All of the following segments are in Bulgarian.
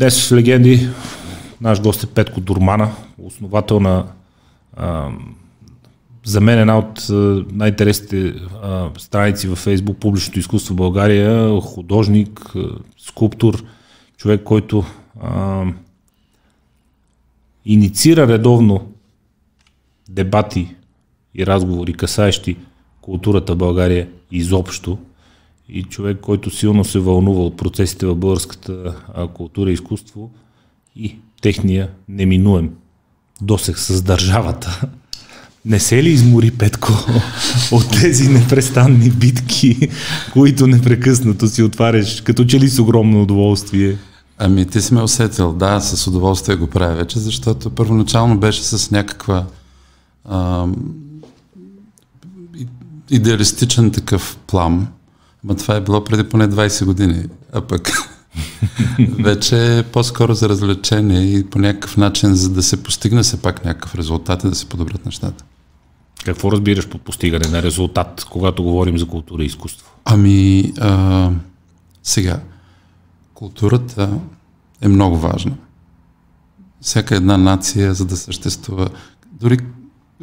Днес Легенди наш гост е Петко Дурмана, основател на а, за мен една от най-интересните страници във Фейсбук публичното изкуство в България, художник, скулптор, човек, който а, инициира редовно дебати и разговори, касаещи културата България изобщо и човек, който силно се вълнува от процесите в българската култура и изкуство и техния неминуем досег с държавата. Не се ли измори Петко от тези непрестанни битки, които непрекъснато си отваряш, като че ли с огромно удоволствие? Ами ти си ме усетил, да, с удоволствие го правя вече, защото първоначално беше с някаква а, идеалистичен такъв плам, но това е било преди поне 20 години, а пък вече е по-скоро за развлечение и по някакъв начин, за да се постигне се пак някакъв резултат и да се подобрят нещата. Какво разбираш под постигане на резултат, когато говорим за култура и изкуство? Ами, а, сега, културата е много важна. Всяка една нация, за да съществува, дори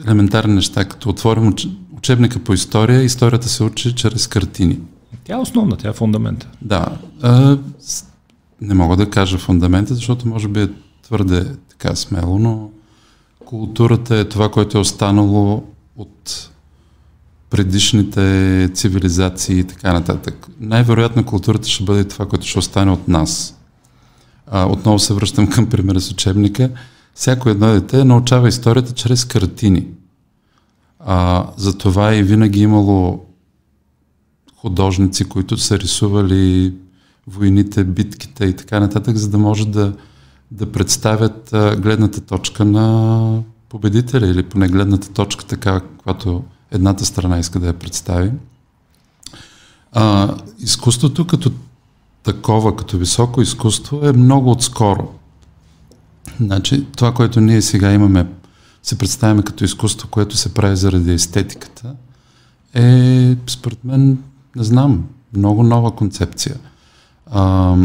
елементарни неща, като отворим учебника по история, историята се учи чрез картини. Тя е основна, тя е фундамента. Да. А, не мога да кажа фундамента, защото може би е твърде така смело, но културата е това, което е останало от предишните цивилизации и така нататък. Най-вероятно културата ще бъде това, което ще остане от нас. А, отново се връщам към примера с учебника. Всяко едно дете научава историята чрез картини. А, затова и винаги имало художници, които са рисували войните, битките и така нататък, за да може да, да представят гледната точка на победителя или поне гледната точка така, когато едната страна иска да я представи. А, изкуството като такова, като високо изкуство е много отскоро. Значи, това, което ние сега имаме, се представяме като изкуство, което се прави заради естетиката, е, според мен, не знам, много нова концепция. А,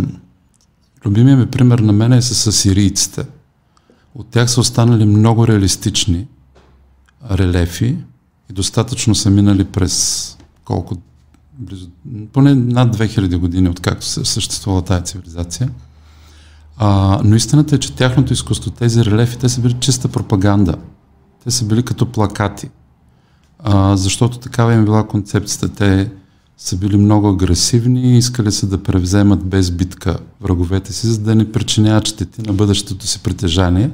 любимия ми пример на мен е с асирийците. От тях са останали много реалистични релефи и достатъчно са минали през колко близо, поне над 2000 години, откакто се съществува тази цивилизация. А, но истината е, че тяхното изкуство, тези релефи, те са били чиста пропаганда. Те са били като плакати. А, защото такава им била концепцията. Те са били много агресивни и искали се да превземат без битка враговете си, за да не причиняват щети на бъдещето си притежание.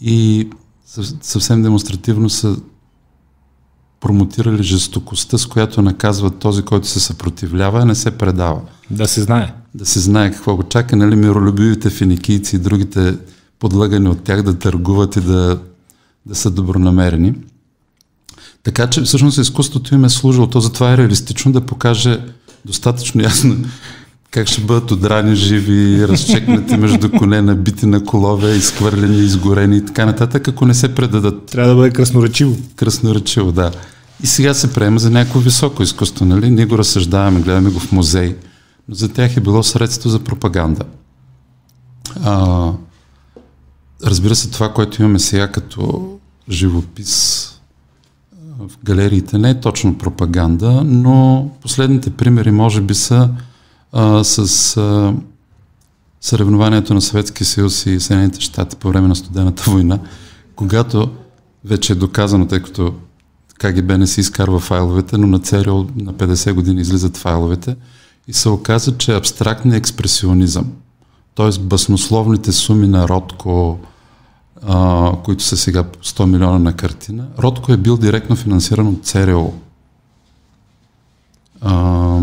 И съвсем демонстративно са промотирали жестокостта, с която наказват този, който се съпротивлява, а не се предава. Да се знае. Да се знае какво го чака, нали, миролюбивите финикийци и другите подлъгани от тях да търгуват и да, да са добронамерени. Така че всъщност изкуството им е служило. То затова е реалистично да покаже достатъчно ясно как ще бъдат одрани живи, разчекнати между коне, набити на колове, изхвърлени, изгорени и така нататък, ако не се предадат. Трябва да бъде красноречиво. Красноречиво, да. И сега се приема за някакво високо изкуство, нали? Ние го разсъждаваме, гледаме го в музей. Но за тях е било средство за пропаганда. А, разбира се, това, което имаме сега като живопис в галериите, не е точно пропаганда, но последните примери може би са а, с а, съревнованието на Съветския съюз и Съединените щати по време на студената война, когато вече е доказано, тъй като КГБ не си изкарва файловете, но на ЦРУ на 50 години излизат файловете и се оказа, че абстрактният експресионизъм, т.е. баснословните суми на Ротко, а, които са сега 100 милиона на картина, Ротко е бил директно финансиран от ЦРУ. А,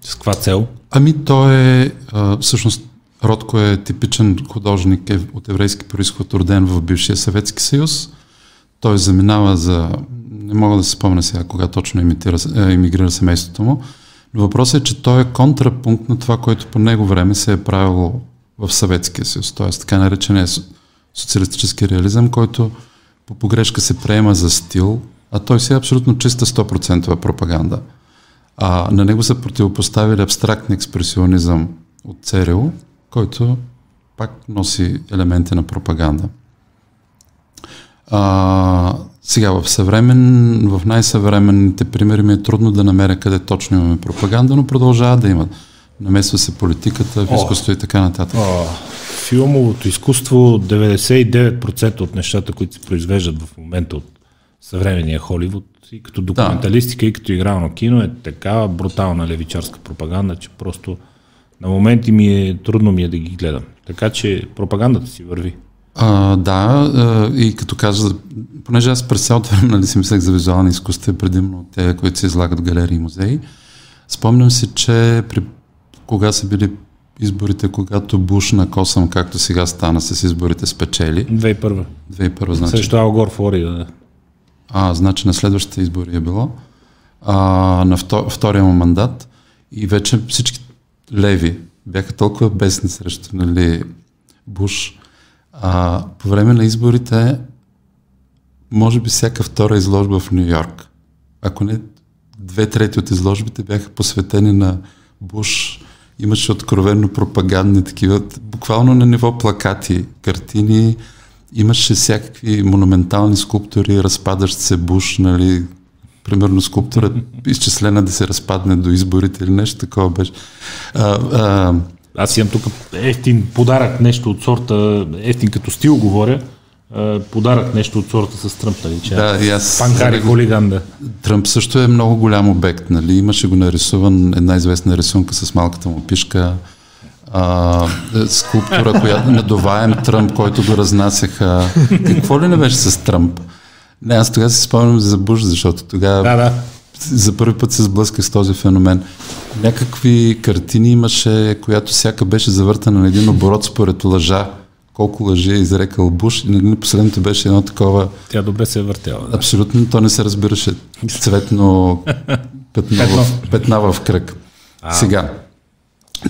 с каква цел? Ами той е, а, всъщност, Ротко е типичен художник е, от еврейски происход, роден в бившия Съветски съюз. Той заминава за... Не мога да се спомня сега кога точно имитира, е, емигрира семейството му, но въпросът е, че той е контрапункт на това, което по него време се е правило в Съветския съюз, т.е. така наречения социалистически реализъм, който по погрешка се приема за стил, а той си е абсолютно чиста 100% пропаганда. А на него са противопоставили абстрактен експресионизъм от ЦРУ, който пак носи елементи на пропаганда. А, сега, в, съвремен, в най-съвременните примери ми е трудно да намеря къде точно имаме пропаганда, но продължава да има. Намесва се политиката, в изкуство и така нататък. О, филмовото изкуство, 99% от нещата, които се произвеждат в момента от съвременния Холивуд, и като документалистика, да. и като игрално кино, е такава брутална левичарска пропаганда, че просто на моменти ми е трудно ми е да ги гледам. Така че пропагандата си върви. А, да, а, и като каза, понеже аз през цялото време нали, си мислех за визуални изкуства, предимно те, които се излагат в галерии и музеи, спомням си, че при, кога са били изборите, когато Буш на Косъм, както сега стана с изборите, спечели. 2001. 2001, значи. Също Алгор Флорида, да. А, значи на следващите избори е било. А, на втор, втория му мандат. И вече всички леви бяха толкова бесни срещу нали, Буш. А, по време на изборите, може би всяка втора изложба в Нью Йорк, ако не две трети от изложбите бяха посветени на Буш, имаше откровенно пропагандни такива, буквално на ниво плакати, картини, имаше всякакви монументални скулптури, разпадащ се буш, нали, примерно скулптура изчислена да се разпадне до изборите или нещо такова беше. А, а, Аз имам тук ефтин подарък, нещо от сорта, ефтин като стил говоря, подарък нещо от сорта с Тръмп, нали, че да, и аз, панкари хулиган, да. Тръмп също е много голям обект, нали, имаше го нарисуван, една известна рисунка с малката му пишка, а, скулптура, която надуваем Тръмп, който го разнасяха. Какво ли не беше с Тръмп? Не, аз тогава си спомням за Буш, защото тогава да, да. за първи път се сблъсках с този феномен. Някакви картини имаше, която всяка беше завъртана на един оборот според лъжа. Колко лъжи е изрекал Буш и на последното беше едно такова... Тя добре се е въртяла. Да. Абсолютно, то не се разбираше. Цветно петна, в, петна в кръг. А. Сега,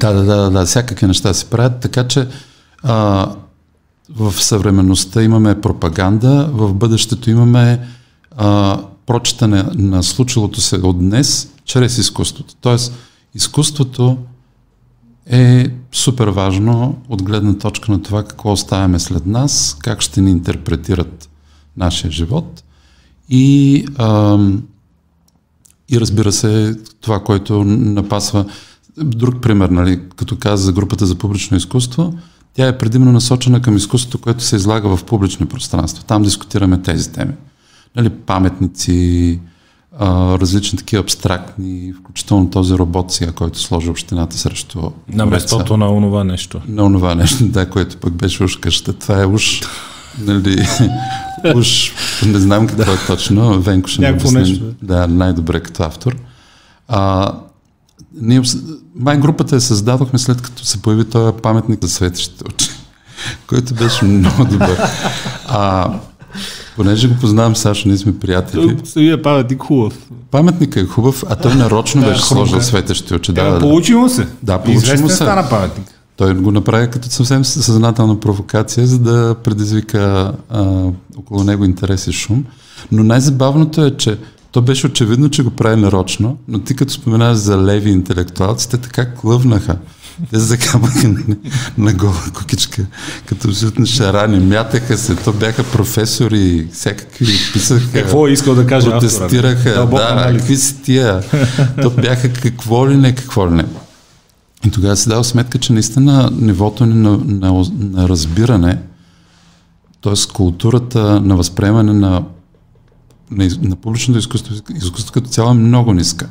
да, да, да, да, всякакви неща се правят, така че а, в съвременността имаме пропаганда, в бъдещето имаме а, прочитане на случилото се от днес чрез изкуството. Тоест, изкуството е супер важно от гледна точка на това какво оставяме след нас, как ще ни интерпретират нашия живот и, а, и разбира се, това, което напасва Друг пример, нали, като каза за групата за публично изкуство, тя е предимно насочена към изкуството, което се излага в публични пространства. Там дискутираме тези теми. Нали, паметници, а, различни такива абстрактни, включително този робот сега, който сложи общината срещу... На местото на онова нещо. На онова нещо, да, което пък беше уж къща. Това е уж, нали, уж, не знам какво е точно, Венко ще Някакво нещо. Да, най-добре като автор. А, ние, май групата я създадохме след като се появи този паметник за светещите очи, който беше много добър. А, понеже го познавам, Сашо, ние сме приятели. Самия паметник хубав. Паметникът е хубав, а той нарочно беше сложил светещи очи. Да, да, получи му се. Да, получи му се. стана паметник. Той го направи като съвсем съзнателна провокация, за да предизвика а, около него интерес и шум. Но най-забавното е, че то беше очевидно, че го прави нарочно, но ти като споменаваш за леви интелектуалци, те така клъвнаха. Те закамаха на, на гола кукичка, като абсолютно шарани, мятаха се, то бяха професори, всякакви писаха. Какво е искал да каже Протестираха, автора, да, какви си тия. То бяха какво ли не, какво ли не. И тогава си дал сметка, че наистина нивото ни на, на, на разбиране, т.е. културата на възприемане на на, на публичното изкуство, изкуство като цяло е много ниска.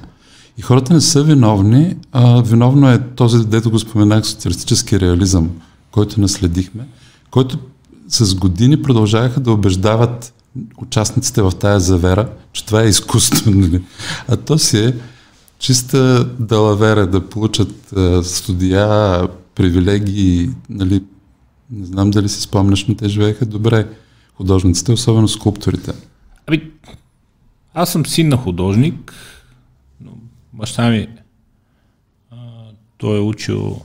И хората не са виновни, а виновно е този, дето го споменах, социалистически реализъм, който наследихме, който с години продължаваха да убеждават участниците в тая завера, че това е изкуство. Нали? А то си е чиста далавера да получат студия, привилегии, нали, не знам дали си спомняш, но те живееха добре. Художниците, особено скулпторите. Ами, аз съм син на художник, баща ми а, той е учил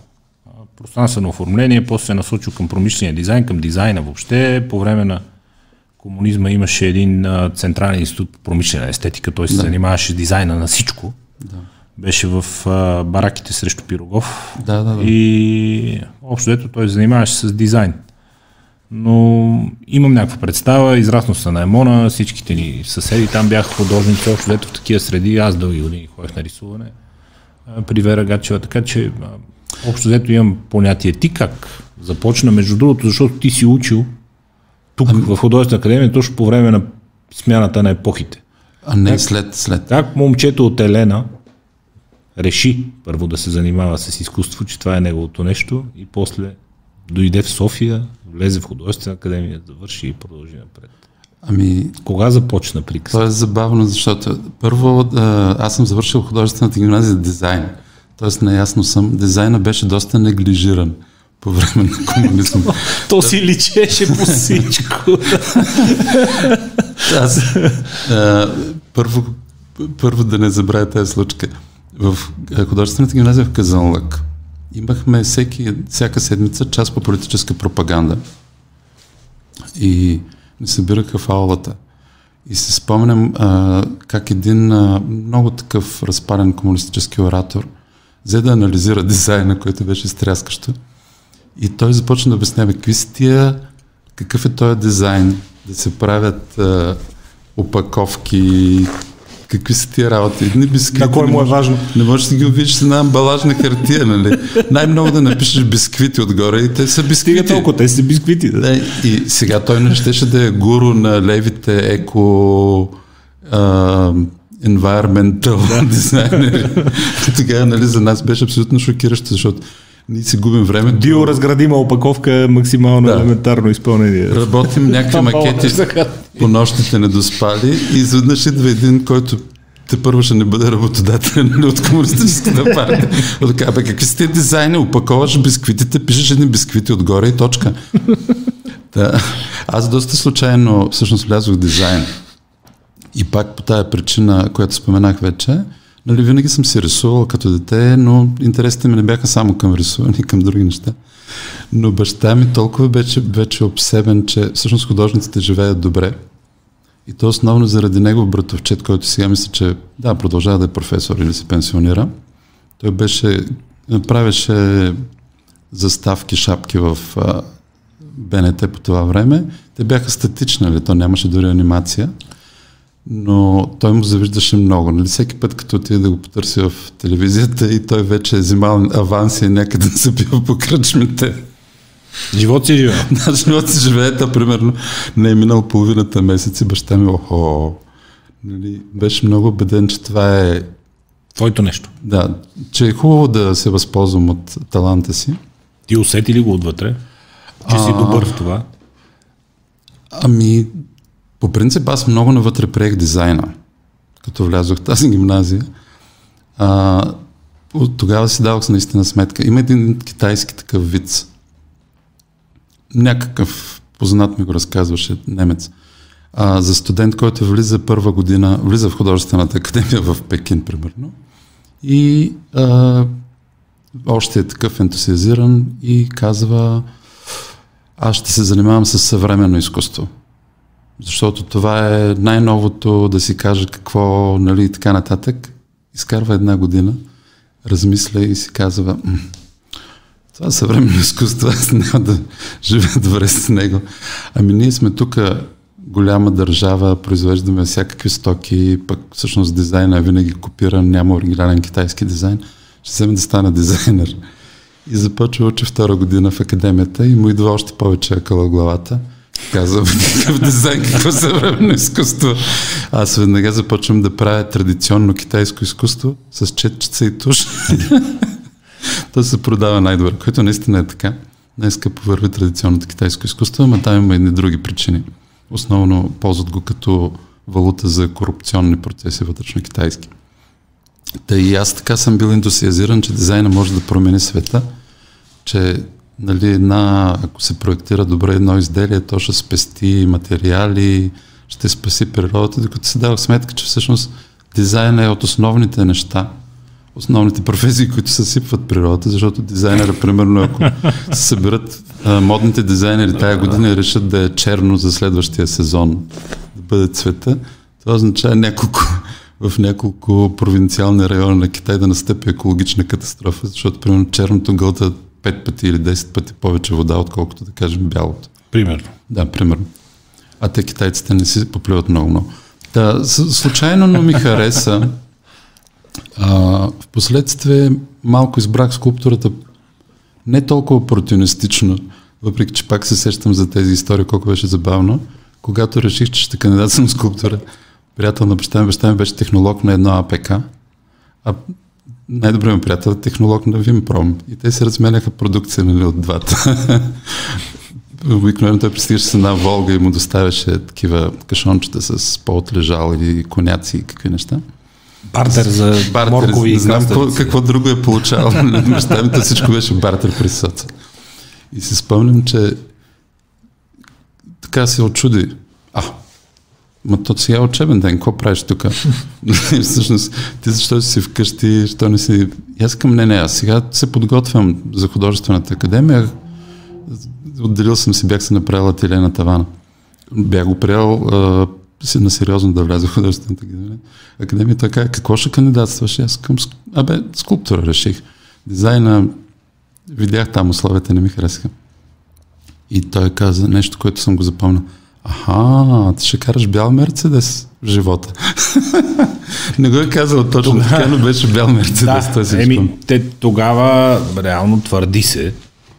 пространствено оформление, после се е насочил към промишления дизайн, към дизайна въобще. По време на комунизма имаше един а, централен институт по промишлена естетика, той се да. занимаваше с дизайна на всичко. Да. беше в а, бараките срещу Пирогов. Да, да, да. И общо ето той занимаваше с дизайн. Но имам някаква представа, израснал съм на Емона, всичките ни съседи там бяха художници, общо ето в такива среди, аз дълги години ходех на рисуване а, при Вера Гачева, така че а, общо взето имам понятие. Ти как започна, между другото, защото ти си учил тук ами... в художествена академия точно по време на смяната на епохите. А не, след, след. Как момчето от Елена реши първо да се занимава с изкуство, че това е неговото нещо и после дойде в София, влезе в художествена академия, завърши и продължи напред. Ами, Кога започна приказка? То е забавно, защото първо аз съм завършил художествената гимназия дизайн. Тоест, наясно съм, дизайна беше доста неглижиран по време на комунизма. То си личеше по всичко. Аз, а, първо, първо да не забравя тази случка. В художествената гимназия в Казанлък имахме всеки, всяка седмица час по политическа пропаганда. И ни събираха в аулата. И се спомням а, как един а, много такъв разпален комунистически оратор взе да анализира дизайна, който беше стряскащо. И той започна да обяснява какви са тия, какъв е този дизайн, да се правят а, опаковки, какви са тия работи. Едни бисквити. На кой му е важно? Не можеш да ги увидиш с една амбалажна хартия, нали? Най-много да напишеш бисквити отгоре и те са бисквити. Стига толкова, те са бисквити. Да. да. И сега той не щеше да е гуру на левите еко а, environmental да. дизайнери. Тогава, нали, за нас беше абсолютно шокиращо, защото ние си губим време. Биоразградима опаковка максимално да. елементарно изпълнение. Работим някакви макети по нощите недоспали и изведнъж идва един, който те първо ще не бъде работодател нали, от комунистическата партия. От така, бе, какви сте дизайни? Опаковаш бисквитите, пишеш едни бисквити отгоре и точка. да. Аз доста случайно всъщност влязох в дизайн. И пак по тая причина, която споменах вече, Нали, винаги съм си рисувал като дете, но интересите ми не бяха само към рисуване и към други неща. Но баща ми толкова беше вече обсебен, че всъщност художниците живеят добре. И то основно заради него братовчет, който сега мисля, че да, продължава да е професор или се пенсионира. Той беше, правеше заставки, шапки в БНТ по това време. Те бяха статични, нали? то нямаше дори анимация но той му завиждаше много. Нали? Всеки път, като отиде да го потърси в телевизията и той вече е взимал аванси някъде да се бива по кръчмите. Живот си живее. Да, живот си живее. Та, примерно, не е минал половината месец и баща ми, охо, нали, беше много убеден, че това е... Твоето нещо. Да, че е хубаво да се възползвам от таланта си. Ти усети ли го отвътре? Че а, си добър в това? Ами, по принцип аз много навътре приех дизайна, като влязох в тази гимназия. А, от тогава си давах наистина сметка. Има един китайски такъв вид. Някакъв познат ми го разказваше, немец. А, за студент, който влиза първа година, влиза в художествената академия в Пекин, примерно. И а, още е такъв ентусиазиран и казва аз ще се занимавам с съвременно изкуство защото това е най-новото да си каже какво, нали, и така нататък. Изкарва една година, размисля и си казва, това е съвременно изкуство, аз няма да живея добре с него. Ами ние сме тук голяма държава, произвеждаме всякакви стоки, пък всъщност дизайна е винаги копиран, няма оригинален китайски дизайн. Ще вземе да стана дизайнер. И започва учи втора година в академията и му идва още повече акъла главата – Казвам, какъв дизайн, какво съвременно изкуство. Аз веднага започвам да правя традиционно китайско изкуство с четчица и туш. То се продава най-добре, което наистина е така. Най-скъпо върви традиционното китайско изкуство, но там има едни други причини. Основно ползват го като валута за корупционни процеси вътрешно китайски. Та и аз така съм бил ентусиазиран, че дизайна може да промени света, че нали, една, ако се проектира добре едно изделие, то ще спести материали, ще спаси природата, докато се дава сметка, че всъщност дизайна е от основните неща, основните професии, които съсипват природата, защото дизайнера, примерно, ако се съберат а, модните дизайнери тая година и решат да е черно за следващия сезон, да бъде цвета, това означава няколко в няколко провинциални райони на Китай да настъпи екологична катастрофа, защото, примерно, черното гълта 5 пъти или 10 пъти повече вода, отколкото, да кажем, бялото. Примерно. Да, примерно. А те китайците не си поплюват много много. Да, случайно, но ми хареса. А, впоследствие малко избрах скулптурата не толкова опортунистично, въпреки че пак се сещам за тези истории, колко беше забавно. Когато реших, че ще кандидатствам скулптура, приятел на баща ми, баща ми беше технолог на едно АПК, а най-добрият ми приятел е технолог на Вимпром. И те се разменяха продукция нали, от двата. Обикновено той пристигаше с една Волга и му доставяше такива кашончета с по лежал или коняци и какви неща. Бартер за бартер, моркови и знам какво, какво друго е получавал. Баща ми всичко беше бартер при соца. И си спомням, че така се очуди. А, ма то сега е учебен ден, какво правиш тук? Всъщност, ти защо си вкъщи, що не си... И аз към не, не, аз сега се подготвям за художествената академия. Отделил съм си, бях се направил ателе на тавана. Бях го приел а, на сериозно да вляза в художествената академия. Академия така, какво ще кандидатстваш? Аз към, абе, скулптура реших. Дизайна, видях там условията, не ми харесаха. И той каза нещо, което съм го запомнил. Аха, ти ще караш бял Мерцедес в живота. не го е казал точно така, но беше бял Мерцедес. Да, си еми, те тогава реално твърди се,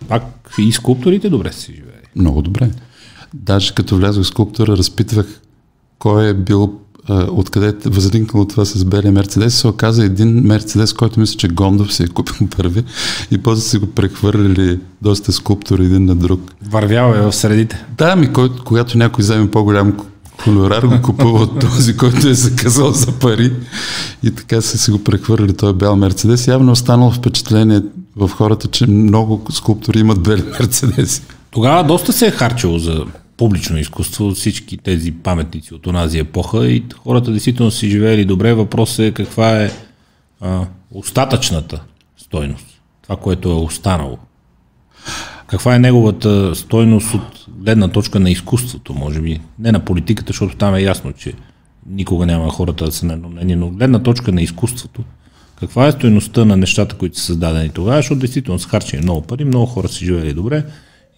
пак и скулпторите добре си живее. Много добре. Даже като влязох в скулптура, разпитвах кой е бил откъде е възникнало това с белия Мерцедес, се оказа един Мерцедес, който мисля, че Гондов си е купил първи и после си го прехвърлили доста скулптори един на друг. Вървял е в средите. Да, ми, кой, когато някой вземе по-голям колорар, го купува от този, който е заказал за пари и така са си го прехвърлили този бял Мерцедес. Явно е останало впечатление в хората, че много скулптори имат бели Мерцедеси. Тогава доста се е харчило за публично изкуство, всички тези паметници от онази епоха и хората действително си живеели добре. Въпросът е каква е а, остатъчната стойност, това, което е останало. Каква е неговата стойност от гледна точка на изкуството, може би. Не на политиката, защото там е ясно, че никога няма хората да са на едно мнение, но гледна точка на изкуството. Каква е стойността на нещата, които са създадени тогава, защото действително са харчени много пари, много хора си живели добре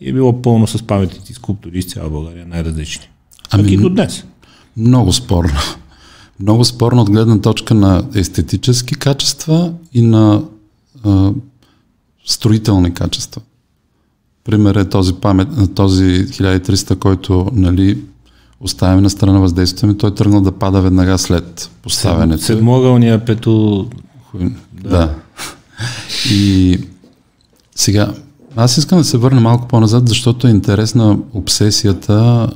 и е било пълно с паметните скулптури из цяла България, най-различни. Ами, и до днес. Много спорно. Много спорно от гледна точка на естетически качества и на а, строителни качества. Пример е този, памет, този 1300, който нали, оставяме на страна въздействието ми, той е тръгнал да пада веднага след поставянето. Седмогълния пето... Да. да. И сега, аз искам да се върна малко по-назад, защото е интересна обсесията,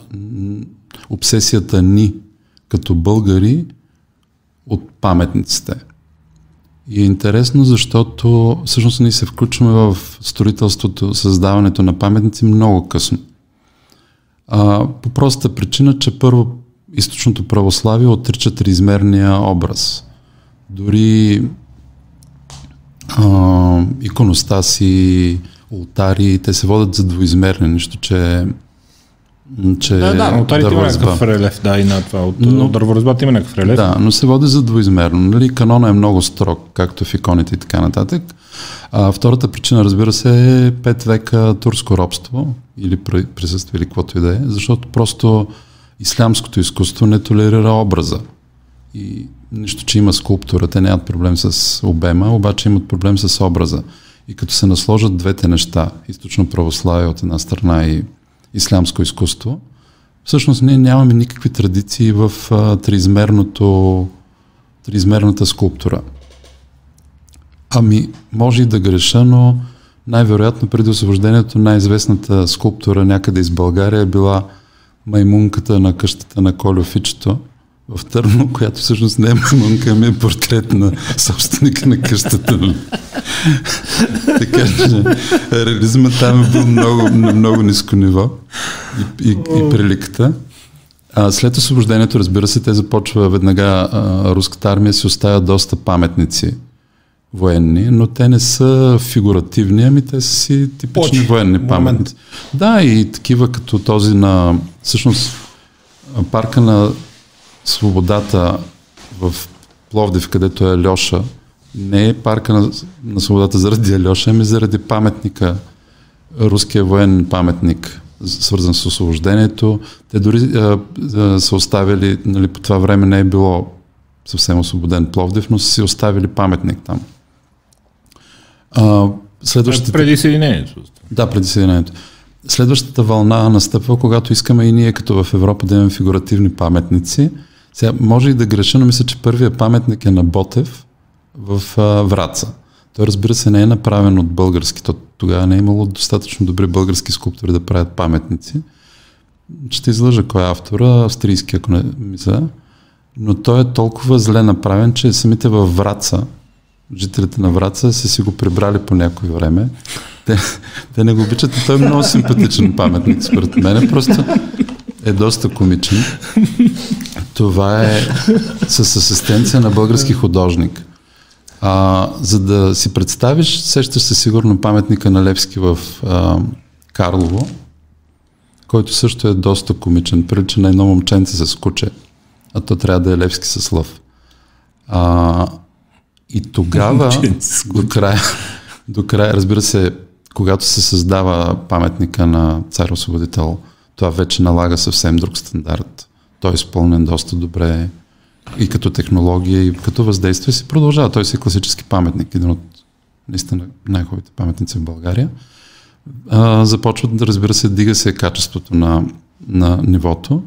обсесията ни като българи от паметниците. И е интересно, защото всъщност ние се включваме в строителството, създаването на паметници много късно. А, по простата причина, че първо източното православие отрича триизмерния образ. Дори а, иконостаси, ултари, те се водят за двоизмерни, нищо, че че да, да, но ултарите има някакъв релеф, да, и на това. От, но, от дърворазбата има някакъв релеф. Да, но се води за двоизмерно. Нали, канона е много строг, както в иконите и така нататък. А, втората причина, разбира се, е 5 века турско робство или присъствие или каквото и да е, защото просто ислямското изкуство не толерира образа. И нищо, че има скулптура, те нямат проблем с обема, обаче имат проблем с образа. И като се насложат двете неща, източно православие от една страна и ислямско изкуство, всъщност ние нямаме никакви традиции в а, триизмерното, триизмерната скулптура. Ами, може и да греша, но най-вероятно преди освобождението най-известната скулптура някъде из България е била маймунката на къщата на Колю Фичето, в Търно, която всъщност не е маймунка, ами е портрет на собственика на къщата. така че реализма там е бил много, на много ниско ниво и, и, и приликата. А след освобождението, разбира се, те започва веднага а, руската армия си оставя доста паметници военни, но те не са фигуративни, ами те са си типични Почи, военни паметници. Да, и такива като този на, всъщност, парка на свободата в Пловдив, където е Льоша, не е парка на, на свободата заради Льоша, ами заради паметника, руския военен паметник, свързан с освобождението. Те дори а, а, са оставили, нали, по това време не е било съвсем освободен Пловдив, но са си оставили паметник там. А, следващата... Преди Съединението. Да, преди Съединението. Следващата вълна настъпва, когато искаме и ние, като в Европа, да имаме фигуративни паметници. Сега, може и да греша, но мисля, че първият паметник е на Ботев в а, Враца. Той, разбира се, не е направен от български. То, тогава не е имало достатъчно добри български скулптори да правят паметници. Ще излъжа кой е автора, австрийски, ако не мисля. Но той е толкова зле направен, че самите във Враца, жителите на Враца са си го прибрали по някое време. Те, те не го обичат и той е много симпатичен паметник, според мен. Просто е доста комичен. Това е с асистенция на български художник. А, за да си представиш, сещаш се сигурно паметника на Левски в а, Карлово, който също е доста комичен. Прилича на едно момченце с куче, а то трябва да е Левски с лъв. А, и тогава, до края, до края, разбира се, когато се създава паметника на цар освободител, това вече налага съвсем друг стандарт. Той е изпълнен доста добре и като технология, и като въздействие си продължава. Той си е класически паметник, един от наистина най-хубавите паметници в България. А, започва да, разбира се, дига се качеството на, на нивото.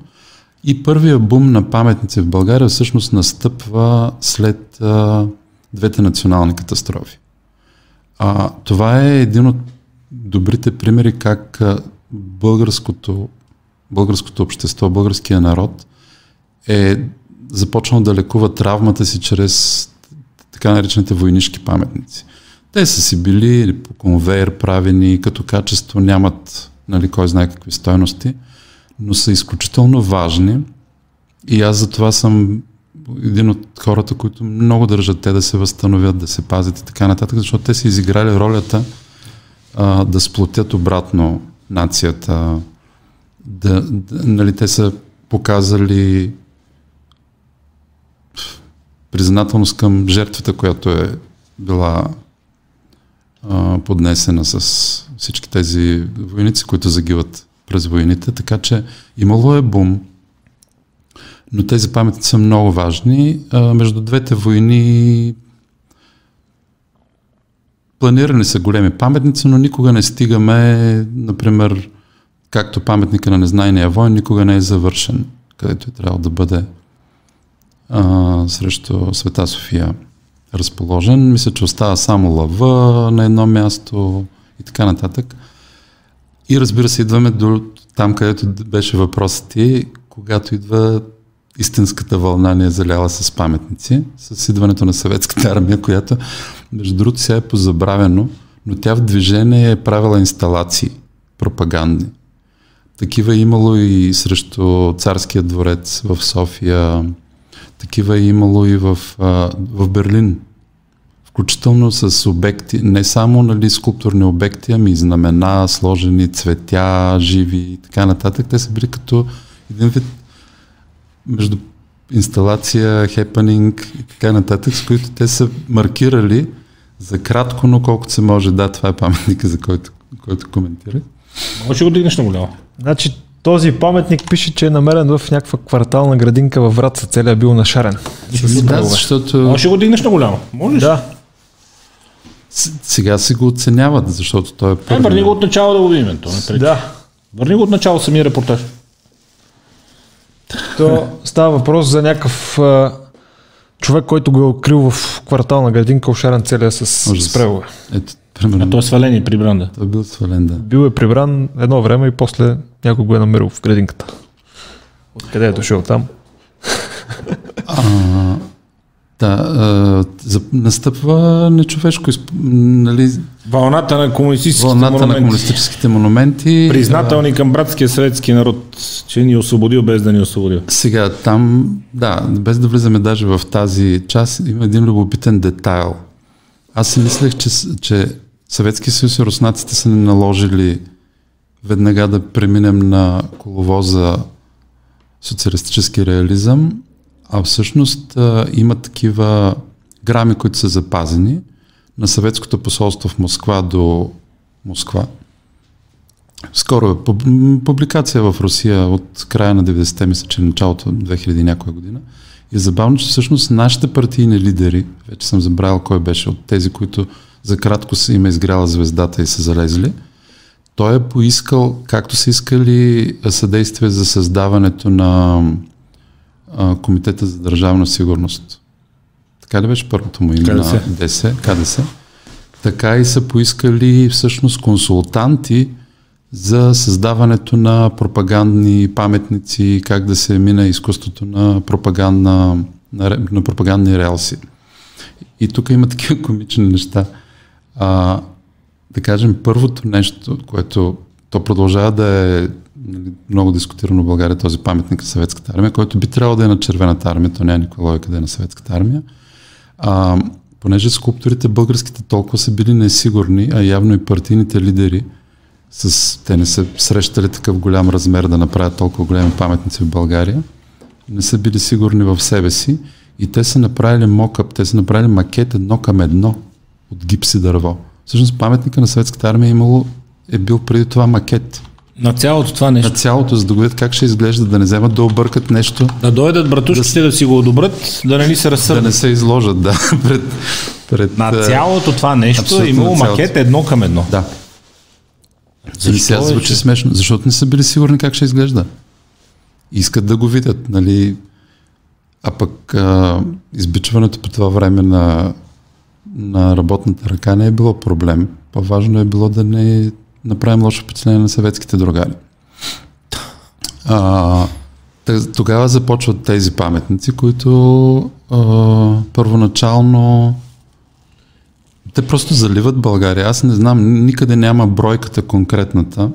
И първия бум на паметници в България всъщност настъпва след а, двете национални катастрофи. А, това е един от добрите примери как българското, българското общество, българския народ е започнал да лекува травмата си чрез така наречените войнишки паметници. Те са си били по конвейер правени, като качество нямат нали, кой знае какви стойности, но са изключително важни и аз за това съм един от хората, които много държат те да се възстановят, да се пазят и така нататък, защото те са изиграли ролята а, да сплотят обратно нацията, да, да, нали, те са показали признателност към жертвата, която е била а, поднесена с всички тези войници, които загиват през войните, така че имало е бум, но тези паметници са много важни. А, между двете войни планирани са големи паметници, но никога не стигаме, например, както паметника на незнайния войн, никога не е завършен, където е трябвало да бъде а, срещу Света София разположен. Мисля, че остава само лъва на едно място и така нататък. И разбира се, идваме до там, където беше въпросът ти, когато идва истинската вълна ни е заляла с паметници, с идването на съветската армия, която, между другото, сега е позабравено, но тя в движение е правила инсталации пропагандни. Такива е имало и срещу царския дворец в София, такива е имало и в, в Берлин. Включително с обекти, не само нали, скулптурни обекти, ами знамена, сложени цветя, живи и така нататък. Те са били като един вид между инсталация, хепанинг и така нататък, с които те са маркирали за кратко, но колкото се може. Да, това е паметника, за който, който коментирах. Може го дигнеш на голямо. Значи този паметник пише, че е намерен в някаква квартална градинка във Враца. Целият бил нашарен. Да, защото... Може го дигнеш на голямо. Можеш? Да. Сега си го оценяват, защото той е първи. Е, върни го от начало да го видим. То, да. Върни го от начало самия репортаж. То става въпрос за някакъв а, човек, който го е открил в квартална градинка, ошарен целия с, с превове. Ето, примерно. А той е свален и прибран, да. Той е бил свален, да. Бил е прибран едно време и после някой го е намерил в градинката. Откъде е дошъл там? А, да, а, за, настъпва нечовешко. Нали, Вълната на комунистическите Вълната монументи. на комунистическите монументи. Признателни към братския съветски народ, че ни е освободил без да ни е освободил. Сега там, да, без да влизаме даже в тази част, има един любопитен детайл. Аз си мислех, че, че Съветски съюз и руснаците са ни наложили веднага да преминем на коловоза социалистически реализъм, а всъщност а, има такива грами, които са запазени на съветското посолство в Москва до Москва. Скоро е публикация в Русия от края на 90-те, мисля, че началото 2000 някоя година. И е забавно, че всъщност нашите партийни лидери, вече съм забравил кой беше от тези, които за кратко са им е изгряла звездата и са залезли, той е поискал, както са искали съдействие за създаването на а, Комитета за държавна сигурност. Така ли беше първото му име на ДС, КДС? Така и са поискали всъщност консултанти за създаването на пропагандни паметници, как да се мине изкуството на, пропагандна, на, на пропагандни релси. И тук има такива комични неща. А, да кажем, първото нещо, което то продължава да е нали, много дискутирано в България, този паметник на съветската армия, който би трябвало да е на червената армия, то няма никаква логика да е на съветската армия. А, понеже скулпторите българските толкова са били несигурни, а явно и партийните лидери, с, те не са срещали такъв голям размер да направят толкова големи паметници в България, не са били сигурни в себе си и те са направили мокъп, те са направили макет едно към едно от гипси дърво. Всъщност паметника на съветската армия е, имало, е бил преди това макет. На цялото това нещо. На цялото, за да видят как ще изглежда, да не вземат да объркат нещо. Да дойдат братушките да, да си го одобрят, да не ли се разсърдат. Да не се изложат, да. пред, пред, на цялото това нещо е имало макет едно към едно. Да. Защо сега е, звучи че... смешно, защото не са били сигурни как ще изглежда. Искат да го видят, нали? А пък а, избичването по това време на, на работната ръка не е било проблем. По-важно е било да не направим лошо впечатление на съветските другари. А, тогава започват тези паметници, които а, първоначално те просто заливат България. Аз не знам, никъде няма бройката конкретната.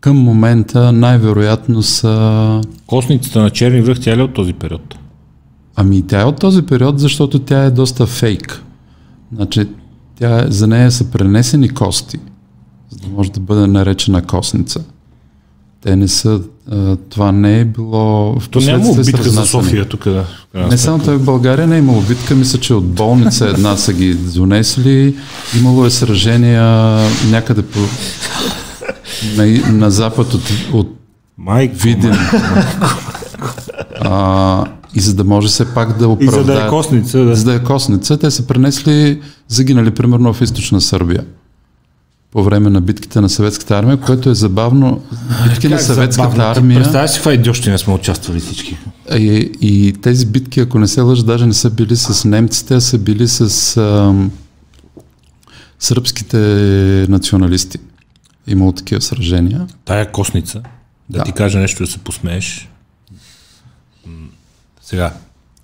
Към момента най-вероятно са... Косницата на Черни връх, тя е от този период? Ами тя е от този период, защото тя е доста фейк. Значи, тя, за нея са пренесени кости, за да може да бъде наречена косница. Те не са, а, това не е било... В То няма битка за София тук. Да, не само това в България не е имало битка, мисля, че от болница една са ги донесли. Имало е сражения някъде по, на, на запад от, от Майко, Виден. А, и за да може все пак да оправдаят... И за да е косница. Да. За да е косница, те са пренесли, загинали примерно в източна Сърбия по време на битките на съветската армия, което е забавно. Битки на съветската забавно? армия. Представяш си, каква не сме участвали всички. И, и тези битки, ако не се лъжа, даже не са били с немците, а са били с а, сръбските националисти. Имало такива сражения. Тая косница, да, да ти кажа нещо да се посмееш. Сега,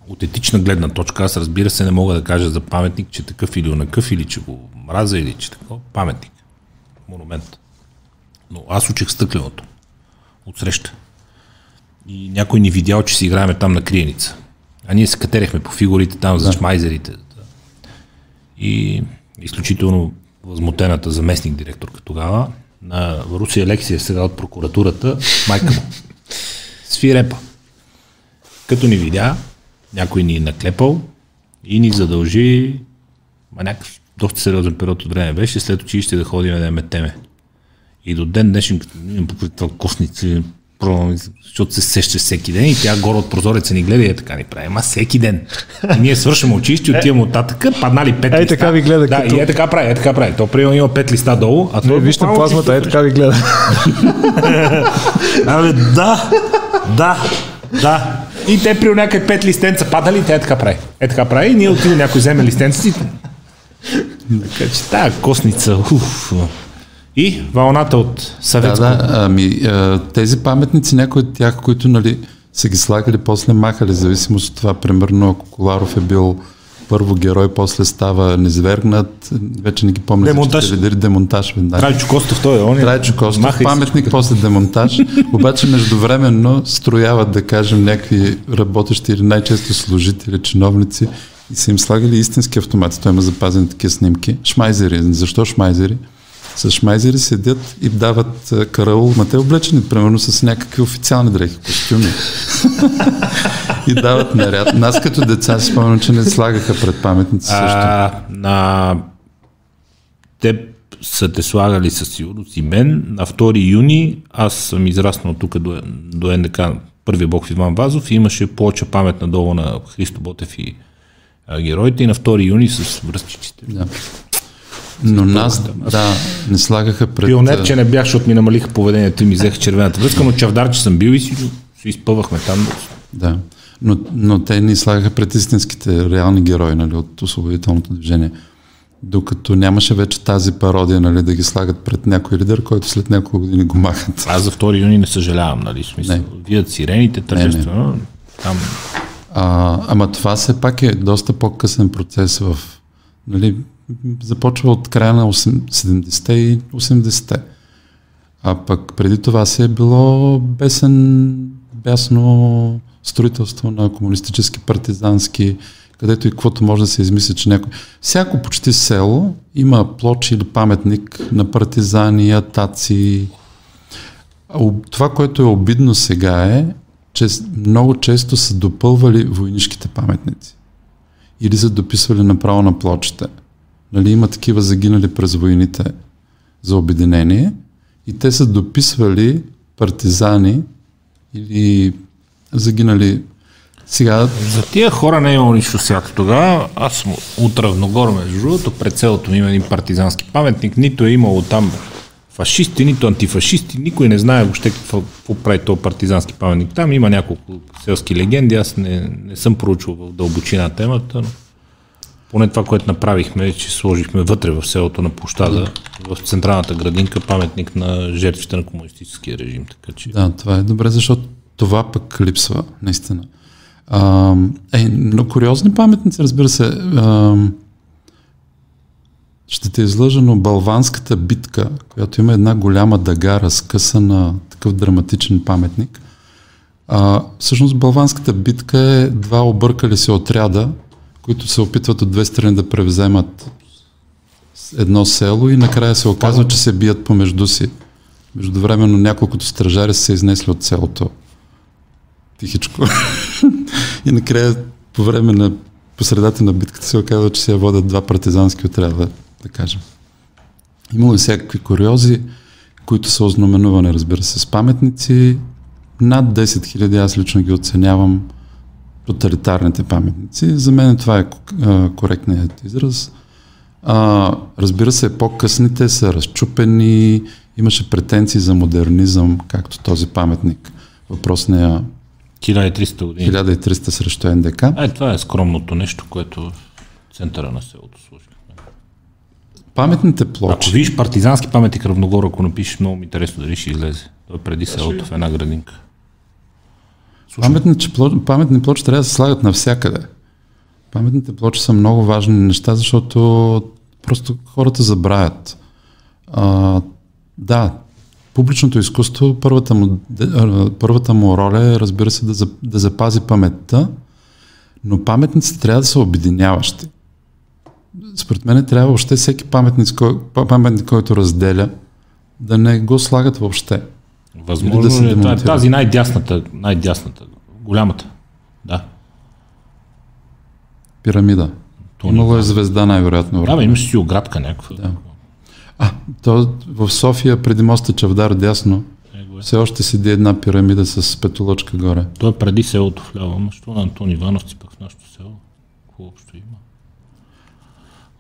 от етична гледна точка, аз разбира се не мога да кажа за паметник, че такъв или онакъв, или че го мраза, или че такова. Паметник монумент. Но аз учих стъкленото. Отсреща. И някой ни видял, че си играеме там на криеница. А ние се катерехме по фигурите там за да. шмайзерите. И изключително възмутената заместник директорка тогава на Русия Лексия сега от прокуратурата, майка му. Свирепа. Като ни видя, някой ни е наклепал и ни задължи ма някакъв доста сериозен период от време беше, след училище да ходим да метеме. И до ден днешен, като имам покрител косници, защото се сеща всеки ден и тя горе от прозореца ни гледа и е така ни прави. Ама всеки ден. И ние свършваме училище, отиваме от татъка, паднали пет листа. Е, така ви гледа. Да, като... и е така прави, е така прави. То приема има пет листа долу, а то. Вижте плазмата, е така ви гледа. Абе, да, да, да. И те при някакви пет листенца падали, те е така прави. Е така прави и ние отиваме някой вземе листенците така че тая косница, уф. И вълната от съветско. Да, да, ами тези паметници, някои от тях, които нали, са ги слагали, после махали, зависимост от това, примерно, ако Коларов е бил първо герой, после става низвергнат, вече не ги помня. Демонтаж. Дали, демонтаж. Да. Трайчо Костов, той е он. Трайчо Костов, паметник, си. после демонтаж. Обаче междувременно строяват, да кажем, някакви работещи или най-често служители, чиновници и са им слагали истински автомати. Той има запазени такива снимки. Шмайзери. Защо шмайзери? С шмайзери седят и дават караул, ма те облечени, примерно с някакви официални дрехи, костюми. и дават наряд. Нас като деца си спомням, че не слагаха пред паметници също. А, на... Те са те слагали със сигурност и мен. На 2 юни аз съм израснал тук до, до НДК, първия бог Иван Вазов и имаше плоча памет надолу на Христо Ботев и а, героите и на 2 юни с връзчиците. Да. Но нас, да, не слагаха пред... Пионер, че не бях, защото ми намалиха поведението и ми взеха червената връзка, но чавдар, че съм бил и си, си изпъвахме там. Да, но, но те ни слагаха пред истинските реални герои нали, от освободителното движение. Докато нямаше вече тази пародия, нали, да ги слагат пред някой лидер, който след няколко години го махат. Аз за 2 юни не съжалявам, нали, смисъл. Не. Вият сирените, тържествено, там... А, ама това все пак е доста по-късен процес в... Нали, започва от края на 70-те и 80-те. А пък преди това се е било бесен, бясно строителство на комунистически, партизански, където и каквото може да се измисли, че някой... Всяко почти село има плочи или паметник на партизани, атаци. Това, което е обидно сега е, че много често са допълвали войнишките паметници. Или са дописвали направо на плочите. Нали, има такива загинали през войните за обединение и те са дописвали партизани или загинали сега... За тия хора не е имало нищо свято тогава. Аз съм от Равногор, между другото, пред селото ми има един партизански паметник. Нито е имало там фашисти, нито антифашисти. Никой не знае въобще какво, какво прави този партизански паметник. Там има няколко селски легенди. Аз не, не съм проучвал в дълбочина темата, но поне това, което направихме, е, че сложихме вътре в селото на площада, в централната градинка, паметник на жертвите на комунистическия режим. Така, че... Да, това е добре, защото това пък липсва, наистина. А, е, но куриозни паметници, разбира се. А, ще те излъжа, но Балванската битка, която има една голяма дъга, разкъсана, такъв драматичен паметник. А, всъщност Балванската битка е два объркали се отряда, които се опитват от две страни да превземат едно село и накрая се оказва, че се бият помежду си. Междувременно няколкото стражари са се изнесли от селото. Тихичко. и накрая по време на посредата на битката се оказва, че се водят два партизански отряда, да кажем. Имало и всякакви куриози, които са ознаменувани, разбира се, с паметници. Над 10 000 аз лично ги оценявам тоталитарните паметници. За мен това е коректният израз. А, разбира се, по-късните са разчупени, имаше претенции за модернизъм, както този паметник. Въпросния 1300 години. 1300 срещу НДК. Е, това е скромното нещо, което в центъра на селото служи. Паметните плочи. Ако видиш партизански паметник Равногор, ако напишеш, много ми интересно дали ще излезе. Той е преди селото в една градинка. Паметни, паметни плочи трябва да се слагат навсякъде. Паметните плочи са много важни неща, защото просто хората забравят. А, да, публичното изкуство, първата му, първата му роля е, разбира се, да, да запази паметта, но паметниците трябва да са обединяващи. Според мен трябва въобще всеки паметник, паметник, който разделя, да не го слагат въобще. Възможно да се е тази най-дясната, най-дясната, голямата. Да. Пирамида. То Имало е звезда най-вероятно. Да, бе, имаш си оградка някаква. Да. А, то в София преди моста Чавдар дясно е. все още седи една пирамида с петолочка горе. То е преди селото вляво, ама що на Антон Ивановци пък в нашото село? Какво общо има?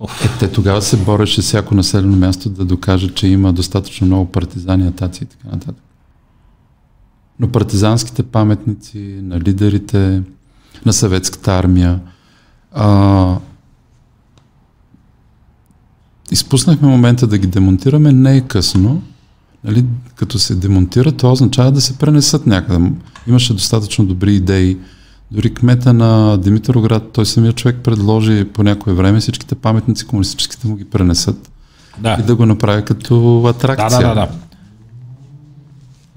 Оф. Е, те тогава се бореше всяко населено място да докаже, че има достатъчно много партизани, атаци и така нататък. Но партизанските паметници на лидерите, на съветската армия, а, изпуснахме момента да ги демонтираме, не е късно. Нали, като се демонтира, това означава да се пренесат някъде. Имаше достатъчно добри идеи. Дори кмета на Димитроград, той самия човек предложи по някое време всичките паметници комунистическите му ги пренесат да. и да го направи като атракция. Да, да, да, да.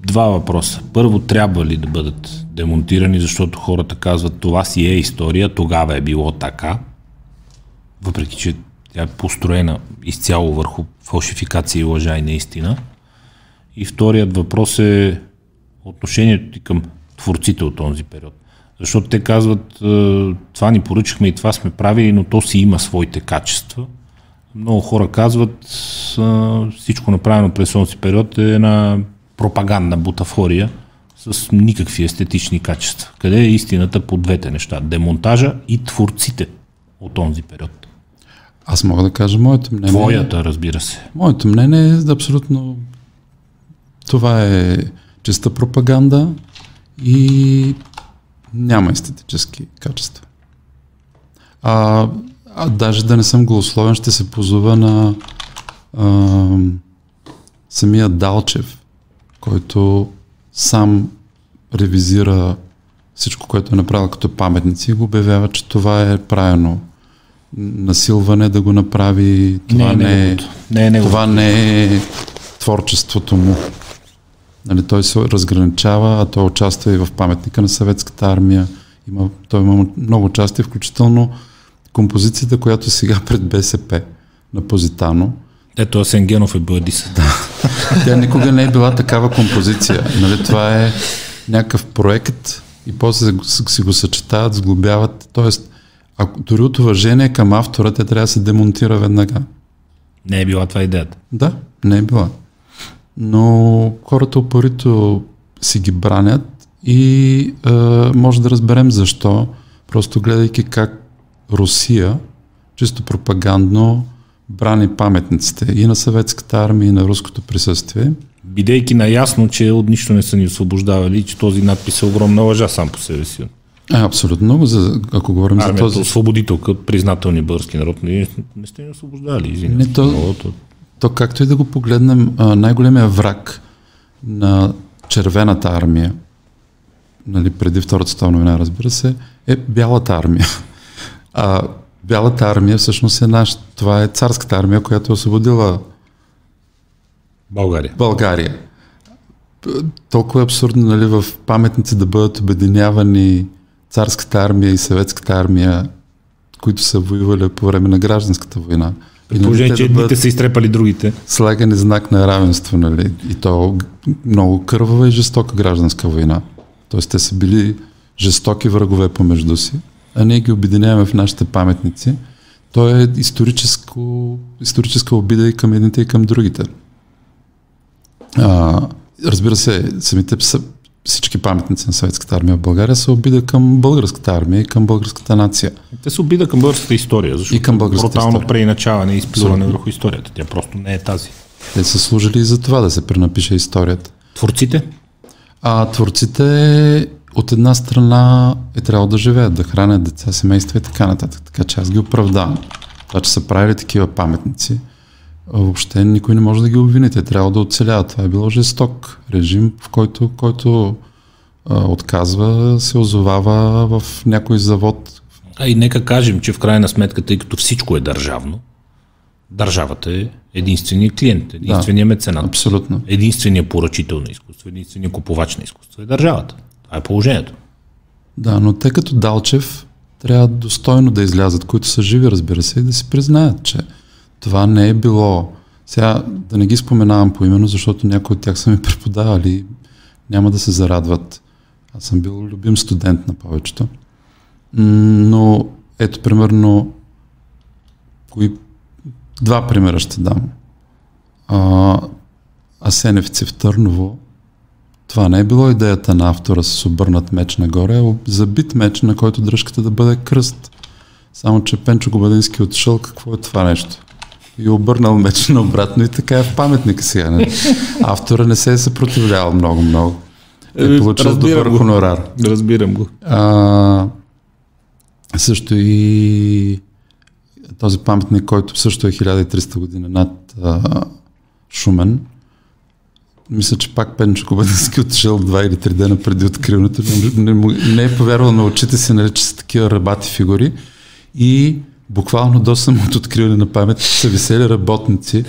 Два въпроса. Първо, трябва ли да бъдат демонтирани, защото хората казват това си е история, тогава е било така, въпреки че Тя е построена изцяло върху фалшификация и лъжа и наистина. И вторият въпрос е отношението ти към творците от този период. Защото те казват, е, това ни поръчахме и това сме правили, но то си има своите качества. Много хора казват, е, всичко направено през този период е една пропагандна бутафория с никакви естетични качества. Къде е истината по двете неща? Демонтажа и творците от този период. Аз мога да кажа моето мнение. Твоята, разбира се. Моето мнение е абсолютно това е чиста пропаганда и няма естетически качества. А, а даже да не съм голословен, ще се позова на а, самия Далчев, който сам ревизира всичко, което е направил като паметници и го обявява, че това е правилно насилване да го направи. Това не, не, е, не, е, не това не е творчеството му. Нали, той се разграничава, а той участва и в паметника на съветската армия. Има, той има много участие, включително композицията, която сега пред БСП на Позитано. Ето Асенгенов е Бладиса. Да. Тя никога не е била такава композиция. Нали, това е някакъв проект и после си го съчетават, сглобяват. Тоест, ако дори от уважение към автора, тя трябва да се демонтира веднага. Не е била това идеята. Да, не е била. Но хората упорито си ги бранят и е, може да разберем защо, просто гледайки как Русия, чисто пропагандно, брани паметниците и на съветската армия, и на руското присъствие. Бидейки наясно, че от нищо не са ни освобождавали, че този надпис е огромна лъжа сам по себе си. А, абсолютно много, за, ако говорим Армията, за този... освободителка, признателни български народ, не, не сте ни освобождали, извинявайте. То, то... то както и да го погледнем, най-големия враг на червената армия, нали, преди Втората световна война, разбира се, е бялата армия. А бялата армия всъщност е наш, това е царската армия, която е освободила България. България. Толкова е абсурдно нали, в паметници да бъдат обединявани царската армия и съветската армия, които са воювали по време на гражданската война. При положение, че да едните са изтрепали другите. Слагани знак на равенство, нали? И то много кървава и жестока гражданска война. Тоест те са били жестоки врагове помежду си, а ние ги обединяваме в нашите паметници. То е историческо, историческа обида и към едните и към другите. А, разбира се, самите всички паметници на съветската армия в България са обида към българската армия и към българската нация. Те са обида към българската история, защото и към българската брутално история. преиначаване и изплюване върху историята. Тя просто не е тази. Те са служили и за това да се пренапише историята. Творците? А творците от една страна е трябвало да живеят, да хранят деца, семейства и така нататък. Така че аз ги оправдавам. Това, че са правили такива паметници, въобще никой не може да ги обвини. Те трябва да оцеляват. Това е било жесток режим, в който, който а, отказва, се озовава в някой завод. А и нека кажем, че в крайна сметка, тъй като всичко е държавно, държавата е единственият клиент, единственият да, меценат. Абсолютно. Единственият поръчител на изкуство, единственият купувач на изкуство е държавата. Това е положението. Да, но те като Далчев трябва достойно да излязат, които са живи, разбира се, и да си признаят, че това не е било. Сега да не ги споменавам по именно, защото някои от тях са ми преподавали, няма да се зарадват. Аз съм бил любим студент на повечето. Но ето, примерно, кои... два примера ще дам. А, Асеневци в Търново, това не е било идеята на автора с обърнат меч нагоре, а забит меч, на който дръжката да бъде кръст. Само, че Пенчо Гобадински е отшъл, какво е това нещо? и обърнал меч на обратно и така е в паметника сега. Не? Автора не се е съпротивлявал много-много. Е получил Разбирам добър го. хонорар. Разбирам го. А, също и този паметник, който също е 1300 години над а, Шумен. Мисля, че пак Пенчо Кобадински отишъл два или три дена преди откриването. Не, не, е повярвал на очите си, нали, че са такива рабати фигури. И буквално до самото откриване на памет са висели работници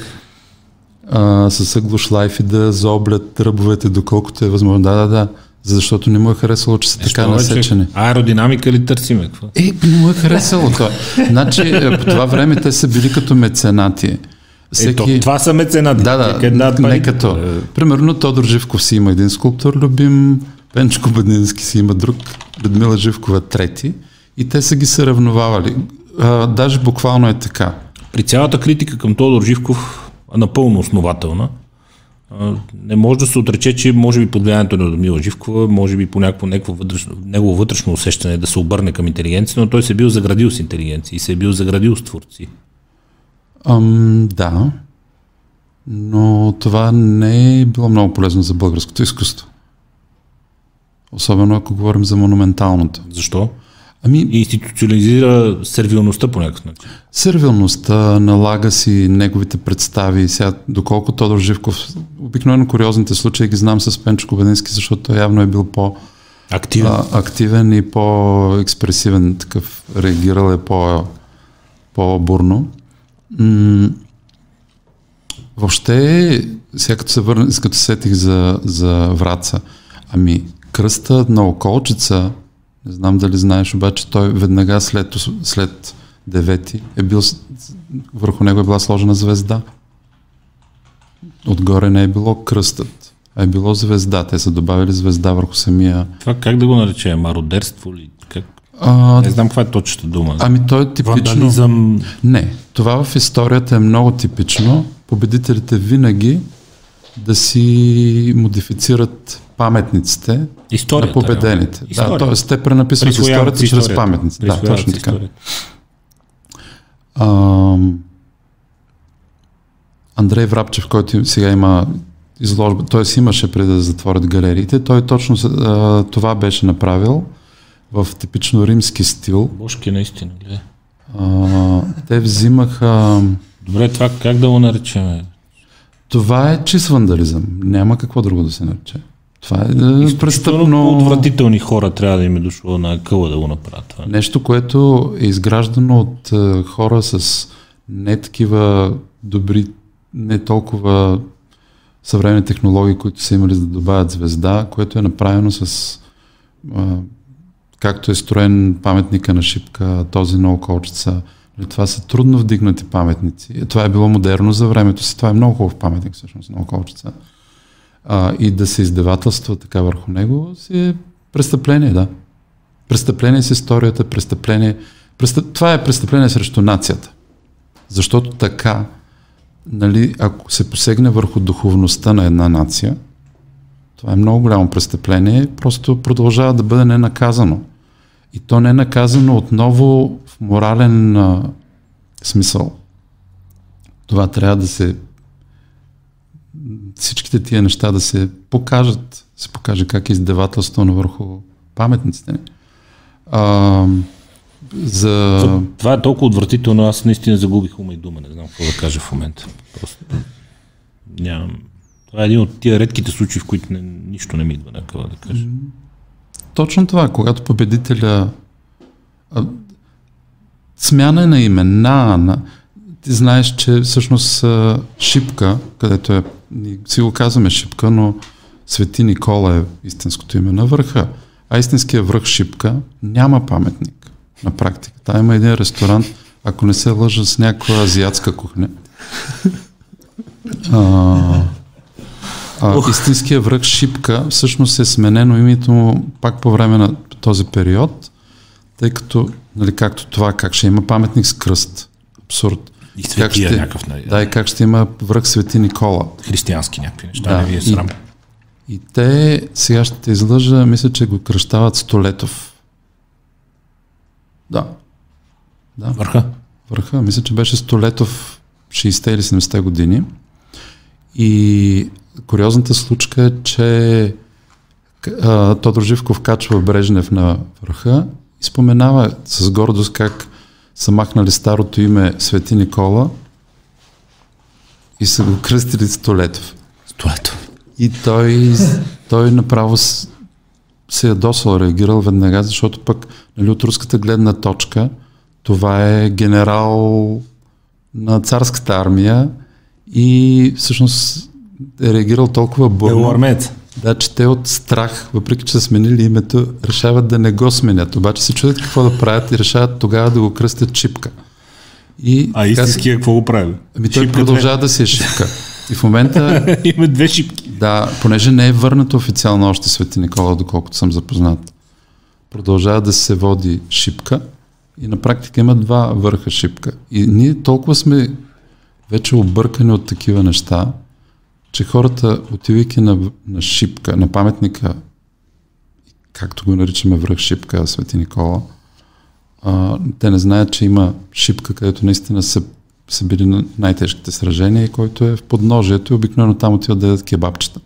а, с лайф и да заоблят ръбовете, доколкото е възможно. Да, да, да. защото не му е харесало, че са Нещо така насечени. Аеродинамика ли търсиме? Какво? Е, не му е харесало това. Значи, е, по това време те са били като меценати. Ето, това са меценати. Да, да, дадат не като. Е, Примерно Тодор Живков си има един скулптор любим, Пенчо Бадински си има друг, Людмила Живкова трети и те са ги съравновавали. А, даже буквално е така. При цялата критика към Тодор Живков, а напълно основателна, не може да се отрече, че може би под влиянието на Людмила Живкова, може би по някакво негово вътрешно, негово вътрешно усещане да се обърне към интелигенция, но той се е бил заградил с интелигенция и се е бил заградил с творци. Ам, да, но това не е било много полезно за българското изкуство. Особено ако говорим за монументалното. Защо? Ами, Институциализира сервилността по някакъв начин. сервилността налага си неговите представи. Сега, доколко Тодор Живков, обикновено куриозните случаи ги знам с Пенчо Кобедински, защото той явно е бил по, Активен. а, активен и по-експресивен, такъв реагирал е по, по-бурно. Въобще, сега като се върна, като се сетих за, за Враца, ами кръста на околчица, не знам дали знаеш, обаче той веднага след, след девети е бил, върху него е била сложена звезда. Отгоре не е било кръстът, а е било звезда. Те са добавили звезда върху самия... Това как да го наречем? Мародерство ли? Как? А, Не знам каква е точната дума. ами той е типично... Вандализъм. Не, това в историята е много типично. Победителите винаги да си модифицират паметниците Историята. на победените. реално. Да, т.е. те пренаписват историята, си чрез паметници. Да, точно така. историята. Ам, Андрей Врабчев, който сега има изложба, си имаше преди да затворят галериите, той точно а, това беше направил в типично римски стил. Бошки наистина. Гледай. А, те взимаха... Добре, това как да го наречем? Това е чист вандализъм. Няма какво друго да се нарече. Това е да, Изключително престъпно... отвратителни хора трябва да им е дошло на къла да го направят това. Нещо, което е изграждано от е, хора с не такива добри, не толкова съвременни технологии, които са имали за да добавят звезда, което е направено с е, както е строен паметника на Шипка, този на Околчица. Нали, Това са трудно вдигнати паметници. Е, Това е било модерно за времето си. Това е много хубав паметник всъщност на Околчица. А, и да се издевателства така върху него си е престъпление, да. Престъпление с историята, престъпление. Престъп... Това е престъпление срещу нацията. Защото така, нали, ако се посегне върху духовността на една нация, това е много голямо престъпление, просто продължава да бъде ненаказано. И то не е наказано отново в морален а, смисъл. Това трябва да се всичките тия неща да се покажат, се покаже как е издевателство върху паметниците ни. А, за... Това, това е толкова отвратително, аз наистина загубих ума и дума, не знам какво да кажа в момента. Просто нямам. Това е един от тия редките случаи, в които не, нищо не ми идва на да кажа. Точно това, когато победителя а, смяна на имена, на, ти знаеш, че всъщност а, Шипка, където е, си го казваме Шипка, но Свети Никола е истинското име на върха. А истинския връх Шипка няма паметник на практика. Та има един ресторант, ако не се лъжа с някаква азиатска кухня. А, а, истинския връх Шипка всъщност е сменено името му пак по време на този период, тъй като, нали, както това, как ще има паметник с кръст. Абсурд. И Как светия ще, някакъв, нали? да, и как ще има връх Свети Никола. Християнски някакви неща, Да, не ви е и- срам. И те, сега ще те излъжа, мисля, че го кръщават Столетов. Да. Да. Върха. Върха, мисля, че беше Столетов 60 или 70 години. И куриозната случка е, че а, Тодор Живков качва Брежнев на върха и споменава с гордост как са махнали старото име Свети Никола и са го кръстили Столетов. Столето. И той, той направо се ядосал, реагирал веднага, защото пък нали, от руската гледна точка това е генерал на царската армия и всъщност е реагирал толкова бурно. Белоармеец. Да, че те от страх, въпреки че са сменили името, решават да не го сменят. Обаче се чудят какво да правят и решават тогава да го кръстят Чипка. И, а истинския какво го прави? Ами той шипка продължава две. да си е Шипка. И в момента... Има две шипки. Да, понеже не е върнато официално още Свети Никола, доколкото съм запознат. Продължава да се води Шипка и на практика има два върха Шипка. И ние толкова сме вече объркани от такива неща, че хората, отивайки на, на Шипка, на паметника, както го наричаме връх Шипка, Свети Никола, а, те не знаят, че има Шипка, където наистина са, са били на най-тежките сражения и който е в подножието и обикновено там отиват да ядат кебабчета.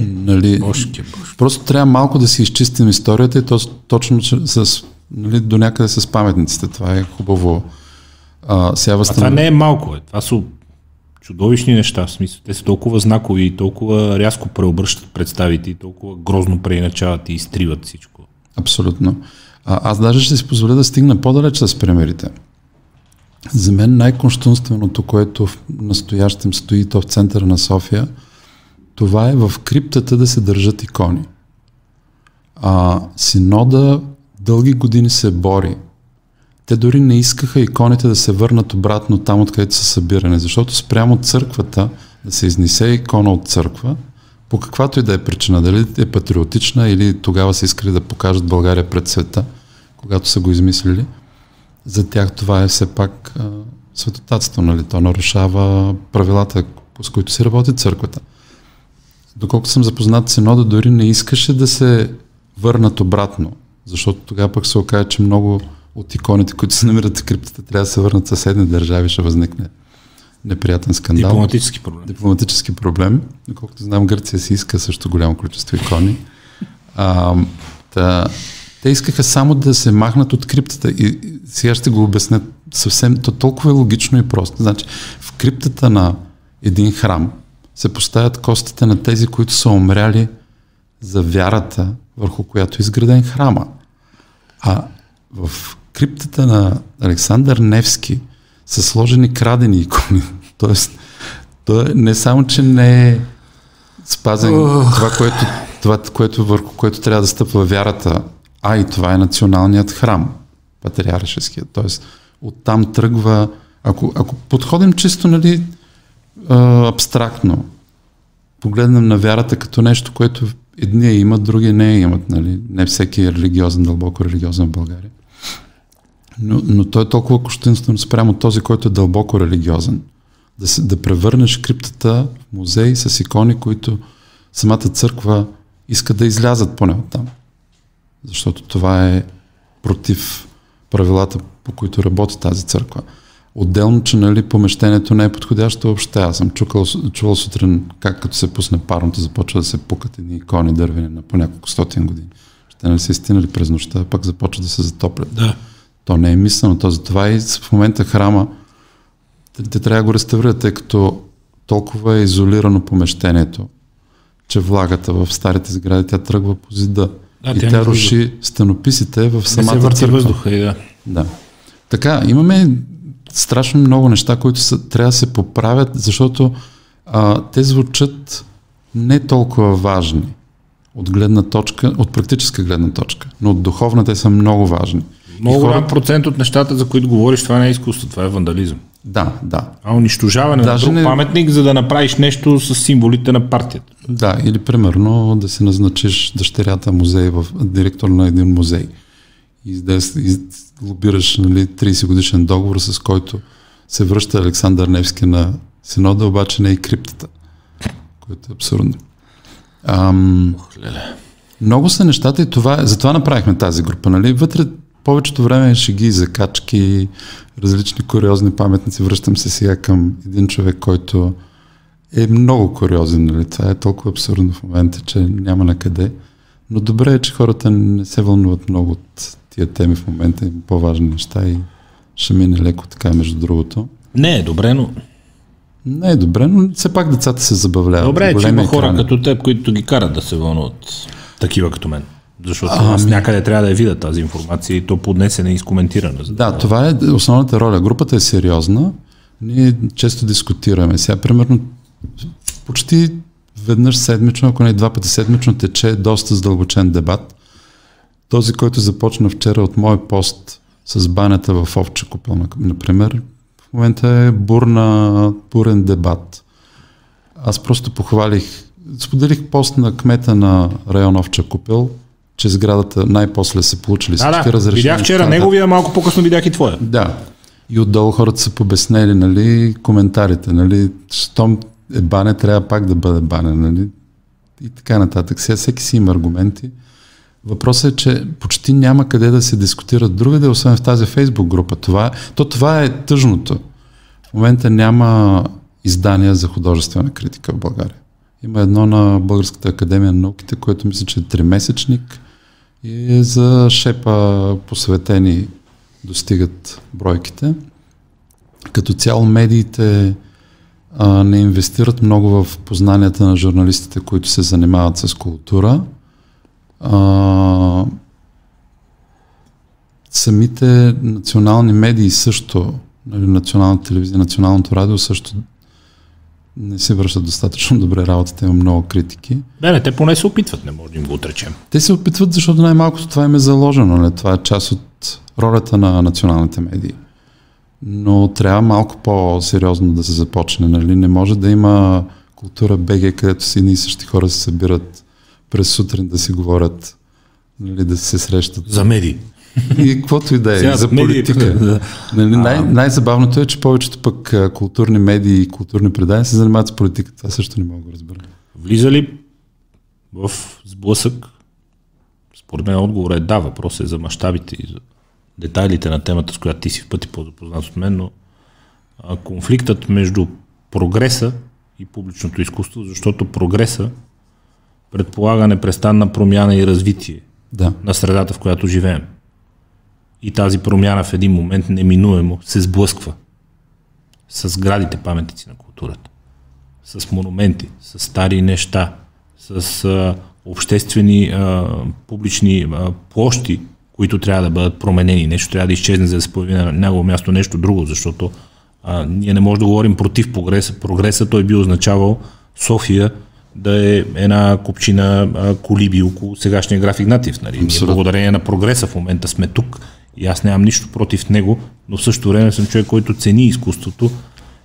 нали, бошки, бошки. Просто трябва малко да си изчистим историята и то, точно с, нали, до някъде с паметниците. Това е хубаво. А, сега възстан... а това не е малко. Е. Това са чудовищни неща. В смисъл, те са толкова знакови и толкова рязко преобръщат представите и толкова грозно преиначават и изтриват всичко. Абсолютно. А, аз даже ще си позволя да стигна по-далеч с примерите. За мен най-конштунственото, което в настоящем стои то в центъра на София, това е в криптата да се държат икони. А, синода дълги години се бори те дори не искаха иконите да се върнат обратно там, откъдето са събирани, защото спрямо църквата да се изнесе икона от църква, по каквато и да е причина, дали е патриотична или тогава са искали да покажат България пред света, когато са го измислили, за тях това е все пак а, светотатство, нали? То нарушава правилата, с които се работи църквата. Доколкото съм запознат, Синода дори не искаше да се върнат обратно, защото тогава пък се окаже, че много от иконите, които се намират в криптата, трябва да се върнат в съседни държави, ще възникне неприятен скандал. Дипломатически проблем. Дипломатически проблем. Доколкото знам, Гърция си иска също голямо количество икони. А, та, те искаха само да се махнат от криптата и сега ще го обясня съвсем, то толкова е логично и просто. Значи, в криптата на един храм се поставят костите на тези, които са умряли за вярата, върху която е изграден храма. А в криптата на Александър Невски са сложени крадени икони. Тоест, то е не само, че не е спазен oh. това, което, това, което, върху което трябва да стъпва вярата, а и това е националният храм, патриаршеският. Тоест, оттам тръгва, ако, ако подходим чисто, нали, абстрактно, погледнем на вярата като нещо, което едни имат, други не имат. Нали? Не всеки е религиозен, дълбоко религиозен в България. Но, но той е толкова кощунствен спрямо този, който е дълбоко религиозен. Да, се, да превърнеш криптата в музей с икони, които самата църква иска да излязат поне от там. Защото това е против правилата, по които работи тази църква. Отделно, че нали, помещението не е подходящо въобще. Аз съм чукал, чувал сутрин как като се пусне парното, започва да се пукат едни икони дървени на по няколко стотин години. Ще не са стинали през нощта, пак започва да се затоплят. Да. То не е мислено. То затова и в момента храма те, трябва да го реставрират, тъй като толкова е изолирано помещението, че влагата в старите сгради тя тръгва по зида. Да, и тя руши стенописите в самата не се църква. въздуха и да. Да. Така, имаме страшно много неща, които са, трябва да се поправят, защото а, те звучат не толкова важни от гледна точка, от практическа гледна точка, но от духовна те са много важни. Много голям хората... процент от нещата, за които говориш, това не е изкуство, това е вандализъм. Да, да. А унищожаване Даже на друг не... паметник, за да направиш нещо с символите на партията. Да, или примерно да се назначиш дъщерята музей в директор на един музей и да лобираш нали, 30 годишен договор, с който се връща Александър Невски на Синода, обаче не и криптата, което е абсурдно. Ам, Ох, много са нещата и това, затова направихме тази група. Нали? Вътре повечето време шеги, закачки, различни куриозни паметници. Връщам се сега към един човек, който е много куриозен. Нали? Това е толкова абсурдно в момента, че няма на къде. Но добре е, че хората не се вълнуват много от тия теми в момента. Има по-важни неща и ще мине леко така, между другото. Не е добре, но... Не е добре, но все пак децата се забавляват. Добре е, че има хора като теб, които ги карат да се вълнуват такива като мен. Защото а, аз някъде трябва да я видя тази информация и то поднесена и изкоментирана. Да, да, това е основната роля. Групата е сериозна. Ние често дискутираме. Сега, примерно, почти веднъж седмично, ако не два пъти седмично, тече доста задълбочен дебат. Този, който започна вчера от мой пост с банята в Овче купел, например, в момента е бурна, бурен дебат. Аз просто похвалих, споделих пост на кмета на район Овча купел, че сградата най-после са получили Да, всички да, разрешения. видях вчера Да, неговия, малко по-късно видях и твоя. Да. И отдолу хората са побеснели, нали, коментарите, нали, щом е бане, трябва пак да бъде бане, нали, и така нататък. Сега всеки си има аргументи. Въпросът е, че почти няма къде да се дискутират другаде, освен в тази фейсбук група. Това, то това е тъжното. В момента няма издания за художествена критика в България. Има едно на Българската академия на науките, което мисля, че е тримесечник и за шепа посветени достигат бройките. Като цяло медиите а, не инвестират много в познанията на журналистите, които се занимават с култура. А, самите национални медии също, нали, националната телевизия, националното радио също не се вършат достатъчно добре работата, има много критики. Не, не, те поне се опитват, не може да им го отречем. Те се опитват, защото най-малкото това им е заложено. Не? Това е част от ролята на националните медии. Но трябва малко по-сериозно да се започне. Нали? Не може да има култура БГ, където си едни и същи хора се събират през сутрин да си говорят, нали, да се срещат. За медии. И каквото и да е, за политика. да. Нали, най- най-забавното е, че повечето пък културни медии и културни предания се занимават с политика. Това също не мога да разбера. Влиза ли в сблъсък? Според мен отговор е да, въпрос е за мащабите и за детайлите на темата, с която ти си в пъти по-запознат от мен, но конфликтът между прогреса и публичното изкуство, защото прогреса предполага непрестанна промяна и развитие Да. на средата, в която живеем. И тази промяна в един момент неминуемо се сблъсква с градите паметници на културата, с монументи, с стари неща, с а, обществени а, публични а, площи, които трябва да бъдат променени. Нещо трябва да изчезне, за да се появи на негово място нещо друго, защото а, ние не можем да говорим против прогреса. Прогреса той би означавал София да е една купчина а, колиби около сегашния граф Игнатиев. Нали? Благодарение на прогреса в момента сме тук и аз нямам нищо против него, но в същото време съм човек, който цени изкуството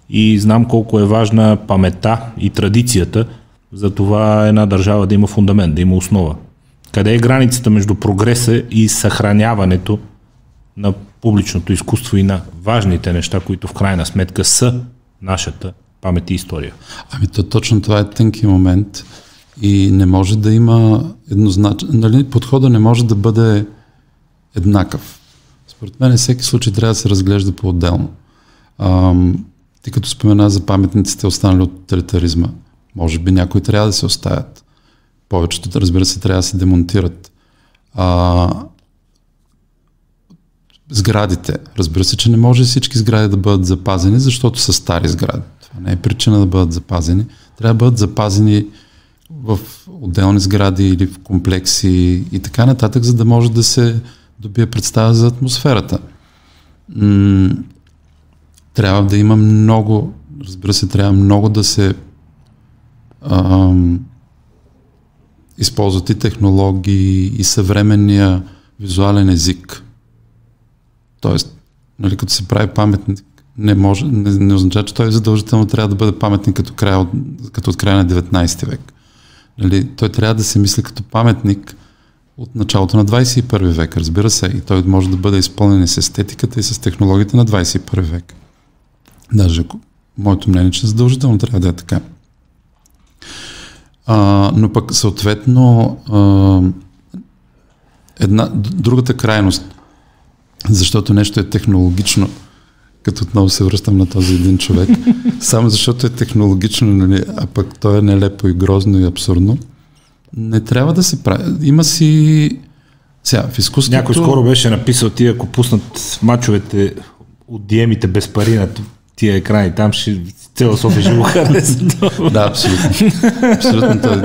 и знам колко е важна памета и традицията за това една държава да има фундамент, да има основа. Къде е границата между прогреса и съхраняването на публичното изкуство и на важните неща, които в крайна сметка са нашата памет и история? Ами то точно това е тънки момент и не може да има еднозначно, нали, подхода не може да бъде еднакъв. Според мен всеки случай трябва да се разглежда по-отделно. Ам, ти като спомена за паметниците останали от тоталитаризма, може би някои трябва да се оставят. Повечето, разбира се, трябва да се демонтират. А, сградите. Разбира се, че не може всички сгради да бъдат запазени, защото са стари сгради. Това не е причина да бъдат запазени. Трябва да бъдат запазени в отделни сгради или в комплекси и така нататък, за да може да се добие представа за атмосферата. М- трябва да има много, разбира се, трябва много да се ам, използват и технологии, и съвременния визуален език. Тоест, нали, като се прави паметник, не, може, не, не означава, че той задължително трябва да бъде паметник като, края като от края на 19 век. Нали, той трябва да се мисли като паметник от началото на 21 век, разбира се, и той може да бъде изпълнен с естетиката и с технологията на 21 век. Даже моето мнение, е, че задължително трябва да е така. А, но пък съответно а, една, другата крайност, защото нещо е технологично, като отново се връщам на този един човек, само защото е технологично, нали, а пък то е нелепо и грозно и абсурдно, не трябва да се прави. Има си... Сега, в изкуството... Някой скоро беше написал, ти ако пуснат мачовете от диемите без пари на тия екрани, там ще цяла София ще го хареса. Да, абсолютно. абсолютно той.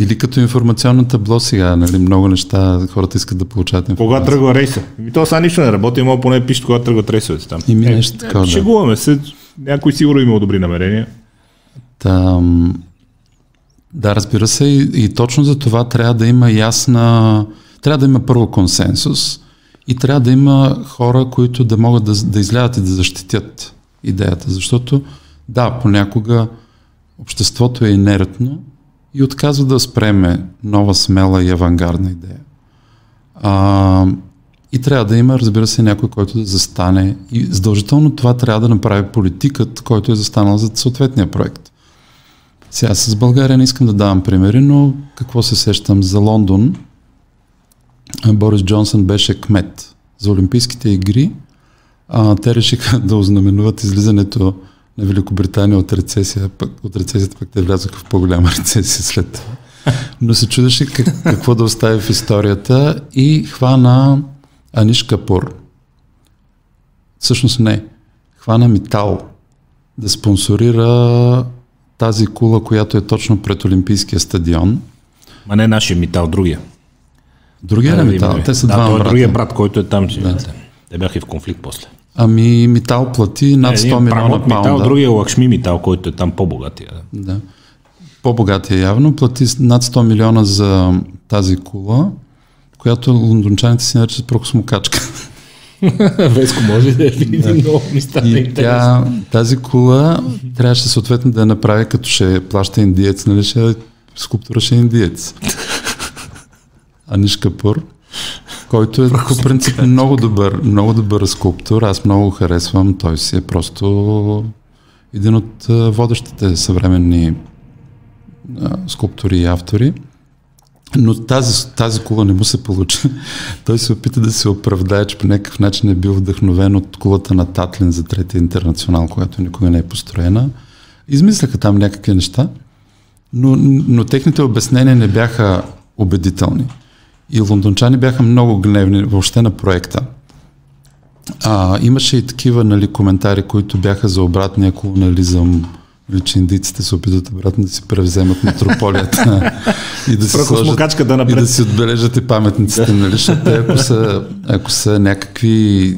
Или като информационно табло сега, нали, много неща, хората искат да получават Кога информация. тръгва рейса? Ми то сега нищо не работи, има поне пишат кога тръгват рейсовете там. И ми нещо такова, да. Шегуваме се, някой сигурно има добри намерения. Там, да, разбира се, и, и точно за това трябва да има ясна, трябва да има първо консенсус и трябва да има хора, които да могат да, да излядат и да защитят идеята, защото да, понякога обществото е инертно и отказва да спреме нова, смела и авангардна идея. А, и трябва да има, разбира се, някой, който да застане. И задължително това трябва да направи политикът, който е застанал за съответния проект. Сега с България не искам да давам примери, но какво се сещам за Лондон? Борис Джонсън беше кмет за Олимпийските игри. А, те решиха да ознаменуват излизането на Великобритания от рецесия, пък, от рецесията пък те влязоха в по-голяма рецесия след това. Но се чудеше как, какво да остави в историята и хвана Аниш Капур. Всъщност не. Хвана Митал да спонсорира тази кула, която е точно пред Олимпийския стадион. Ма не нашия Митал, другия. Другия да, Митал? Те са да, два той брата. е другия брат, който е там. Да. Те бяха и в конфликт после. Ами Митал плати над 100 милиона паунда. Митал, другия е Лакшми Митал, който е там по-богатия. Да. По-богатия явно. Плати над 100 милиона за тази кула, която лондончаните си наричат прокосмокачка. Веско може да я види да. много ми стана И тя, тази кула трябваше съответно да я направи като ще плаща индиец, нали ще скулптура ще е индиец. Аниш Капур, който е по принцип много добър, много добър скулптор. Аз много го харесвам. Той си е просто един от водещите съвременни скулптори и автори. Но тази, тази кула не му се получи. Той се опита да се оправдае, че по някакъв начин е бил вдъхновен от кулата на Татлин за третия интернационал, която никога не е построена. Измисляха там някакви неща, но, но техните обяснения не бяха убедителни. И лондончани бяха много гневни въобще на проекта. А, имаше и такива нали, коментари, които бяха за обратния колонализъм, че индийците се опитват обратно да си превземат метрополията и да си сложат, да и да си отбележат и паметниците, нали, защото ако са, ако са някакви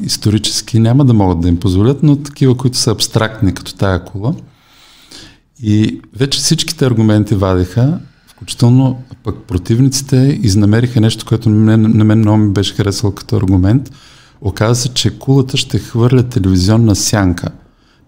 исторически, няма да могат да им позволят, но такива, които са абстрактни, като тая кула. И вече всичките аргументи вадиха, включително пък противниците изнамериха нещо, което на мен, на мен много ми беше харесало като аргумент. Оказа се, че кулата ще хвърля телевизионна сянка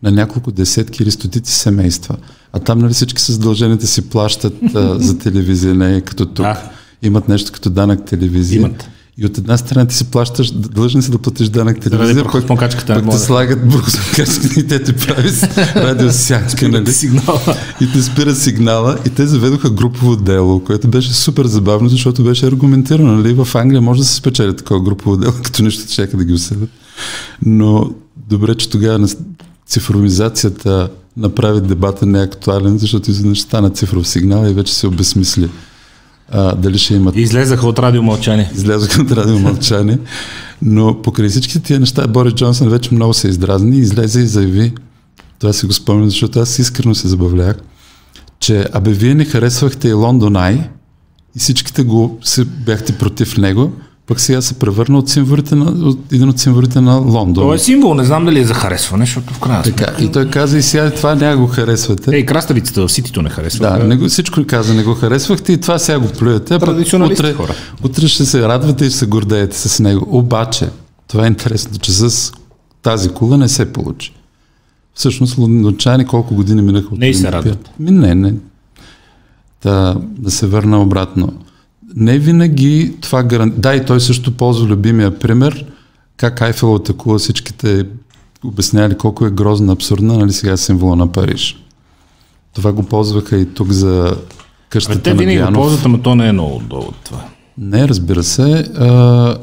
на няколко десетки или стотици семейства. А там нали всички са задължени да си плащат а, за телевизия, не като тук. Да. Имат нещо като данък телевизия. Имат. И от една страна ти си плащаш, длъжен си да платиш данък телевизия, пък, пък те слагат бруксмокачката и те ти прави с радиосянка, нали? сигнала. И те спира сигнала и те заведоха групово дело, което беше супер забавно, защото беше аргументирано. Нали? В Англия може да се спечели такова групово дело, като нищо чака да ги усъдят. Но добре, че тогава цифровизацията направи дебата неактуален, защото изведнъж стана цифров сигнал и вече се обесмисли а, дали ще имат... Излезаха от радиомълчание. Излезаха от радиомълчание. Но покрай всички тия неща Борис Джонсън вече много се издразни, излезе и заяви, това си го спомням, защото аз искрено се забавлях, че абе вие не харесвахте и Лондон Ай и всичките го се бяхте против него, пък сега се превърна от символите на, от един от символите на Лондон. Това е символ, не знам дали е за харесване, защото в крайна Така, и той каза и сега това няма го харесвате. Ей, краставицата в ситито не харесва. Да, не го, всичко каза, не го харесвахте и това сега го плюете. Традиционалисти утре, хора. утре ще се радвате и ще се гордеете с него. Обаче, това е интересно, че с тази кула не се получи. Всъщност, лондончани колко години минаха от Не се радват. Ми, не, не. Да, да се върна обратно. Не винаги това гарантира. Да, и той също ползва любимия пример, как Айфеловата кула всичките обясняли колко е грозна, абсурдна, нали сега символа на Париж. Това го ползваха и тук за къщата те на винаги го Биянов. ползват, ама то не е много долу от това. Не, разбира се. А,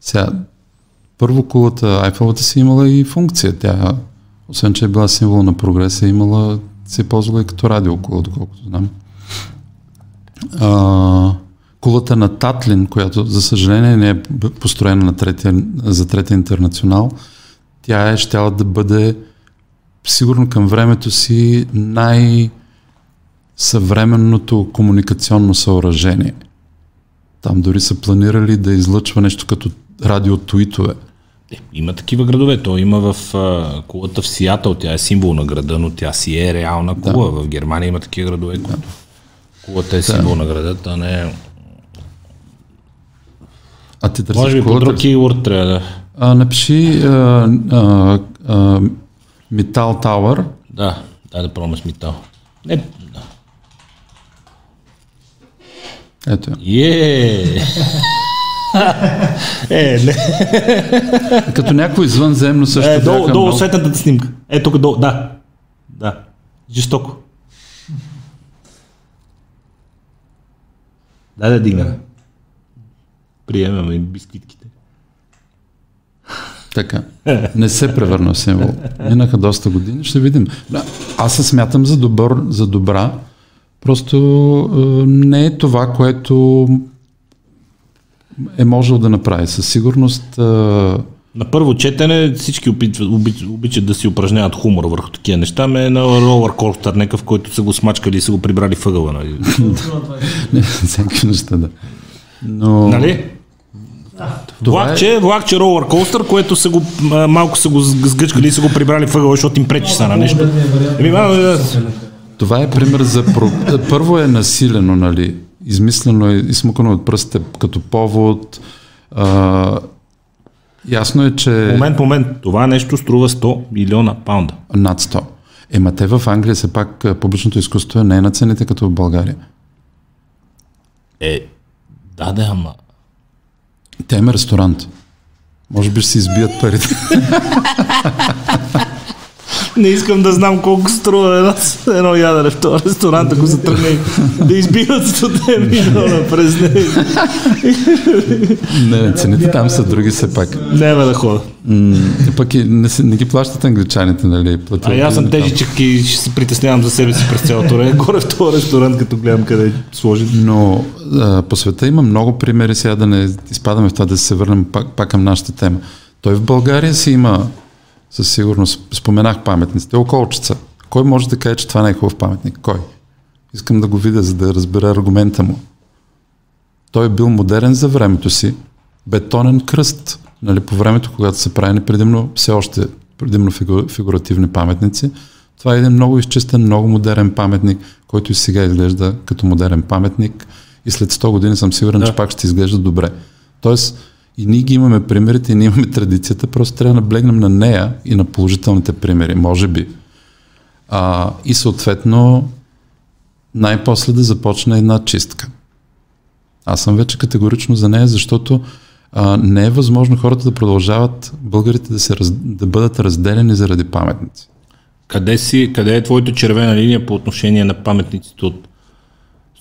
сега, първо кулата Айфелата си имала и функция. Тя, освен че е била символ на прогреса, е имала, се е ползвала и като радиокула, доколкото знам. А, кулата на Татлин, която за съжаление не е построена на третия, за третия интернационал, тя е щяла да бъде сигурно към времето си най- съвременното комуникационно съоръжение. Там дори са планирали да излъчва нещо като радиотуитове Е, има такива градове. То има в а, кулата в Сиатъл. Тя е символ на града, но тя си е реална кула. Да. В Германия има такива градове, които кулата е символ на града, а не... А ти търсиш Може би по друг keyword трябва да... А, напиши а, а, а, Metal Tower. Да, дай да пробваме с метал. Не, да. Ето. Е! е, не. Като някакво извънземно също Е, долу, долу много- светната снимка. Е, тук долу, да. Да. Жестоко. Дай да дигна. Приемаме бисквитките. Така. Не се превърна в символ. Минаха доста години, ще видим. Аз се смятам за, добър, за добра, просто е, не е това, което е можел да направи. Със сигурност е, На първо четене всички обичат, обичат, обичат да си упражняват хумор върху такива неща, ме е на ролър костър, някакъв, който са го смачкали и са го прибрали въгъла. Нали? всякакви неща, да. Но нали? това е, Влакче, влакче ролър костър, което са го, малко са го сг- сгъчкали и са го прибрали въгъла, защото им пречи са на нещо. Еми, да, това е пример за... Про... Първо е насилено, нали? Измислено е, измукано от пръстите като повод. А, ясно е, че... момент, момент. Това нещо струва 100 милиона паунда. Над 100. Ема те в Англия все пак публичното изкуство не е на цените като в България. Е, да, да, ама. Те има ресторант. Може би ще си избият парите. Не искам да знам колко струва едно, едно ядене в този ресторант, ако се тръгне да избиват 100 милиона през него. не, не, цените там са други все пак. Няма да хода. М- пък и не, се- не ги плащат англичаните, нали? Платят А аз съм тежичък и ще се притеснявам за себе си през цялото време. Горе в този ресторант, като гледам къде е сложен. Но а, по света има много примери, сега да не изпадаме в това, да се върнем пак, пак към нашата тема. Той в България си има, със сигурност, споменах паметниците, околчица. Кой може да каже, че това не е хубав паметник? Кой? Искам да го видя, за да разбера аргумента му. Той е бил модерен за времето си, бетонен кръст, нали, по времето, когато се прави предимно, все още предимно фигу, фигуративни паметници. Това е един много изчистен, много модерен паметник, който и сега изглежда като модерен паметник и след 100 години съм сигурен, Да. че пак ще изглежда добре. Тоест, и ние ги имаме примерите, и ние имаме традицията, просто трябва да наблегнем на нея и на положителните примери, може би. А, и съответно, най-после да започне една чистка. Аз съм вече категорично за нея, защото а, не е възможно хората да продължават, българите да, се раз, да бъдат разделени заради паметници. Къде, си, къде е твоята червена линия по отношение на паметниците от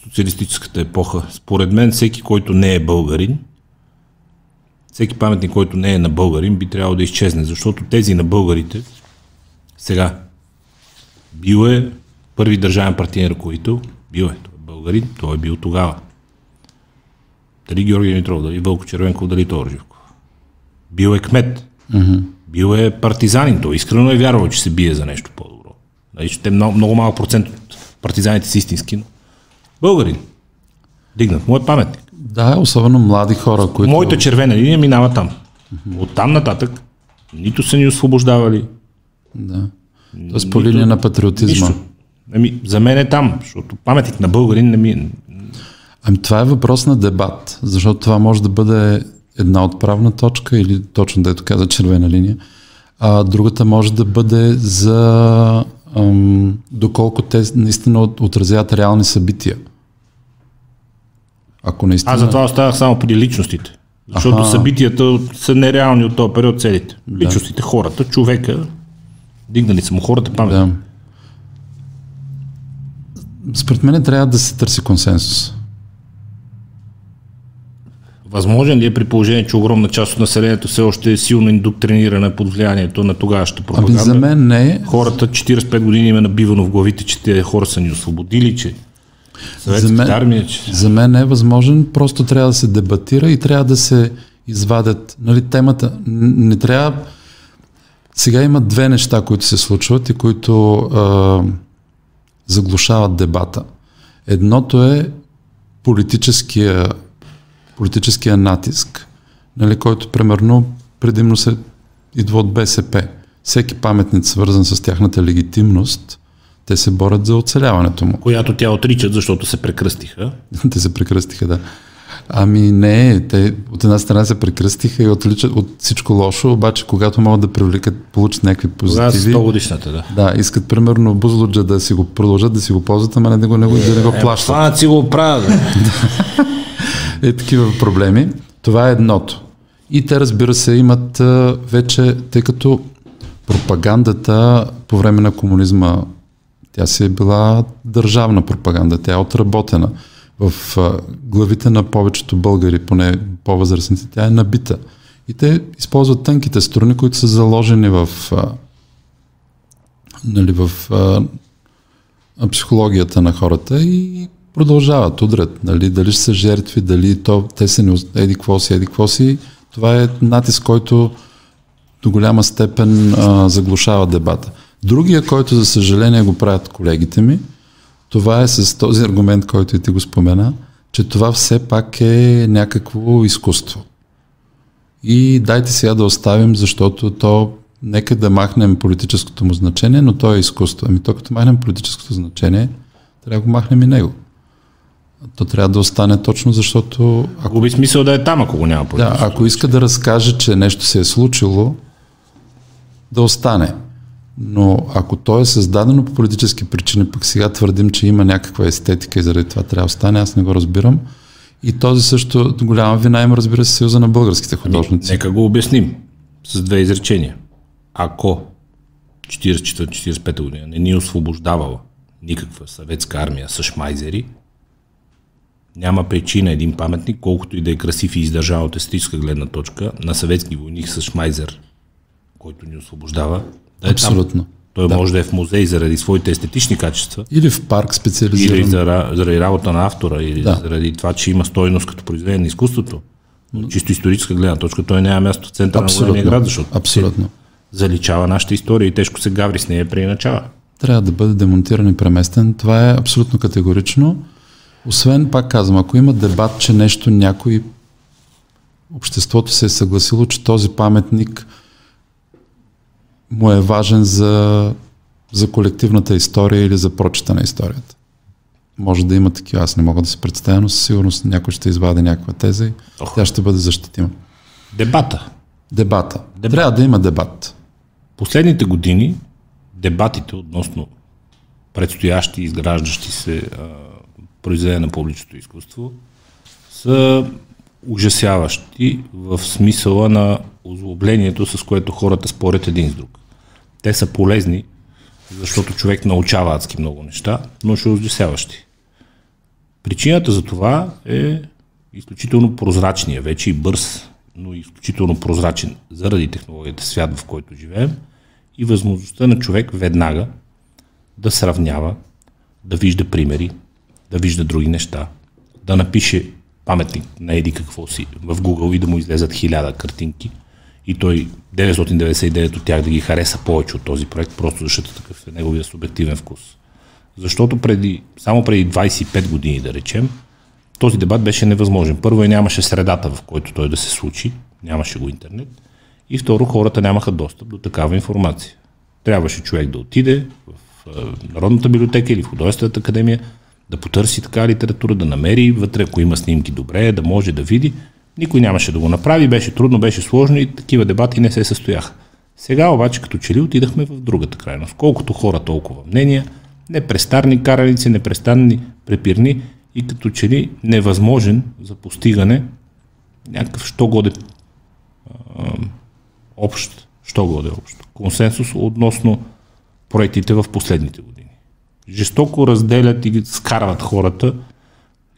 социалистическата епоха? Според мен всеки, който не е българин, всеки паметник, който не е на българин, би трябвало да изчезне, защото тези на българите сега бил е първи държавен партиен ръководител, бил е, той е българин, той е бил тогава. Дали Георги Димитров, дали Вълко Червенков, дали Тодор Живков. Бил е кмет. Бил е партизанин. Той искрено е вярвал, че се бие за нещо по-добро. Нали, те много, много малък процент от партизаните са истински, но българин. Дигнат. Мой паметник. Да, особено млади хора, които... Моята червена линия минава там. От там нататък нито са ни освобождавали. Да. Тоест по линия на патриотизма. Нищо. Ами, за мен е там, защото паметник на българин не ми... Ами това е въпрос на дебат, защото това може да бъде една отправна точка или точно дето каза червена линия, а другата може да бъде за ам, доколко те наистина от- отразяват реални събития. Ако наистина... Аз затова оставах само при личностите. Защото Аха. събитията са нереални от този период целите. Личностите, хората, човека, дигнали са му хората памет. Да. Според мен трябва да се търси консенсус. Възможен ли е при положение, че огромна част от населението все още е силно индоктринирана под влиянието на тогавашната Ами пропаганда? за мен не е. Хората 45 години им е набивано в главите, че тези хора са ни освободили, че За мен, армия, че... за мен не е възможен, просто трябва да се дебатира и трябва да се извадят нали, темата. Не трябва. Сега има две неща, които се случват и които а, заглушават дебата. Едното е политическия, политическия натиск, нали, който примерно предимно се идва от БСП. Всеки паметник, свързан с тяхната легитимност, те се борят за оцеляването му. Която тя отричат, защото се прекръстиха. те се прекръстиха, да. Ами не, те от една страна се прекръстиха и отличат от всичко лошо, обаче когато могат да привлекат, получат някакви позитиви. Това 100 годишната, да. Да, искат примерно Бузлуджа да си го продължат да си го ползват, ама не да го, не, да не го е, плащат. Това си го правят. е, такива проблеми. Това е едното. И те, разбира се, имат вече, тъй като пропагандата по време на комунизма, тя си е била държавна пропаганда, тя е отработена в главите на повечето българи, поне по-възрастните, тя е набита. И те използват тънките струни, които са заложени в, нали, в психологията на хората и продължават, удрят. Нали, дали ще са жертви, дали то, те са не еди какво си, еди какво си. Това е натиск, който до голяма степен а, заглушава дебата. Другия, който за съжаление го правят колегите ми, това е с този аргумент, който и ти го спомена, че това все пак е някакво изкуство. И дайте сега да оставим, защото то, нека да махнем политическото му значение, но то е изкуство. Ами то като махнем политическото значение, трябва да го махнем и него. То трябва да остане точно защото... Ако... Губи смисъл да е там, ако го няма Да, ако иска да разкаже, че нещо се е случило, да остане. Но ако то е създадено по политически причини, пък сега твърдим, че има някаква естетика и заради това трябва да остане, аз не го разбирам. И този също голяма вина има, разбира се, Съюза на българските художници. Нека го обясним с две изречения. Ако 44-45 година не ни освобождавала никаква съветска армия с шмайзери, няма причина един паметник, колкото и да е красив и издържан от естетическа гледна точка, на съветски войник с шмайзер, който ни освобождава, да е Абсолютно. Там. Той да. може да е в музей заради своите естетични качества. Или в парк специализиран. Или заради работа на автора, или да. заради това, че има стойност като произведение на изкуството. Но чисто историческа гледна точка, той няма място в центъра Абсолютно. на големия град, защото Абсолютно. заличава нашата история и тежко се гаври с нея преиначава. Трябва да бъде демонтиран и преместен. Това е абсолютно категорично. Освен, пак казвам, ако има дебат, че нещо някой обществото се е съгласило, че този паметник му е важен за, за колективната история или за прочета на историята. Може да има такива, аз не мога да се представя, но със сигурност някой ще извади някаква теза и Ох. тя ще бъде защитима. Дебата. Дебата. Дебат. Трябва да има дебат. Последните години дебатите относно предстоящи, изграждащи се а, произведения на публичното изкуство са ужасяващи в смисъла на озлоблението, с което хората спорят един с друг. Те са полезни, защото човек научава адски много неща, но ще ужасяващи. Причината за това е изключително прозрачния, вече и бърз, но изключително прозрачен заради технологията свят, в който живеем и възможността на човек веднага да сравнява, да вижда примери, да вижда други неща, да напише паметник на еди какво си в Google и да му излезат хиляда картинки и той 999 от тях да ги хареса повече от този проект, просто защото такъв е неговия субективен вкус. Защото преди, само преди 25 години, да речем, този дебат беше невъзможен. Първо, и нямаше средата, в който той да се случи, нямаше го интернет. И второ, хората нямаха достъп до такава информация. Трябваше човек да отиде в Народната библиотека или в Художествената академия, да потърси така литература, да намери вътре, ако има снимки добре, да може да види. Никой нямаше да го направи, беше трудно, беше сложно и такива дебати не се състояха. Сега обаче като че ли отидахме в другата крайност. Колкото хора, толкова мнения, непрестанни караници, непрестанни препирни и като че ли невъзможен за постигане някакъв що годе общ, що годе общ консенсус относно проектите в последните години жестоко разделят и скарват хората.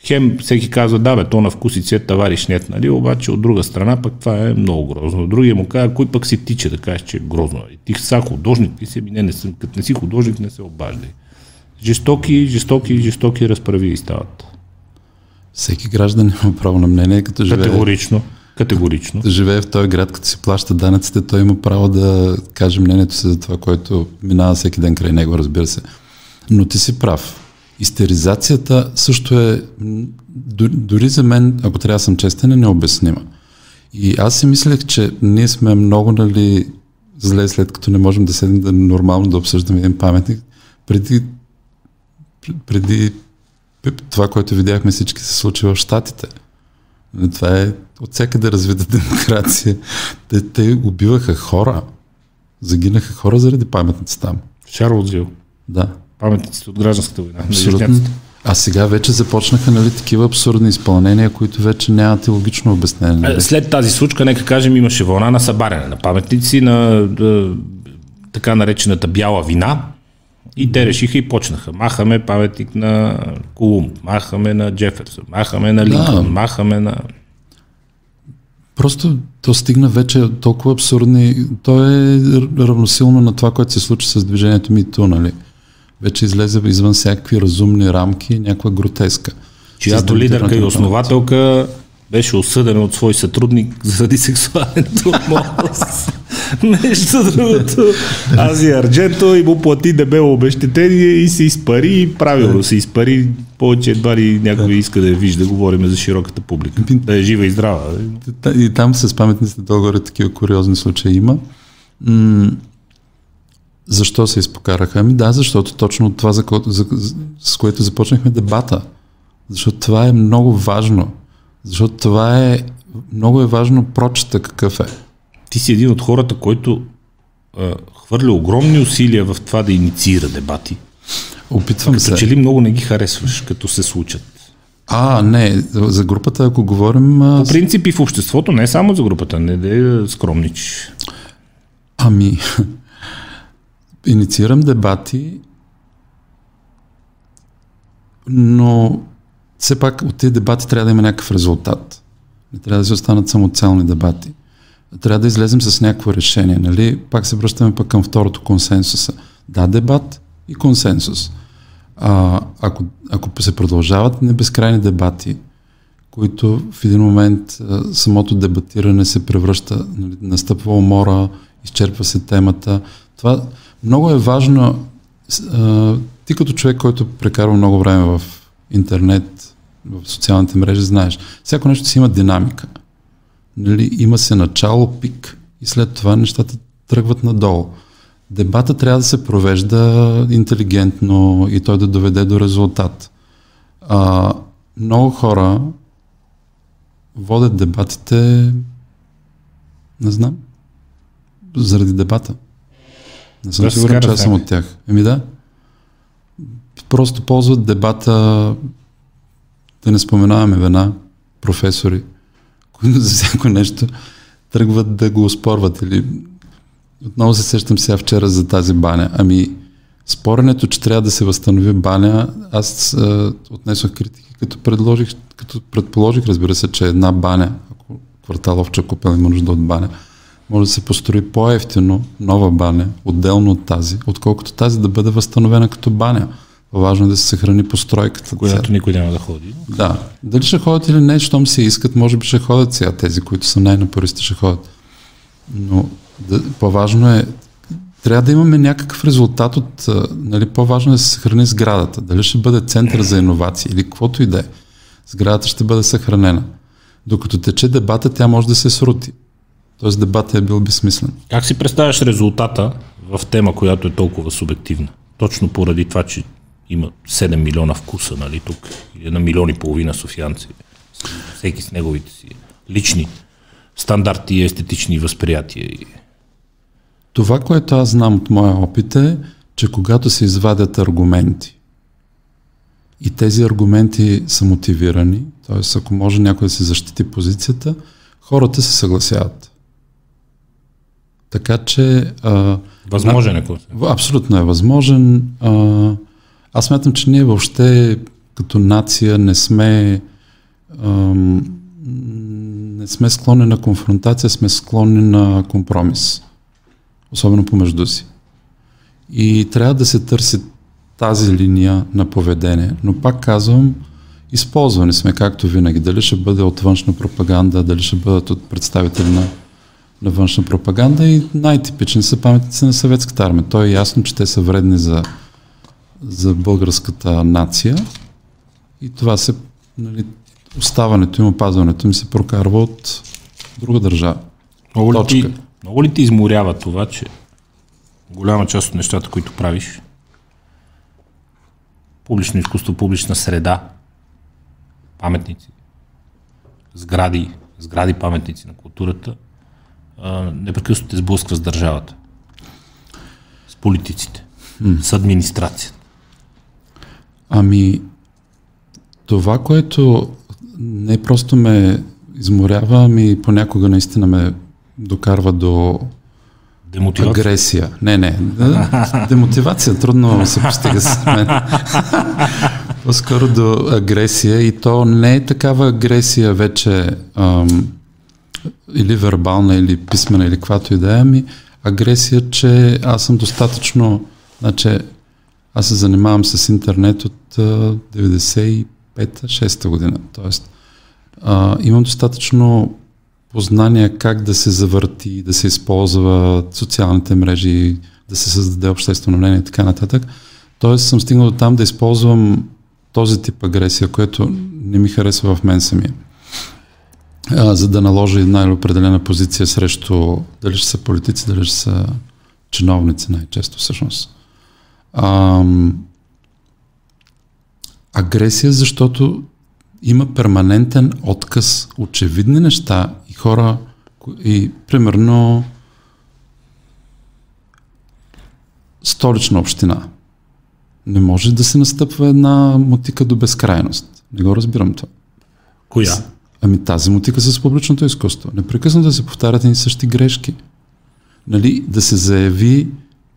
Хем всеки казва, да бе, то на вкус и цвет товариш нет, нали? Обаче от друга страна пък това е много грозно. Другия му казва, кой пък си тича да кажеш, че е грозно. И ти са художник, ти си, не, не, като не си художник, не се обаждай. Жестоки, жестоки, жестоки разправи стават. Всеки граждан има право на мнение, като живее. Категорично. Категорично. Като живее в този град, като си плаща данъците, той има право да каже мнението си за това, което минава всеки ден край него, разбира се. Но ти си прав. Истеризацията също е, дори за мен, ако трябва да съм честен, е необяснима. И аз си мислех, че ние сме много, нали, зле, след като не можем да седнем да нормално да обсъждаме един паметник. Преди, преди това, което видяхме всички се случи в Штатите. Нали, това е от всякъде развита демокрация. Те, те убиваха хора. Загинаха хора заради паметници там. Шарлотсвил. Да. Паметниците от гражданската война. Абсолютно. А сега вече започнаха нали, такива абсурдни изпълнения, които вече нямат и логично обяснение. Нали? След тази случка, нека кажем, имаше вълна на събаряне на паметници на да, така наречената бяла вина. И те решиха и почнаха. Махаме паметник на Колумб, махаме на Джеферсон, махаме на Линкън, да. махаме на... Просто то стигна вече толкова абсурдни. То е равносилно на това, което се случи с движението Мито, нали? Вече излезе извън всякакви разумни рамки, някаква гротеска. Чиято лидерка и основателка беше осъдена от свой сътрудник заради сексуален тормоз. Нещо другото. Ази Ардженто и му плати дебело обещетение и се изпари, правилно се изпари, повече едва ли някой иска да я вижда, говорим за широката публика. Да е жива и здрава. И там с паметниците долу такива куриозни случаи има. Защо се изпокараха? Ами да, защото точно това, за което, за, с което започнахме дебата. Защото това е много важно. Защото това е много е важно прочета какъв е. Ти си един от хората, който е, хвърля огромни усилия в това да инициира дебати. Опитвам като се. Като че ли много не ги харесваш, като се случат? А, не, за групата, ако говорим... По принцип и в обществото, не само за групата, не да скромничиш. Ами, инициирам дебати, но все пак от тези дебати трябва да има някакъв резултат. Не трябва да се останат самоцелни дебати. Трябва да излезем с някакво решение. Нали? Пак се връщаме пък към второто консенсуса. Да, дебат и консенсус. А, ако, ако се продължават небезкрайни дебати, които в един момент самото дебатиране се превръща, нали, настъпва умора, изчерпва се темата, това много е важно, ти като човек, който прекарва много време в интернет, в социалните мрежи, знаеш, всяко нещо си има динамика. Нали, има се начало, пик и след това нещата тръгват надолу. Дебата трябва да се провежда интелигентно и той да доведе до резултат. А, много хора водят дебатите, не знам, заради дебата. Не съм да сигурен, че аз съм от тях. Еми да. Просто ползват дебата, да не споменаваме вена, професори, които за всяко нещо тръгват да го оспорват. Или... Отново се сещам сега вчера за тази баня. Ами, споренето, че трябва да се възстанови баня, аз а, отнесох критики, като предложих, като предположих, разбира се, че една баня, ако кварталовча купел има нужда от баня, може да се построи по-ефтино нова баня, отделно от тази, отколкото тази да бъде възстановена като баня. Важно е да се съхрани постройката. Която никой няма да ходи. Да. Дали ще ходят или не, щом се искат, може би ще ходят сега тези, които са най-напористи, ще ходят. Но да, по-важно е, трябва да имаме някакъв резултат от, нали, по-важно е да се съхрани сградата. Дали ще бъде център за иновации или каквото и да е. Сградата ще бъде съхранена. Докато тече дебата, тя може да се срути. Тоест дебатът е бил безсмислен. Как си представяш резултата в тема, която е толкова субективна? Точно поради това, че има 7 милиона вкуса, нали, тук, или на милиони и половина софианци, всеки с неговите си лични стандарти и естетични възприятия. Това, което аз знам от моя опит е, че когато се извадят аргументи и тези аргументи са мотивирани, т.е. ако може някой да се защити позицията, хората се съгласяват. Така че... А, възможен е. Абсолютно е възможен. А, аз смятам, че ние въобще като нация не сме а, не сме склонни на конфронтация, сме склонни на компромис. Особено помежду си. И трябва да се търси тази линия на поведение. Но пак казвам, използвани сме както винаги. Дали ще бъде от външна пропаганда, дали ще бъдат от представители на на външна пропаганда и най-типични са паметници на съветската армия. То е ясно, че те са вредни за, за българската нация и това се, нали, оставането им, опазването им се прокарва от друга държава. Много ли, ти, Много ли ти изморява това, че голяма част от нещата, които правиш, публично изкуство, публична среда, паметници, сгради, сгради паметници на културата, непрекъснато те сблъсква с държавата, с политиците, mm. с администрацията. Ами, това, което не просто ме изморява, ами понякога наистина ме докарва до Демотивация? Агресия. Не, не. Демотивация трудно се постига с мен. По-скоро до агресия и то не е такава агресия вече ам, или вербална, или писмена, или каквато и да е, ами агресия, че аз съм достатъчно, значи аз се занимавам с интернет от 95-6 година, т.е. имам достатъчно познания как да се завърти, да се използва социалните мрежи, да се създаде обществено мнение и така нататък. Тоест съм стигнал до там да използвам този тип агресия, което не ми харесва в мен самия. А, за да наложи една или определена позиция срещу дали ще са политици, дали ще са чиновници най-често всъщност. А, агресия, защото има перманентен отказ, очевидни неща и хора, и примерно столична община. Не може да се настъпва една мотика до безкрайност. Не го разбирам това. Коя? Ами тази мотика с публичното изкуство. Непрекъснато да се повтарят и същи грешки. Нали, да се заяви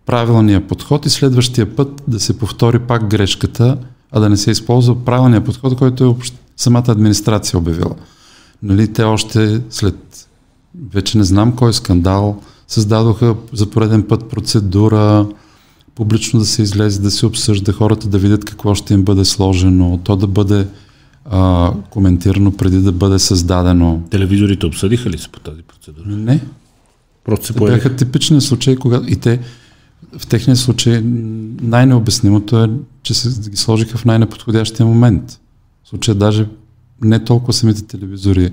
правилния подход и следващия път да се повтори пак грешката, а да не се използва правилния подход, който е общ... самата администрация обявила. Нали, те още след вече не знам кой скандал, създадоха за пореден път процедура, публично да се излезе, да се обсъжда, хората да видят какво ще им бъде сложено, то да бъде а, коментирано преди да бъде създадено. Телевизорите обсъдиха ли се по тази процедура? Не. Просто се появиха. Бяха типични случаи, когато и те в техния случай най-необяснимото е, че се ги сложиха в най-неподходящия момент. В случая даже не толкова самите телевизори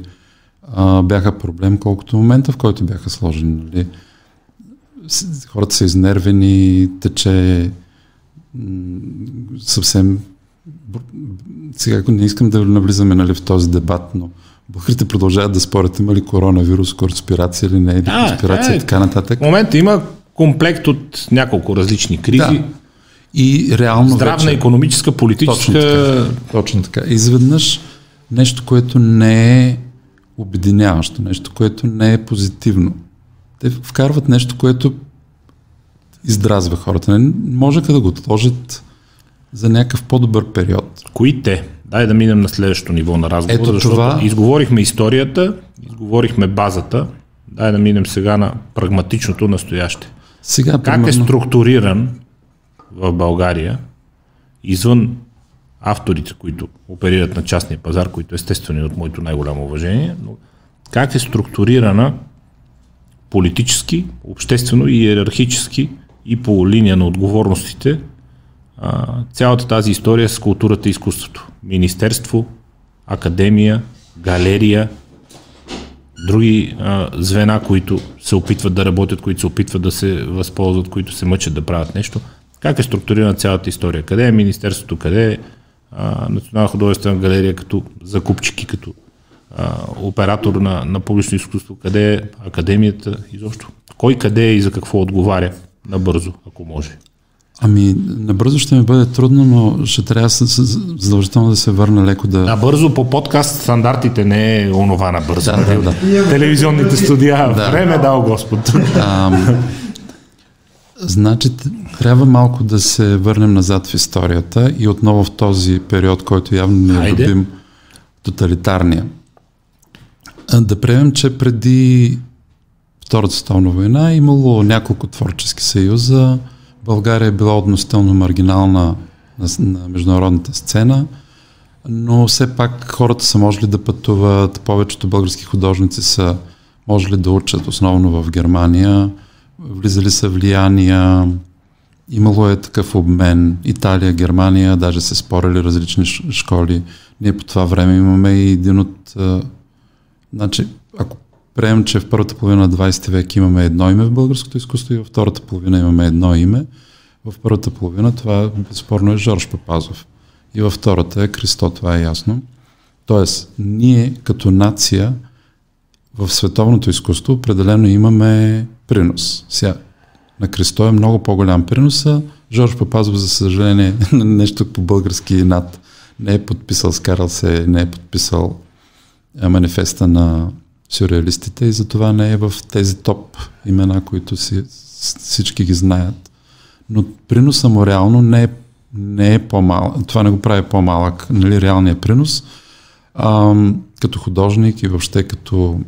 а, бяха проблем, колкото момента, в който бяха сложени. Нали? Хората са изнервени, тече съвсем сега не искам да навлизаме нали, в този дебат, но българите продължават да спорят има ли коронавирус, конспирация или не, или а, конспирация е, и така нататък. В момента има комплект от няколко различни кризи. Да. И реално Здравна, вече, економическа, политическа... Точно така, точно така. Изведнъж нещо, което не е обединяващо, нещо, което не е позитивно. Те вкарват нещо, което издразва хората. Не може да го отложат за някакъв по-добър период. Кои те? Дай да минем на следващото ниво на разговора, Ето защото това... изговорихме историята, изговорихме базата, дай да минем сега на прагматичното настояще. Сега, как примерно... е структуриран в България, извън авторите, които оперират на частния пазар, които естествено е от моето най-голямо уважение, но как е структурирана политически, обществено и иерархически и по линия на отговорностите а, цялата тази история с културата и изкуството. Министерство, академия, галерия, други а, звена, които се опитват да работят, които се опитват да се възползват, които се мъчат да правят нещо. Как е структурирана цялата история? Къде е Министерството? Къде е Национална художествена галерия като закупчики, като а, оператор на, на публично изкуство? Къде е Академията изобщо? Кой къде е и за какво отговаря? Набързо, ако може. Ами, набързо ще ми бъде трудно, но ще трябва задължително да се върна леко да... Набързо по подкаст стандартите не е онова набързо. Да, да, да. Телевизионните студия. Да. Време дал Господ. А, значи, трябва малко да се върнем назад в историята и отново в този период, който явно не е любим тоталитарния. Да приемем, че преди Втората световна война е имало няколко творчески съюза, България е била относително маргинална на, на международната сцена, но все пак хората са можели да пътуват, повечето български художници са можели да учат основно в Германия, влизали са влияния, имало е такъв обмен, Италия, Германия, даже се спорили различни школи. Ние по това време имаме и един от... Значи, ако приемам, че в първата половина на 20 век имаме едно име в българското изкуство и във втората половина имаме едно име. В първата половина това безспорно е Жорж Папазов. И във втората е Христо, това е ясно. Тоест, ние като нация в световното изкуство определено имаме принос. Сега, на Христо е много по-голям принос, а Жорж Папазов, за съжаление, нещо по български над не е подписал, скарал се, не е подписал манифеста на сюрреалистите и затова не е в тези топ имена, които си, всички ги знаят. Но приноса му реално не е, не е по-малък. Това не го прави по-малък, нали, реалният принос. А, като художник и въобще като,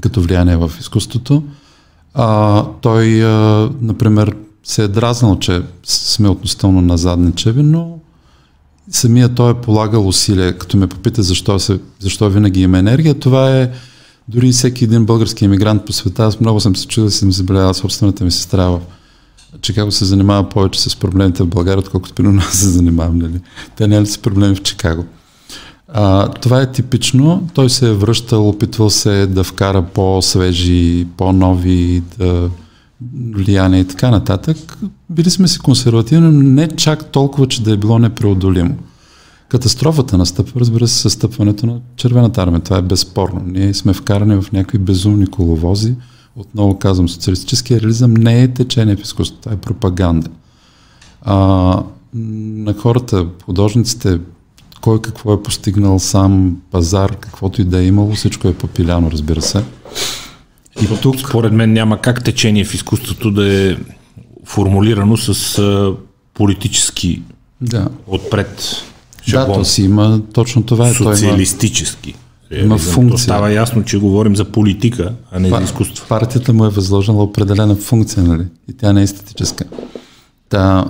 като влияние в изкуството. А, той, а, например, се е дразнал, че сме относително назадничеви, но самия той е полагал усилия, като ме попита защо, се, защо винаги има енергия. Това е дори всеки един български емигрант по света. Аз много съм се чудил съм забелязал собствената ми сестра в Чикаго се занимава повече с проблемите в България, отколкото при нас се занимавам. Нали? Те ли са проблеми в Чикаго? А, това е типично. Той се е връщал, опитвал се да вкара по-свежи, по-нови да, влияния и така нататък. Били сме си консервативни, но не чак толкова, че да е било непреодолимо. Катастрофата настъпва, разбира се, със стъпването на червената армия. Това е безспорно. Ние сме вкарани в някакви безумни коловози. Отново казвам, социалистическия реализъм не е течение в изкуството, това е пропаганда. А, на хората, художниците, кой какво е постигнал сам, пазар, каквото и да е имало, всичко е попиляно, разбира се. И тук, според мен, няма как течение в изкуството да е формулирано с политически да. отпред Да, то си има точно това. Е. Социалистически. Има, има функция. То става ясно, че говорим за политика, а не Пар, за изкуство. Партията му е възложила определена функция, нали? И тя не е естетическа. Та,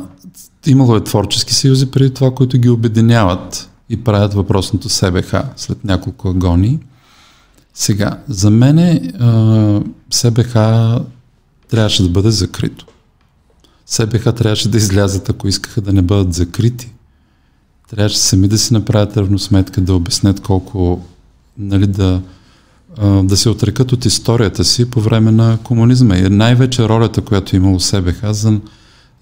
имало е творчески съюзи преди това, които ги обединяват и правят въпросното СБХ след няколко агонии. Сега, за мен СБХ трябваше да бъде закрито. СБХ трябваше да излязат, ако искаха да не бъдат закрити. Трябваше сами да си направят равносметка, да обяснят колко, нали, да, да се отрекат от историята си по време на комунизма. И най-вече ролята, която е имало СБХ за,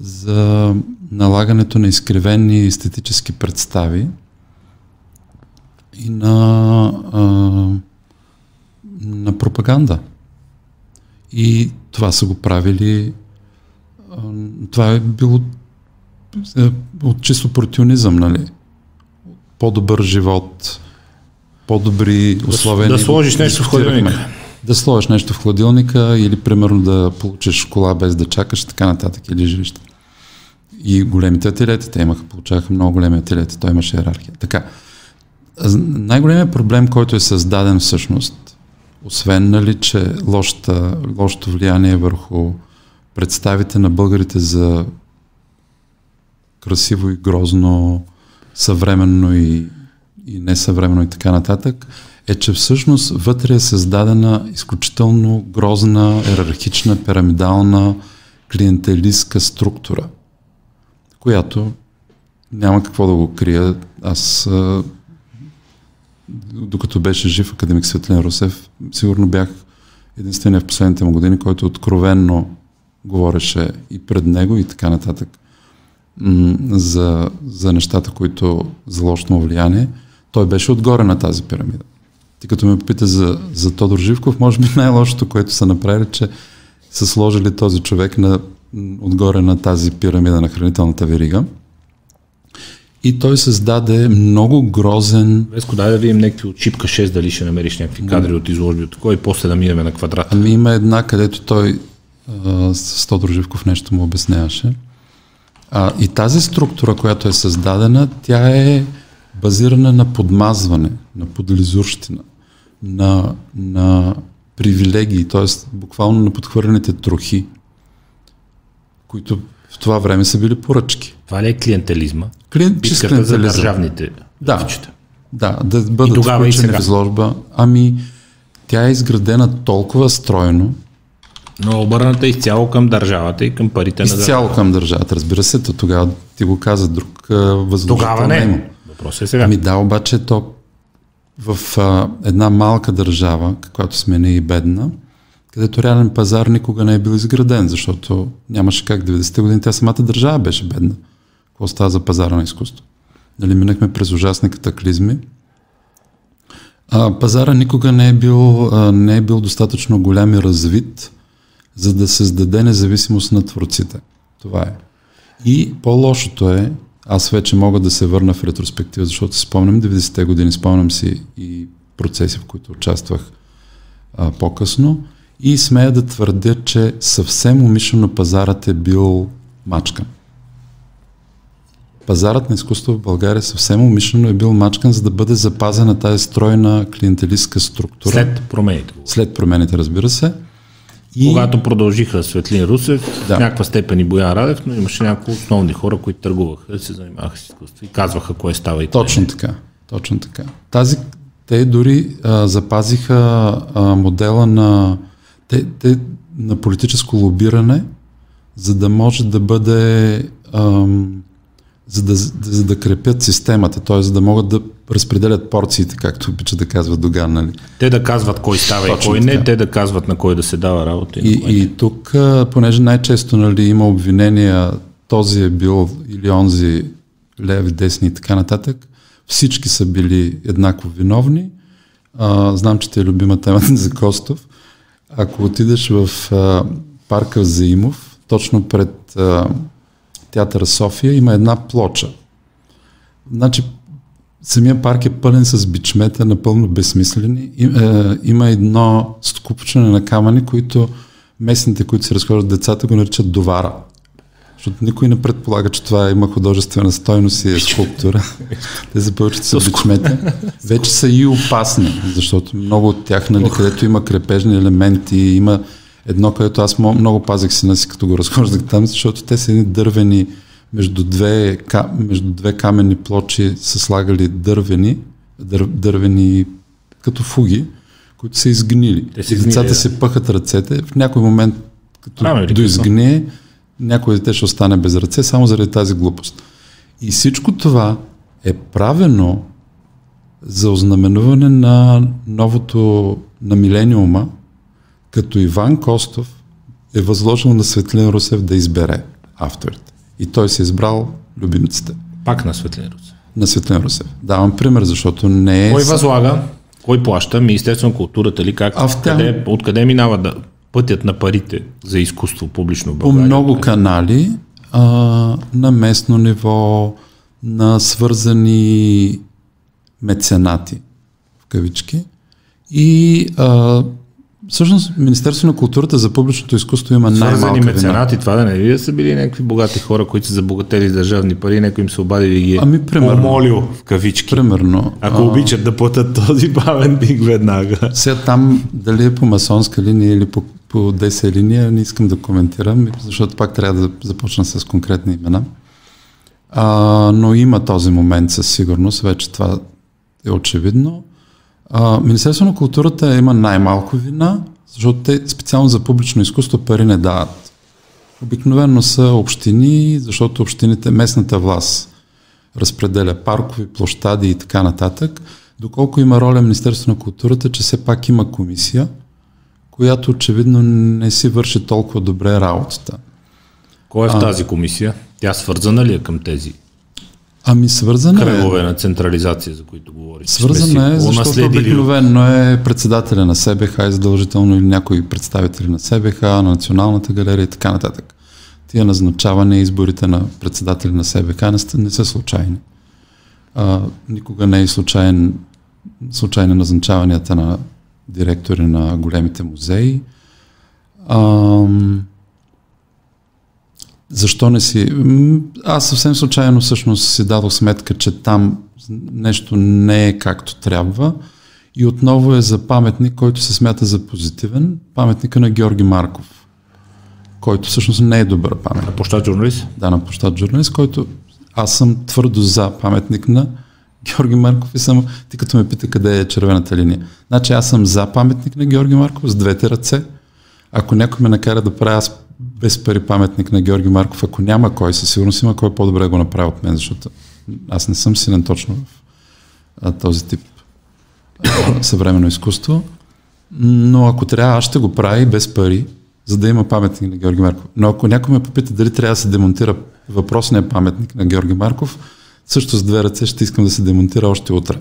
за налагането на изкривени естетически представи и на а, на пропаганда. И това са го правили. Това е било е, от чисто протионизъм, нали? По-добър живот, по-добри условия. Да, да сложиш нещо в хладилника. Да сложиш нещо в хладилника или примерно да получиш кола без да чакаш, така нататък, или жилище. И големите ателети, те имаха, получаваха много големи ателети, той имаше иерархия. Така. Най-големият проблем, който е създаден всъщност освен нали, че лошата, лошото влияние върху представите на българите за красиво и грозно, съвременно и, и несъвременно и така нататък, е, че всъщност вътре е създадена изключително грозна, иерархична, пирамидална, клиентелистка структура, която няма какво да го крия. Аз докато беше жив академик Светлин Русев, сигурно бях единствения в последните му години, който откровенно говореше и пред него и така нататък за, за нещата, които за лошото влияние. Той беше отгоре на тази пирамида. Ти като ме попита за, за Тодор Живков, може би най-лошото, което са направили, че са сложили този човек на, отгоре на тази пирамида на хранителната верига и той създаде много грозен... Веско, дай да видим някакви от Чипка 6, дали ще намериш някакви кадри от изложби от такова и после да минем на квадрат. Ами има една, където той с Тодор Живков нещо му обясняваше. А, и тази структура, която е създадена, тя е базирана на подмазване, на подлизурщина, на, на привилегии, т.е. буквално на подхвърлените трохи, които в това време са били поръчки. Това ли е клиентелизма? Клиент, Битката за държавните да, Да, да бъдат и включени в изложба. Ами, тя е изградена толкова стройно. Но обърната изцяло към държавата и към парите изцяло на държавата. към държавата, разбира се. То тогава ти го каза друг възложител. Тогава не. Въпросът е сега. Ами да, обаче то в а, една малка държава, каквато сме не и бедна, където реален пазар никога не е бил изграден, защото нямаше как 90-те години, тя самата държава беше бедна. Какво става за пазара на изкуство? Нали, минахме през ужасни катаклизми. А, пазара никога не е, бил, а, не е бил достатъчно голям и развит, за да създаде независимост на творците. Това е. И по-лошото е, аз вече мога да се върна в ретроспектива, защото спомням 90-те години, спомням си и процеси, в които участвах а, по-късно и смея да твърдя, че съвсем умишлено пазарът е бил мачкан. Пазарът на изкуство в България съвсем умишлено е бил мачкан, за да бъде запазена тази стройна клиентелистка структура. След промените. След промените, разбира се. И... Когато продължиха Светлин Русев, да. в някаква степен и Боян Радев, но имаше няколко основни хора, които търгуваха, да се занимаваха с изкуство и казваха кое става и Точно така. Точно така. Тази, те дори а, запазиха а, модела на, те, те, на политическо лобиране, за да може да бъде ам, за да, за да крепят системата, т.е. за да могат да разпределят порциите, както обича да казват Доган. Нали? Те да казват кой става Точно и кой така. не, те да казват на кой да се дава работа. И, и, и тук, понеже най-често нали, има обвинения, този е бил или онзи леви, десни и така нататък, всички са били еднакво виновни. А, знам, че те е любима тема за Костов. Ако отидеш в а, парка Заимов, точно пред а, театъра София има една плоча. Значи, самия парк е пълен с бичмета, напълно безсмислени. И, е, има едно скупчване на камъни, които местните, които се разхождат децата, го наричат довара. Защото никой не предполага, че това има художествена стойност и е скулптура. Те започват с бичмета. Вече са и опасни, защото много от тях, нали, където има крепежни елементи, има едно, което аз много пазих сина си, като го разхождах там, защото те са едни дървени, между две, между две каменни плочи са слагали дървени, дър, дървени като фуги, които са изгнили. Те са изгнили, Децата да. се пъхат ръцете, в някой момент, като Ами, доизгние, някой дете ще остане без ръце, само заради тази глупост. И всичко това е правено за ознаменуване на новото, на милениума, като Иван Костов е възложил на Светлин Русев да избере авторите. И той се избрал любимците. Пак на Светлин Русев. На Светлин Русев. Давам пример, защото не е... Кой възлага? Кой плаща? Министерство на културата ли? Как? А в тя... къде, откъде минава да, пътят на парите за изкуство публично в България? По много канали, а, на местно ниво, на свързани меценати, в кавички. И а, Всъщност, Министерство на културата за публичното изкуство има най-малка меценати, това да не ви са били някакви богати хора, които са забогатели с държавни пари, някой им се обади и ги ами, примерно, помолил в кавички. Примерно. Ако а... обичат да платят този паметник веднага. Сега там, дали е по масонска линия или по, по 10 линия, не искам да коментирам, защото пак трябва да започна с конкретни имена. А, но има този момент със сигурност, вече това е очевидно. А, Министерство на културата има най-малко вина, защото те специално за публично изкуство пари не дават. Обикновено са общини, защото общините, местната власт разпределя паркови, площади и така нататък. Доколко има роля Министерство на културата, че все пак има комисия, която очевидно не си върши толкова добре работата. Кой е в тази комисия? Тя свързана ли е към тези Ами свързана кръгове е. на централизация, за които говорите. Свързана е, защото обикновено е председателя на СБХ и задължително или някои представители на СБХ, на Националната галерия и така нататък. Тия назначаване и изборите на председатели на СБХ не, не са случайни. А, никога не е случайен, случайни назначаванията на директори на големите музеи. А, защо не си... Аз съвсем случайно всъщност си дадох сметка, че там нещо не е както трябва и отново е за паметник, който се смята за позитивен, паметника на Георги Марков, който всъщност не е добър паметник. На площад журналист? Да, на площад журналист, който аз съм твърдо за паметник на Георги Марков и съм, ти като ме пита къде е червената линия. Значи аз съм за паметник на Георги Марков с двете ръце. Ако някой ме накара да правя аз без пари паметник на Георги Марков, ако няма кой, със сигурност има кой по-добре го направи от мен, защото аз не съм силен точно в този тип съвременно изкуство. Но ако трябва, аз ще го правя без пари, за да има паметник на Георги Марков. Но ако някой ме попита дали трябва да се демонтира въпросния паметник на Георги Марков, също с две ръце ще искам да се демонтира още утре.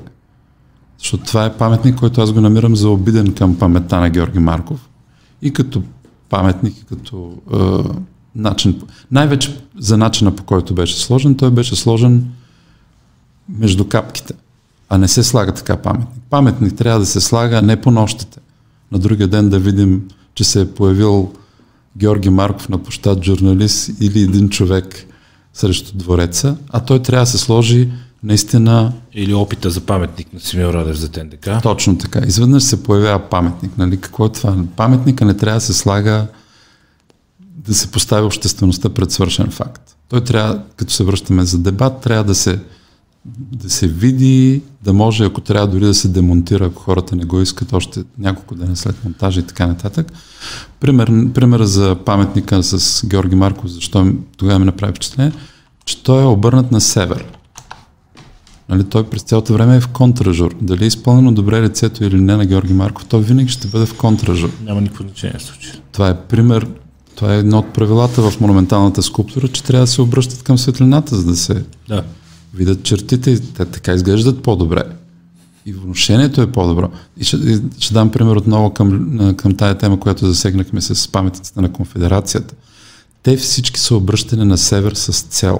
Защото това е паметник, който аз го намирам за обиден към паметта на Георги Марков. И като паметник, като е, начин. Най-вече за начина по който беше сложен, той беше сложен между капките, а не се слага така паметник. Паметник трябва да се слага не по нощите. На другия ден да видим, че се е появил Георги Марков на площад журналист или един човек срещу двореца, а той трябва да се сложи наистина... Или опита за паметник на Симеон Радев за ТНДК. Точно така. Изведнъж се появява паметник. Нали? Какво е това? Паметника не трябва да се слага да се постави обществеността пред свършен факт. Той трябва, като се връщаме за дебат, трябва да се, да се види, да може, ако трябва дори да се демонтира, ако хората не го искат, още няколко дена след монтажа и така нататък. Пример, пример за паметника с Георги Марков, защо тогава ми направи впечатление, че той е обърнат на север. Нали, той през цялото време е в контражур. Дали е изпълнено добре лицето или не на Георги Марков, той винаги ще бъде в контражур. Няма никакво значение в случая. Това е пример, това е едно от правилата в монументалната скулптура, че трябва да се обръщат към светлината, за да се да. видят чертите и те така изглеждат по-добре. И вношението е по-добро. И ще, и ще дам пример отново към, към тая тема, която засегнахме с паметниците на конфедерацията. Те всички са обръщани на север с цел.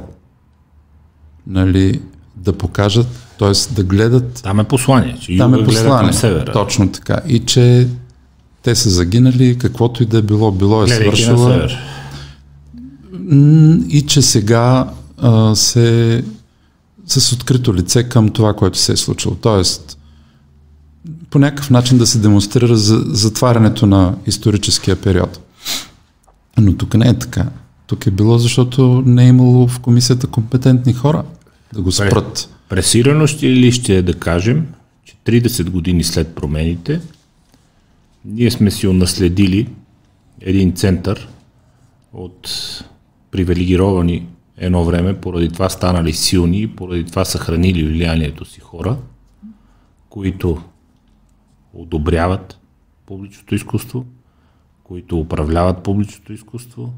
Нали, да покажат, т.е. да гледат... Там е послание, че там е послание, към севера. Точно така. И че те са загинали, каквото и да е било, било е свършило. И че сега а, се с открито лице към това, което се е случило. Тоест, по някакъв начин да се демонстрира за затварянето на историческия период. Но тук не е така. Тук е било, защото не е имало в комисията компетентни хора да го спрат. Пресирано ще ли ще е да кажем, че 30 години след промените ние сме си унаследили един център от привилегировани едно време, поради това станали силни, поради това съхранили влиянието си хора, които одобряват публичното изкуство, които управляват публичното изкуство,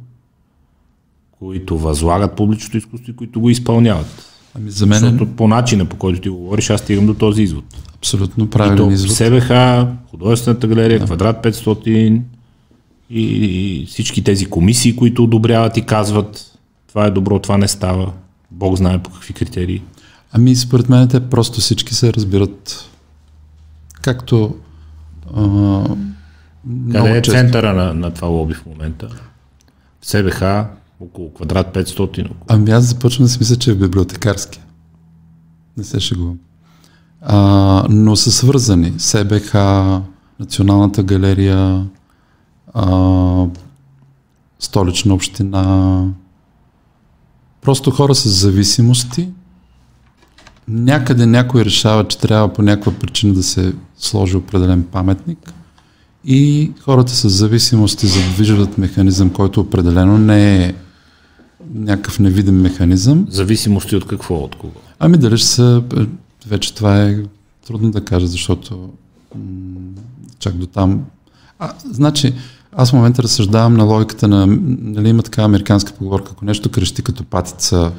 които възлагат публичното изкуство и които го изпълняват. Ами за мен... Защото по начина, по който ти говориш, аз стигам до този извод. Абсолютно правилен извод. СБХ, художествената галерия, да. квадрат 500 и, и всички тези комисии, които одобряват и казват това е добро, това не става. Бог знае по какви критерии. Ами според мен те просто всички се разбират както а, Къде е често. центъра на, на това лоби в момента? В СБХ, около квадрат 500. Около. Ами аз започвам да си мисля, че е библиотекарски. Не се шегувам. А, но са свързани. СБХ, Националната галерия, а, столична община. Просто хора с зависимости. Някъде някой решава, че трябва по някаква причина да се сложи определен паметник и хората с зависимости задвижват механизъм, който определено не е някакъв невидим механизъм. Зависимости от какво? От кого? Ами дали ще са... Вече това е трудно да кажа, защото м- чак до там... А, значи, аз в момента разсъждавам на логиката на... Нали има така американска поговорка, ако нещо крещи като патица,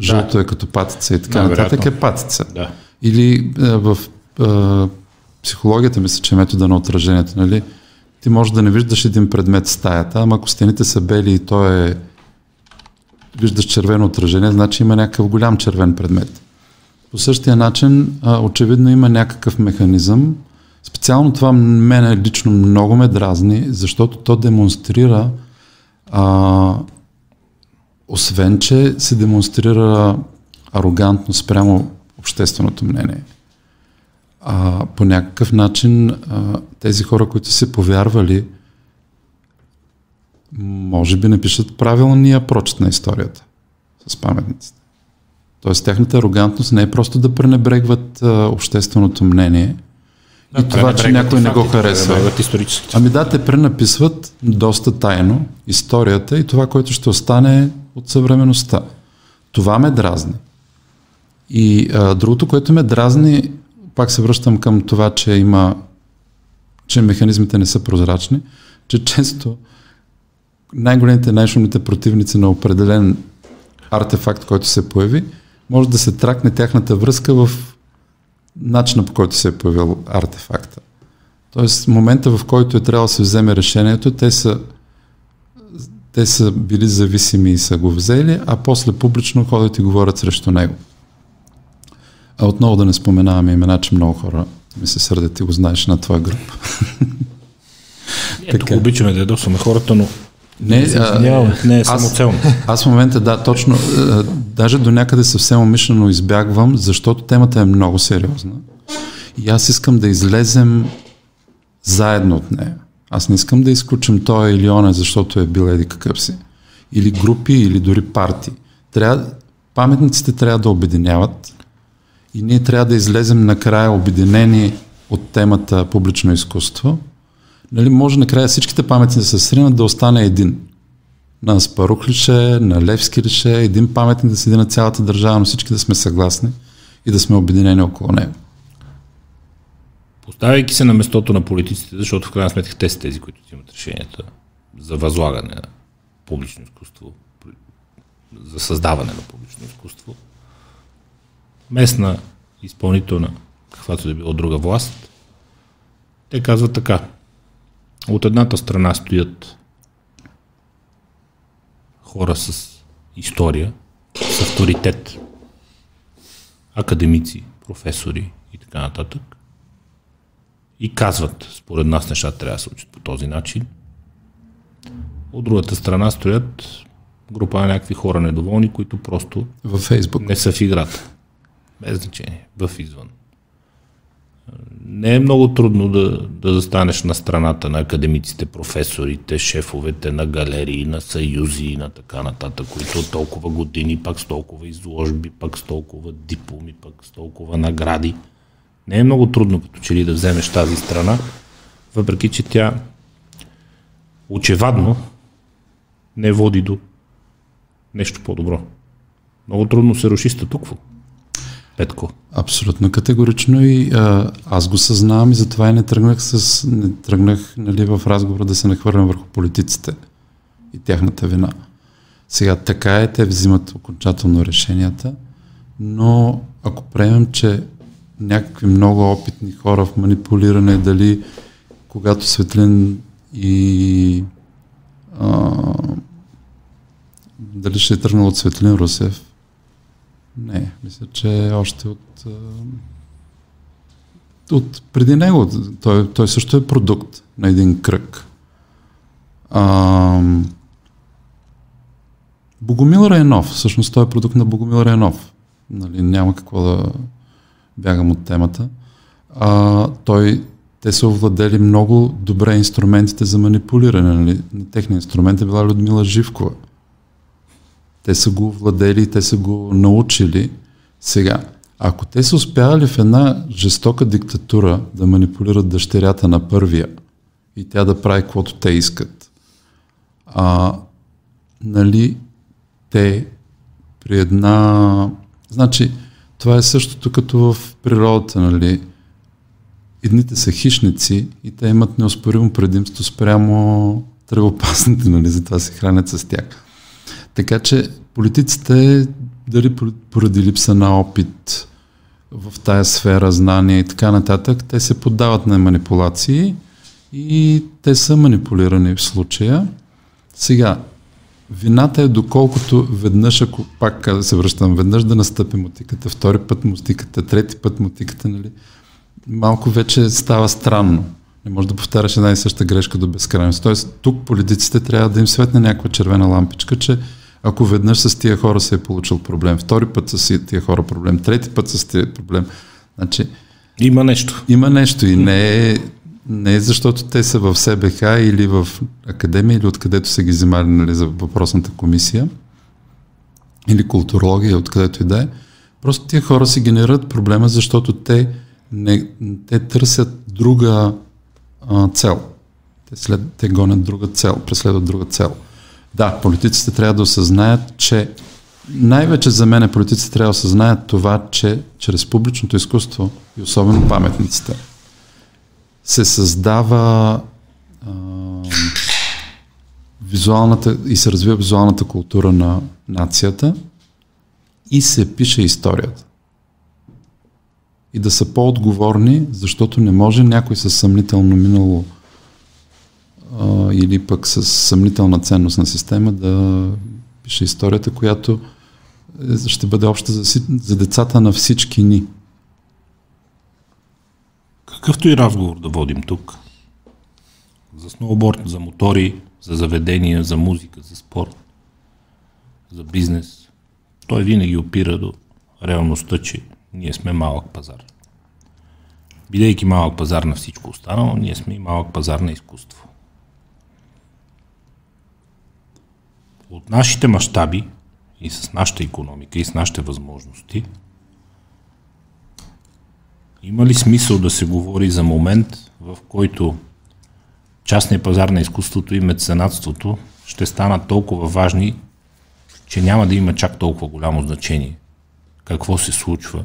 жълто да. е като патица и така да, нататък е патица. Да. Или а, в а, психологията мисля, че е метода на отражението, нали? Ти можеш да не виждаш един предмет в стаята, ама ако стените са бели и то е виждаш червено отражение, значи има някакъв голям червен предмет. По същия начин, а, очевидно има някакъв механизъм. Специално това мене лично много ме дразни, защото то демонстрира, а, освен че се демонстрира арогантно спрямо общественото мнение. А, по някакъв начин а, тези хора, които се повярвали, може би напишат правилния прочет на историята с паметниците. Тоест, тяхната арогантност не е просто да пренебрегват а, общественото мнение да, и това, че някой не го харесва. Ами да, те пренаписват доста тайно историята и това, което ще остане от съвременността. Това ме дразни. И а, другото, което ме дразни пак се връщам към това, че има, че механизмите не са прозрачни, че често най-големите, най-шумните противници на определен артефакт, който се появи, може да се тракне тяхната връзка в начина по който се е появил артефакта. Тоест, момента в който е трябвало да се вземе решението, те са, те са били зависими и са го взели, а после публично ходят и говорят срещу него. А отново да не споменаваме имена, че много хора ми се сърдят, ти го знаеш на твоя груп. Ето обичаме да ядосваме хората, но не, а, не е самоцелно. Аз, аз в момента, да, точно, а, даже до някъде съвсем умишлено избягвам, защото темата е много сериозна. И аз искам да излезем заедно от нея. Аз не искам да изключим той или оне, защото е бил еди какъв си. Или групи, или дори парти. Трябва, паметниците трябва да обединяват и ние трябва да излезем накрая обединени от темата публично изкуство. Нали, може накрая всичките паметници да се сринат да остане един. На Спарух лише, на Левски лише, един паметник да седи на цялата държава, но всички да сме съгласни и да сме обединени около него. Поставяйки се на местото на политиците, защото в крайна сметка те са тези, които имат решенията за възлагане на публично изкуство, за създаване на публично изкуство, местна, изпълнителна, каквато да било друга власт, те казват така. От едната страна стоят хора с история, с авторитет, академици, професори и така нататък и казват, според нас нещата трябва да се учат по този начин. От другата страна стоят група на някакви хора недоволни, които просто във Фейсбук. не са в играта. Без значение. В извън. Не е много трудно да, да застанеш на страната на академиците, професорите, шефовете на галерии, на съюзи и на така нататък, които толкова години, пак с толкова изложби, пак с толкова дипломи, пак с толкова награди – не е много трудно като че ли да вземеш тази страна, въпреки че тя очевадно не води до нещо по-добро. Много трудно се руши статукво. Петко. Абсолютно категорично и а, аз го съзнавам и затова и не тръгнах, с, не тръгнах нали, в разговора да се нахвърлям върху политиците и тяхната вина. Сега така е, те взимат окончателно решенията, но ако приемем, че някакви много опитни хора в манипулиране, дали когато Светлин и а, дали ще е тръгнал от Светлин Русев. Не, мисля, че още от от преди него. Той, той също е продукт на един кръг. А, Богомил Райнов, всъщност той е продукт на Богомил Райнов. Нали, няма какво да бягам от темата, а, той, те са овладели много добре инструментите за манипулиране. Нали? Техният инструмент е била Людмила Живкова. Те са го владели, те са го научили. Сега, ако те са успявали в една жестока диктатура да манипулират дъщерята на първия и тя да прави каквото те искат, а, нали, те при една... Значи, това е същото като в природата, нали? Едните са хищници и те имат неоспоримо предимство спрямо тревопасните, нали? Затова се хранят с тях. Така че политиците, дали поради липса на опит в тая сфера, знания и така нататък, те се поддават на манипулации и те са манипулирани в случая. Сега, Вината е доколкото веднъж, ако пак се връщам, веднъж да настъпи мутиката, втори път мутиката, трети път мутиката, нали? малко вече става странно. Не може да повтаряш една и съща грешка до безкрайност. Тоест, тук политиците трябва да им светне някаква червена лампичка, че ако веднъж с тия хора се е получил проблем, втори път с тия хора проблем, трети път с тия проблем, значи... Има нещо. Има нещо и не е не защото те са в СБХ или в академия или откъдето са ги взимали нали, за въпросната комисия или културология, откъдето и да е. Просто тия хора си генерират проблема, защото те, не, те търсят друга а, цел. Те, след, те гонят друга цел, преследват друга цел. Да, политиците трябва да осъзнаят, че най-вече за мен политиците трябва да съзнаят това, че чрез публичното изкуство и особено паметниците се създава а, визуалната и се развива визуалната култура на нацията и се пише историята. И да са по-отговорни, защото не може някой със съмнително минало или пък с съмнителна ценност на система да пише историята, която е, ще бъде обща за, за децата на всички ни. Какъвто и разговор да водим тук, за сноуборд, за мотори, за заведения, за музика, за спорт, за бизнес, той винаги опира до реалността, че ние сме малък пазар. Бидейки малък пазар на всичко останало, ние сме и малък пазар на изкуство. От нашите мащаби и с нашата економика и с нашите възможности, има ли смисъл да се говори за момент, в който частния пазар на изкуството и меценатството ще станат толкова важни, че няма да има чак толкова голямо значение какво се случва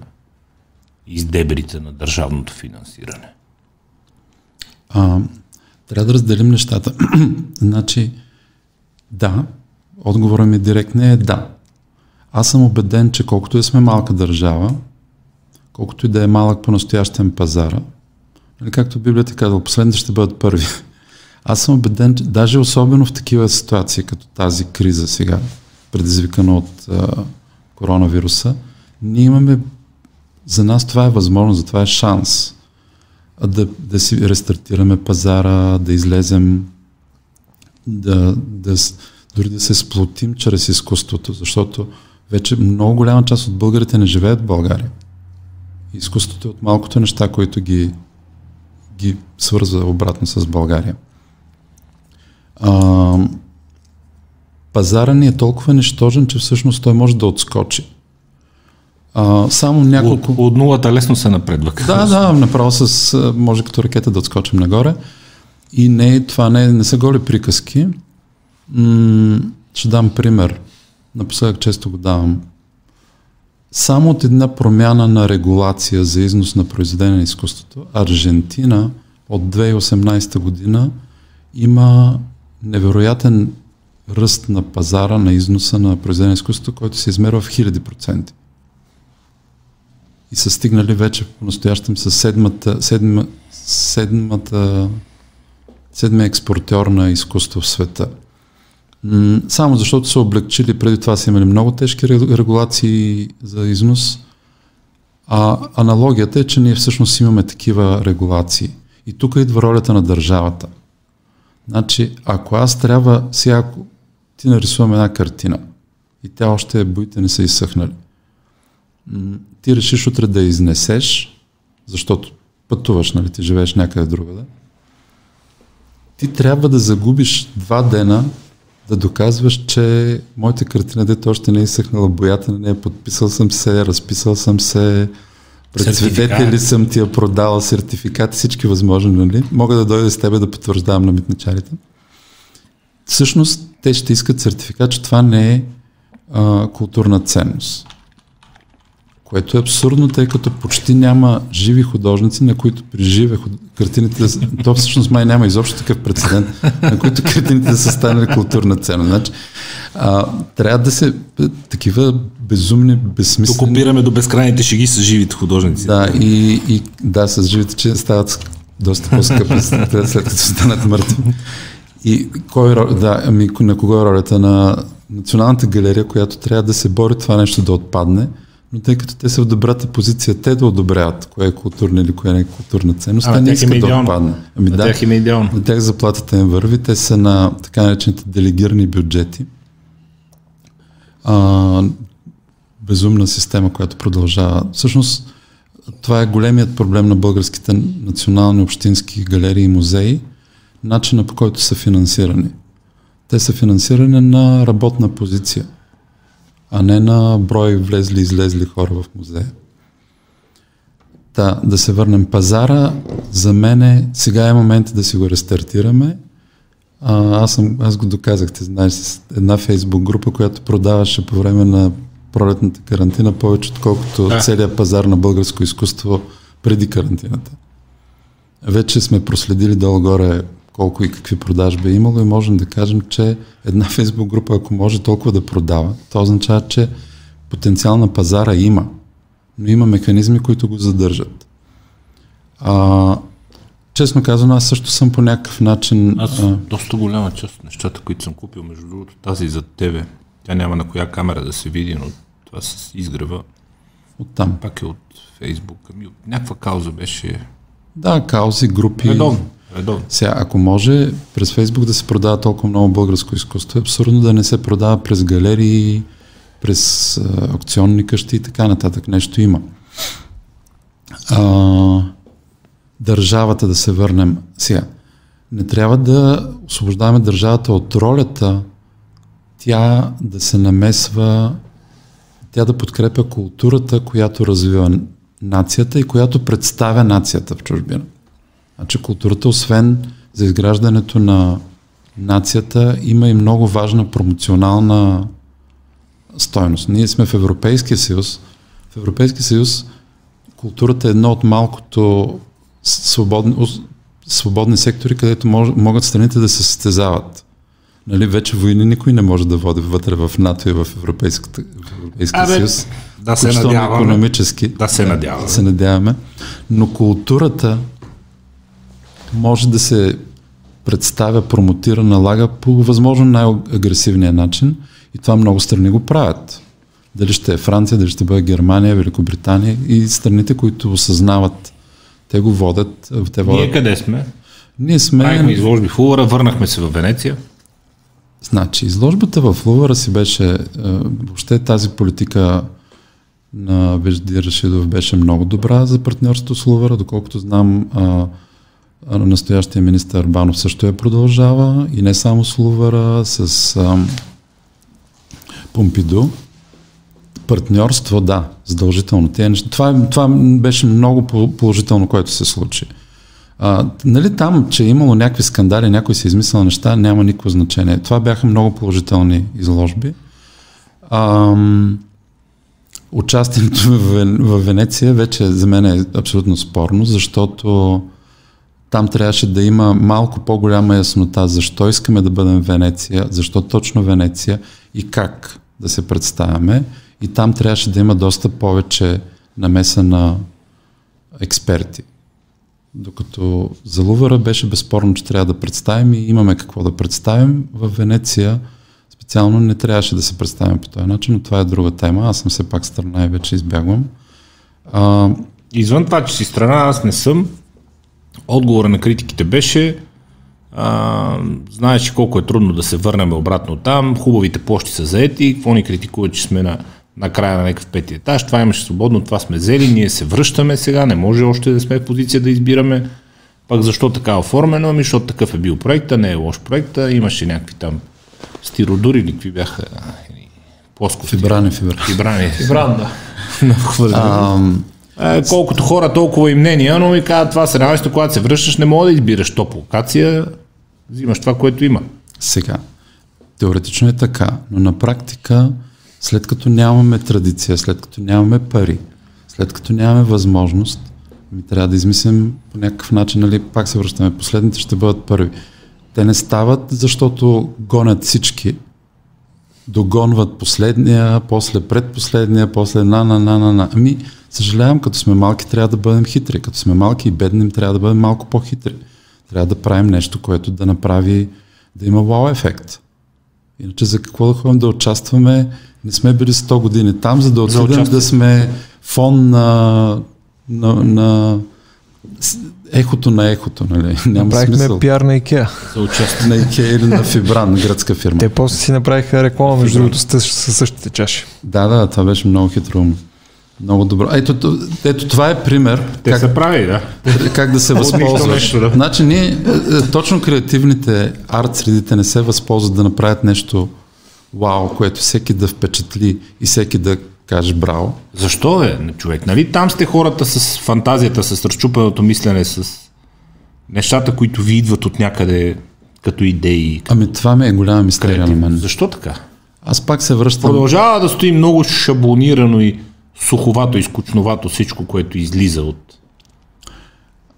из дебрите на държавното финансиране? А, трябва да разделим нещата. значи, да, отговорът ми директно е да. Аз съм убеден, че колкото и сме малка държава, колкото и да е малък по-настоящен пазара, нали, както Библията казва, последните ще бъдат първи. Аз съм убеден, че даже особено в такива ситуации, като тази криза сега, предизвикана от а, коронавируса, ние имаме, за нас това е възможно, за това е шанс да, да си рестартираме пазара, да излезем, да, да, дори да се сплотим чрез изкуството, защото вече много голяма част от българите не живеят в България. Изкуството е от малкото неща, които ги, ги свързва обратно с България. А, пазара ни е толкова нищожен, че всъщност той може да отскочи. А, само няколко... От, от нулата лесно се напредва. Да, да, направо с, може като ракета да отскочим нагоре. И не, това не, не са голи приказки. Ще дам пример. Напоследък често го давам. Само от една промяна на регулация за износ на произведение на изкуството, Аржентина от 2018 година има невероятен ръст на пазара на износа на произведение на изкуството, който се измерва в хиляди проценти. И са стигнали вече по-настоящем с седмата, седма, седмата, седмия експортьор на изкуство в света. Само защото са облегчили, преди това са имали много тежки регулации за износ, а аналогията е, че ние всъщност имаме такива регулации. И тук идва ролята на държавата. Значи, ако аз трябва, сега ти нарисувам една картина и тя още боите не са изсъхнали, ти решиш утре да изнесеш, защото пътуваш, нали, ти живееш някъде другаде, ти трябва да загубиш два дена да доказваш, че моята картина, дето още не е изсъхнала боята, не е подписал съм се, разписал съм се, пред свидетели съм ти я продала, сертификат, всички възможни, нали? Мога да дойда с тебе да потвърждавам на митничарите. Всъщност, те ще искат сертификат, че това не е а, културна ценност което е абсурдно, тъй като почти няма живи художници, на които при живе худ... картините, то всъщност май няма изобщо такъв прецедент, на които картините да са станали културна цена. Значи, а, трябва да се такива безумни, безсмислени... Тук опираме до безкрайните шеги с живите художници. Да, и, и да, с живите, че стават доста по-скъпи след като станат мъртви. И кой, да, ами, на кого е ролята на Националната галерия, която трябва да се бори това нещо да отпадне, но тъй като те са в добрата позиция, те да одобряват кое е културна или кое не е културна ценност, а, те не искат да отпадне. Ами на да, тях им е идеално. На тях заплатата им върви, те са на така наречените делегирани бюджети. А, безумна система, която продължава. Всъщност, това е големият проблем на българските национални общински галерии и музеи, начина по който са финансирани. Те са финансирани на работна позиция а не на брой влезли и излезли хора в музея. Та, да се върнем пазара, за мен сега е момент да си го рестартираме. А, аз, съм, аз го доказах, ти знаеш, с една фейсбук група, която продаваше по време на пролетната карантина повече, отколкото Да. целият пазар на българско изкуство преди карантината. Вече сме проследили долу-горе колко и какви продажби е имало и можем да кажем, че една фейсбук група, ако може толкова да продава, то означава, че потенциал на пазара има, но има механизми, които го задържат. А, честно казано, аз също съм по някакъв начин... Аз а, доста голяма част от нещата, които съм купил, между другото, тази за тебе, тя няма на коя камера да се види, но това с изгрева, оттам. пак е от Фейсбук. Ами от някаква кауза беше Да, каузи, групи. редовно. Редовно. Сега, ако може през Фейсбук да се продава толкова много българско изкуство, е абсурдно да не се продава през галерии, през аукционни къщи и така нататък. Нещо има. А, държавата да се върнем. Сега, не трябва да освобождаваме държавата от ролята тя да се намесва, тя да подкрепя културата, която развива нацията и която представя нацията в чужбина. Значи културата, освен за изграждането на нацията, има и много важна промоционална стойност. Ние сме в Европейския съюз. В Европейския съюз културата е едно от малкото свободни, свободни сектори, където мож, могат страните да се състезават. Нали, вече войни никой не може да води вътре в НАТО и в Европейската, Европейския Абе, съюз. да се надяваме. економически Да се надяваме. се надяваме. Но културата може да се представя, промотира, налага по възможно най-агресивния начин и това много страни го правят. Дали ще е Франция, дали ще бъде Германия, Великобритания и страните, които осъзнават, те го водят. Те водят. Ние къде сме? Ние сме... Правихме изложби в Лувъра, върнахме се в Венеция. Значи, изложбата в Лувъра си беше, е, въобще тази политика на Вежди Рашидов беше много добра за партньорството с Лувъра, доколкото знам, настоящия министър Арбанов също я продължава и не само с Лувъра, с а, Помпиду. Партньорство, да, задължително. Те неща. Това, това беше много по- положително, което се случи. А, нали там, че е имало някакви скандали, някой си е измислил неща, няма никакво значение. Това бяха много положителни изложби. Ам, участието в, в Венеция вече за мен е абсолютно спорно, защото там трябваше да има малко по-голяма яснота защо искаме да бъдем Венеция, защо точно Венеция и как да се представяме. И там трябваше да има доста повече намеса на експерти. Докато за Лувъра беше безспорно, че трябва да представим и имаме какво да представим. В Венеция специално не трябваше да се представим по този начин, но това е друга тема. Аз съм все пак страна и вече избягвам. А, Извън това, че си страна, аз не съм. Отговора на критиките беше а, знаеш колко е трудно да се върнем обратно там, хубавите площи са заети, какво ни критикуват, че сме на, на края на някакъв пети етаж, това имаше свободно, това сме взели, ние се връщаме сега, не може още да сме в позиция да избираме. Пък защо така е оформено? Ами, защото такъв е бил проекта, не е лош проекта, имаше някакви там стиродури или какви бяха плоскости. фибрани, фибрани. Фибрани. Бранда. А, Е, колкото хора, толкова и мнения, но ми казват, това сравнението, когато се връщаш, не мога да избираш топ локация, взимаш това, което има. Сега, теоретично е така, но на практика, след като нямаме традиция, след като нямаме пари, след като нямаме възможност, ми трябва да измислим по някакъв начин, нали, пак се връщаме, последните ще бъдат първи. Те не стават, защото гонят всички, догонват последния, после предпоследния, после на, на, на, на, на. Ами, съжалявам, като сме малки, трябва да бъдем хитри. Като сме малки и бедни, трябва да бъдем малко по-хитри. Трябва да правим нещо, което да направи, да има вау ефект. Иначе за какво да ходим да участваме? Не сме били 100 години там, за да отидем да сме фон на, на, на ехото на ехото, нали? Няма Направихме смисъл. пиар на Икеа. За участие. На Икеа или на Фибран, гръцка фирма. Те после си направиха реклама, между другото, с със същите чаши. Да, да, това беше много хитро. Много добро. Ето, ето, това е пример Те как, са прави, да. как да се възползваш. да. Значи ние, е, е, точно креативните арт средите не се възползват да направят нещо вау, което всеки да впечатли и всеки да каже браво. Защо е, човек? Нали там сте хората с фантазията, с разчупеното мислене, с нещата, които ви идват от някъде като идеи. Като Ами това ми е голяма мистерия на мен. Защо така? Аз пак се връщам. Продължава да стои много шаблонирано и суховато и скучновато всичко, което излиза от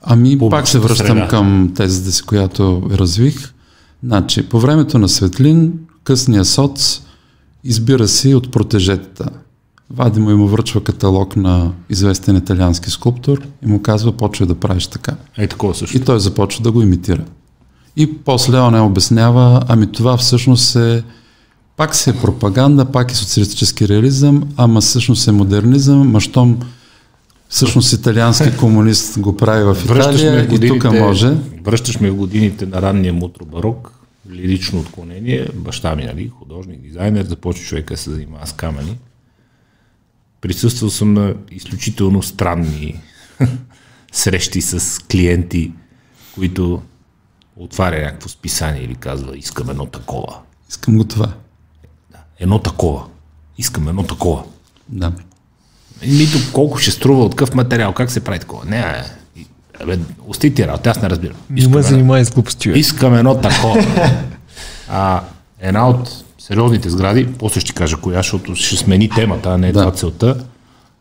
Ами пак се връщам среда. към тезата си, която развих. Значи, по времето на Светлин, късния соц избира си от протежетата. Вади му и му връчва каталог на известен италиански скулптор и му казва, почва да правиш така. Е, такова също. И той започва да го имитира. И после он обяснява, ами това всъщност е пак се е пропаганда, пак е социалистически реализъм, ама всъщност е модернизъм, мащом всъщност италиански комунист го прави в Италия и тук може. Връщаш ме в годините на ранния мутро барок, лирично отклонение, баща ми, нали, художник, дизайнер, започва човека се занимава с камъни. Присъствал съм на изключително странни срещи с клиенти, които отваря някакво списание или казва, искам едно такова. Искам го това. Едно такова. Искам едно такова. Да. Нито колко ще струва, от какъв материал, как се прави такова. Не, Абе, ости ти работа, аз не разбирам. Не ме занимай с глупости. Искам едно такова. а, една от сериозните сгради, после ще кажа коя, защото ще смени темата, а не е да. това целта.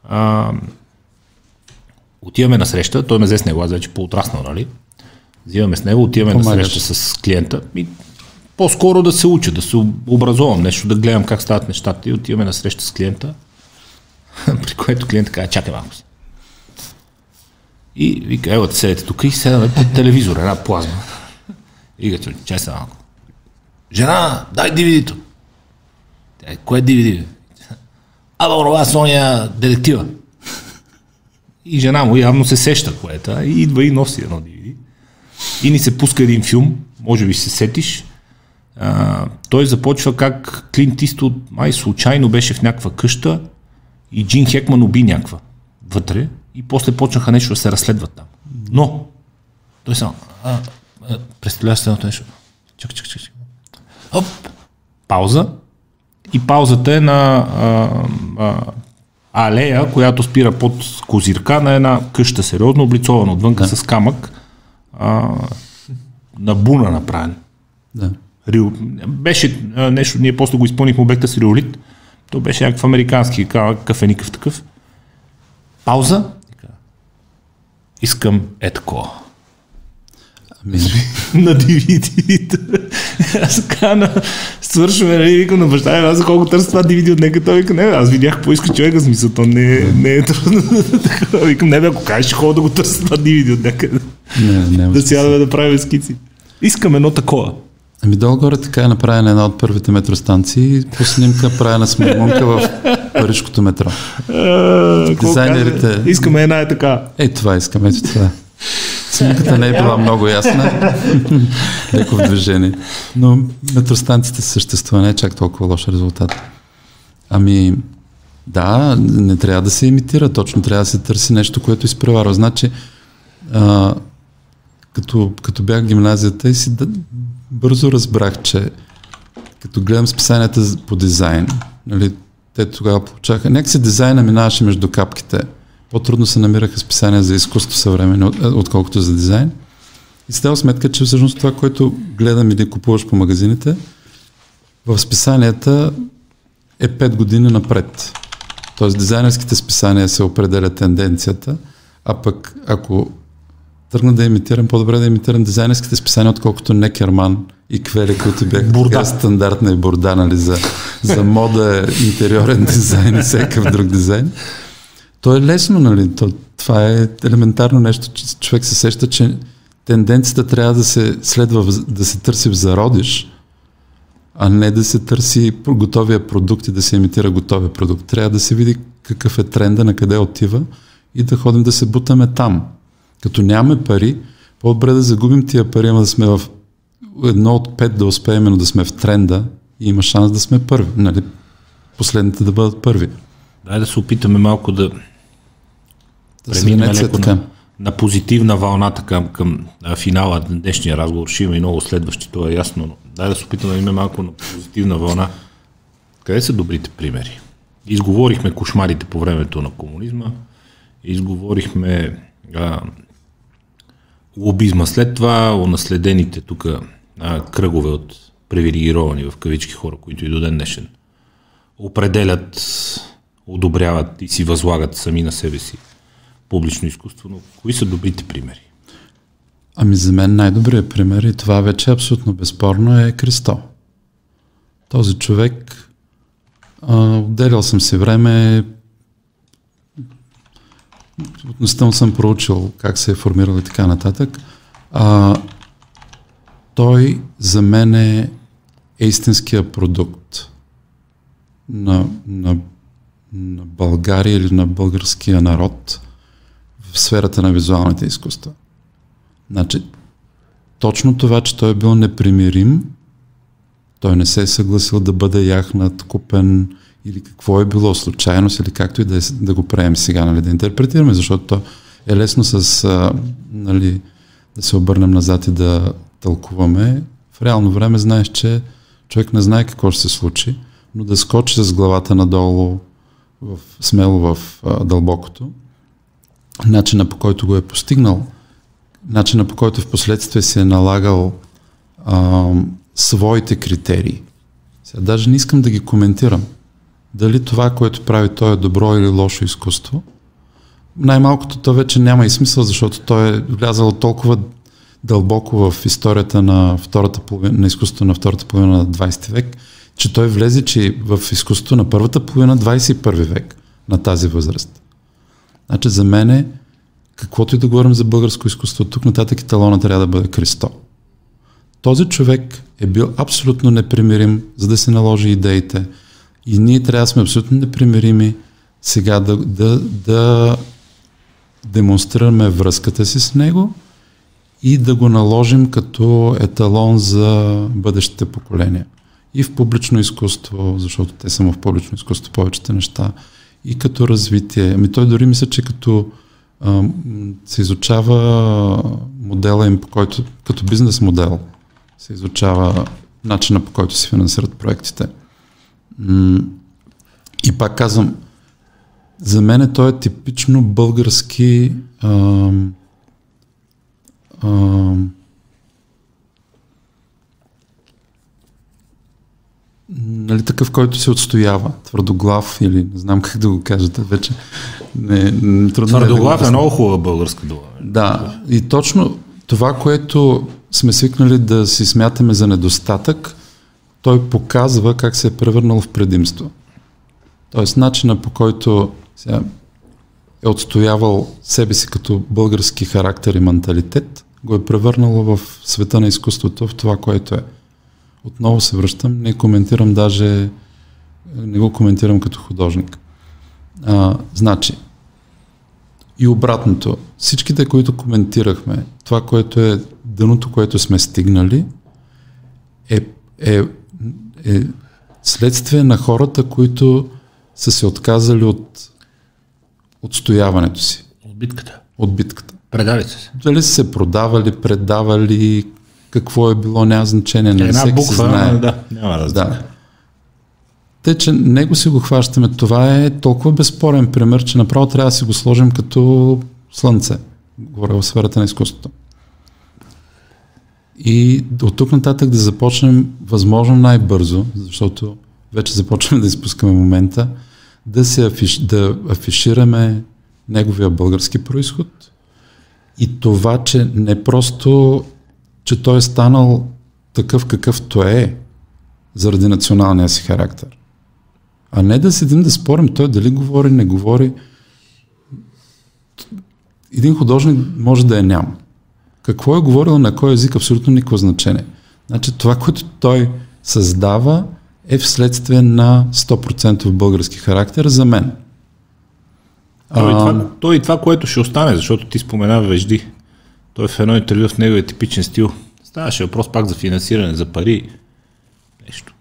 А, отиваме на среща, той ме взе с него, аз вече по-отраснал, нали? Взимаме с него, отиваме Помагаш. на среща с клиента. И по-скоро да се уча, да се образувам, нещо да гледам как стават нещата и отиваме на среща с клиента, при което клиент казва, чакай малко си. И вика, ево, седете тук и седаме под телевизор, една плазма. И като, чай се малко. Жена, дай DVD-то. Тя, кое е DVD? Абе, онова Соня детектива. И жена му явно се сеща което и идва и носи едно DVD. И ни се пуска един филм, може би се сетиш. А, той започва как Клинт Исто май случайно беше в някаква къща и Джин Хекман уби някаква вътре и после почнаха нещо да се разследват там. Но, той само, представлява се едното нещо. Чакай, чакай, чакай. Оп, пауза. И паузата е на а, а, алея, която спира под козирка на една къща, сериозно облицована отвънка да. с камък, а, на буна направен. Да. Рио. Беше а, нещо, ние после го изпълнихме обекта с риолит. То беше някакъв американски кафеникъв такъв. Пауза искам е такова. Ами... на DVD. аз така на... Свършваме, нали, викам на баща аз колко търся това DVD от нека, той вика, не, аз видях какво иска човека, смисъл, то не, не е трудно. викам, не бе, ако кажеш, ще ходя да го търся това DVD от някъде. Не, не, да сядаме да правим скици. Искам едно такова. Ами долу-горе така е направена една от първите метростанции, по снимка правена с маймунка в Парижкото метро. Дизайнерите... Искаме една е така. Е, това искаме, ето това. Снимката не е била много ясна, леко в движение. Но метростанцията съществува, не е чак толкова лош резултат. Ами, да, не трябва да се имитира, точно трябва да се търси нещо, което изпреварва. Значи, а, като, като бях в гимназията и си да, бързо разбрах, че като гледам списанията по дизайн, нали, те тогава получаха, някакси дизайна минаваше между капките. По-трудно се намираха списания за изкуство съвременно, отколкото за дизайн. И става сметка, че всъщност това, което гледам или купуваш по магазините, в списанията е 5 години напред. Тоест дизайнерските списания се определя тенденцията, а пък ако тръгна да имитирам, по-добре да имитирам дизайнерските списания, отколкото Некерман и Квели, които бяха Бурда. стандартна и бурда, нали, за, за мода, интериорен дизайн и всякакъв друг дизайн. То е лесно, нали? То, това е елементарно нещо, че човек се сеща, че тенденцията трябва да се следва, да се търси в зародиш, а не да се търси готовия продукт и да се имитира готовия продукт. Трябва да се види какъв е тренда, на къде отива и да ходим да се бутаме там. Като нямаме пари, по-добре да загубим тия пари, ама да сме в едно от пет да успеем, но да сме в тренда и има шанс да сме първи. Нали? Последните да бъдат първи. Дай да се опитаме малко да, да преминем леко на, на позитивна вълната към, към финала на днешния разговор. Ще има и много следващи, това е ясно, но дай да се опитаме да имаме малко на позитивна вълна. Къде са добрите примери? Изговорихме кошмарите по времето на комунизма, изговорихме а, лобизма. След това унаследените тук кръгове от привилегировани в кавички хора, които и до ден днешен определят, одобряват и си възлагат сами на себе си публично изкуство, но кои са добрите примери? Ами за мен най-добрият пример и това вече абсолютно безспорно е Кристо. Този човек, а, отделял съм си време, относително съм проучил как се е формирал и така нататък. А, той за мен е, истинския продукт на, на, на България или на българския народ в сферата на визуалните изкуства. Значи, точно това, че той е бил непримирим, той не се е съгласил да бъде яхнат, купен или какво е било, случайност или както и да, е, да го правим сега, нали, да интерпретираме, защото то е лесно с, а, нали, да се обърнем назад и да тълкуваме. В реално време знаеш, че човек не знае какво ще се случи, но да скочи с главата надолу, в, смело в а, дълбокото, начина по който го е постигнал – начина по който в последствие се е налагал а, своите критерии. Сега даже не искам да ги коментирам. Дали това, което прави той е добро или лошо изкуство. Най-малкото то вече няма и смисъл, защото той е влязал толкова дълбоко в историята на, втората половина, на изкуството на втората половина на 20 век, че той влезе че в изкуството на първата половина 21 век на тази възраст. Значи за мен е каквото и да говорим за българско изкуство, тук нататък и талона трябва да бъде Кристо. Този човек е бил абсолютно непримирим, за да се наложи идеите. И ние трябва да сме абсолютно непримирими сега да, да, да демонстрираме връзката си с него и да го наложим като еталон за бъдещите поколения. И в публично изкуство, защото те са в публично изкуство повечето неща, и като развитие. Ами той дори мисля, че като се изучава модела им, по който, като бизнес модел, се изучава начина по който се финансират проектите. И пак казвам, за мен той е типично български ам, ам, нали, такъв, който се отстоява, твърдоглав или не знам как да го кажете вече. Не, не, трудно твърдоглав е, да е много хубава българска дума. Да, и точно това, което сме свикнали да си смятаме за недостатък, той показва как се е превърнал в предимство. Тоест, начина по който сега, е отстоявал себе си като български характер и менталитет, го е превърнало в света на изкуството, в това, което е. Отново се връщам, не коментирам даже, не го коментирам като художник. А, значи, и обратното, всичките, които коментирахме, това, което е дъното, което сме стигнали, е, е, е следствие на хората, които са се отказали от отстояването си. От битката. От битката. Предали се. Дали са се продавали, предавали, какво е било, няма значение. Не Една буква, знае. да, няма разлика. Да. Те, че него си го хващаме, това е толкова безспорен пример, че направо трябва да си го сложим като слънце. Говоря в сферата на изкуството. И от тук нататък да започнем възможно най-бързо, защото вече започваме да изпускаме момента, да, се афиш, да афишираме неговия български происход и това, че не просто че той е станал такъв какъвто е, заради националния си характер. А не да седим да спорим той дали говори, не говори. Един художник може да е ням. Какво е говорил на кой език, абсолютно никакво значение. Значи това, което той създава, е вследствие на 100% български характер за мен. То и, това, то и това, което ще остане, защото ти спомена Вежди. Той в едно интервю в неговия типичен стил. Ставаше въпрос пак за финансиране, за пари. Нещо.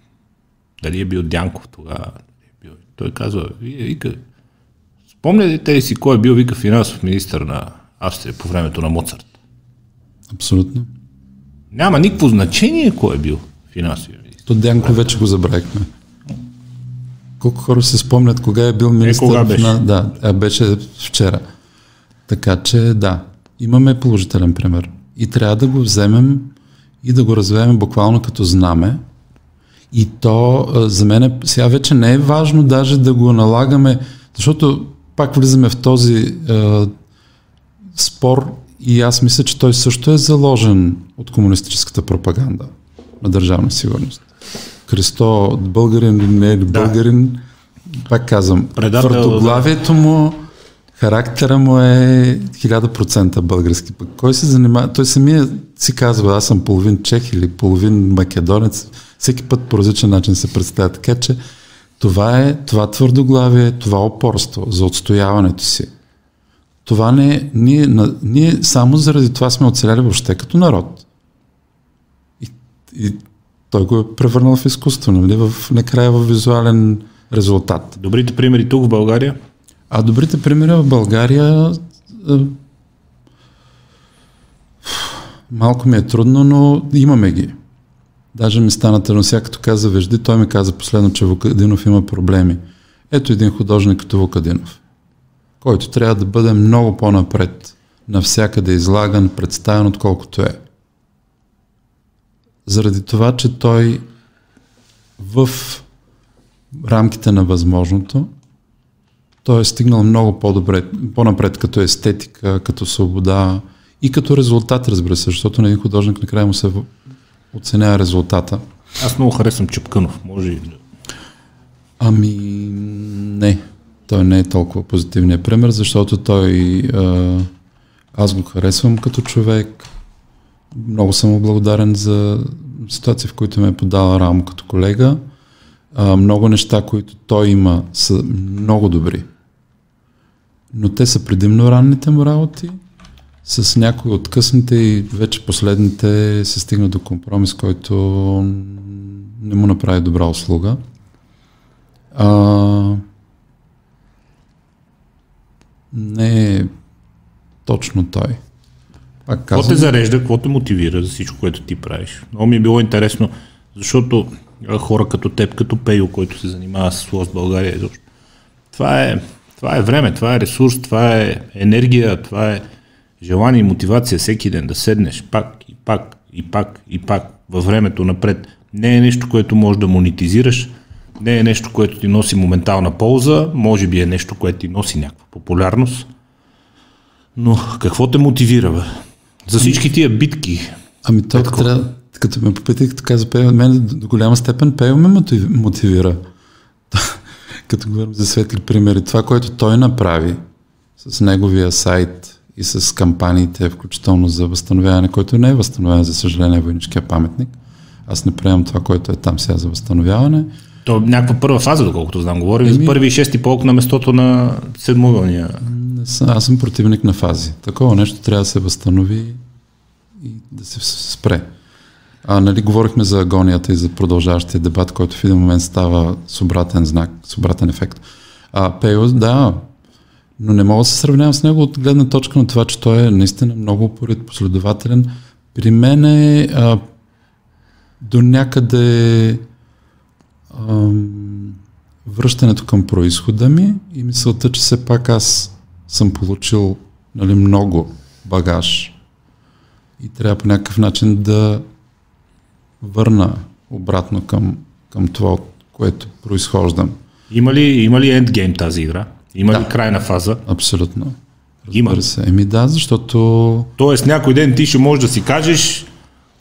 Дали е бил Дянков тогава? Е той казва, вие, вика, спомняте ли си кой е бил, вика, финансов министр на Австрия по времето на Моцарт? Абсолютно. Няма никакво значение кой е бил финансовия министр. То Дянков вече го забравихме. Колко хора се спомнят кога е бил министър? Е, кога беше? На... Да, а беше вчера. Така че да, имаме положителен пример. И трябва да го вземем и да го развеем буквално като знаме И то за мен сега вече не е важно даже да го налагаме, защото пак влизаме в този е, спор и аз мисля, че той също е заложен от комунистическата пропаганда на държавна сигурност. Христо, българин или не е българин, да. пак казвам, твърдоглавието му, характера му е 1000% български. Пък кой се занимава? Той самия си казва, аз съм половин чех или половин македонец. Всеки път по различен начин се представя. Така че това е това твърдоглавие, това опорство за отстояването си. Това не ние, ние само заради това сме оцеляли въобще като народ. И, и той го е превърнал в изкуство, нали? В, накрая в визуален резултат. Добрите примери тук в България? А добрите примери в България малко ми е трудно, но имаме ги. Даже ми стана тъжно. Сега като каза Вежди, той ми каза последно, че Вукадинов има проблеми. Ето един художник като Вукадинов, който трябва да бъде много по-напред, навсякъде излаган, представен, отколкото е. Заради това, че той в рамките на възможното, той е стигнал много по-добре, по-напред като естетика, като свобода и като резултат, разбира се, защото на един художник накрая му се оценява резултата. Аз много харесвам Чепканов, може и Ами, не. Той не е толкова позитивният пример, защото той... А, аз го харесвам като човек. Много съм благодарен за ситуации, в които ме е подала рамо като колега. А, много неща, които той има, са много добри. Но те са предимно ранните му работи с някои от късните и вече последните се стигна до компромис, който не му направи добра услуга. А, не е точно той. Пак казвам, какво те зарежда, какво те мотивира за всичко, което ти правиш? Много ми е било интересно, защото хора като теб, като Пейо, който се занимава с Лост България, това е, това е време, това е ресурс, това е енергия, това е желание и мотивация всеки ден да седнеш пак и пак и пак и пак във времето напред. Не е нещо, което можеш да монетизираш, не е нещо, което ти носи моментална полза, може би е нещо, което ти носи някаква популярност. Но какво те мотивира, бе? За всички тия битки. Ами то трябва, като ме попитах, като каза Пейо, мен до голяма степен Пейо ме мотивира. като говорим за светли примери. Това, което той направи с неговия сайт, и с кампаниите, включително за възстановяване, който не е възстановяване, за съжаление, войническия паметник. Аз не приемам това, което е там сега за възстановяване. То е някаква първа фаза, доколкото знам. Говорим Еми... за първи и шести полк на местото на седмогълния. Аз съм противник на фази. Такова нещо трябва да се възстанови и да се спре. А, нали, говорихме за агонията и за продължаващия дебат, който в един момент става с обратен знак, с обратен ефект. А, Пейо, да, но не мога да се сравнявам с него от гледна точка на това, че той е наистина много упорит, последователен. При мен е а, до някъде връщането към происхода ми и мисълта, че все пак аз съм получил нали, много багаж и трябва по някакъв начин да върна обратно към, към това, от което произхождам. Има ли, има ли ендгейм тази игра? Има да. ли крайна фаза? Абсолютно. Има. Се. Еми да, защото... Тоест някой ден ти ще можеш да си кажеш,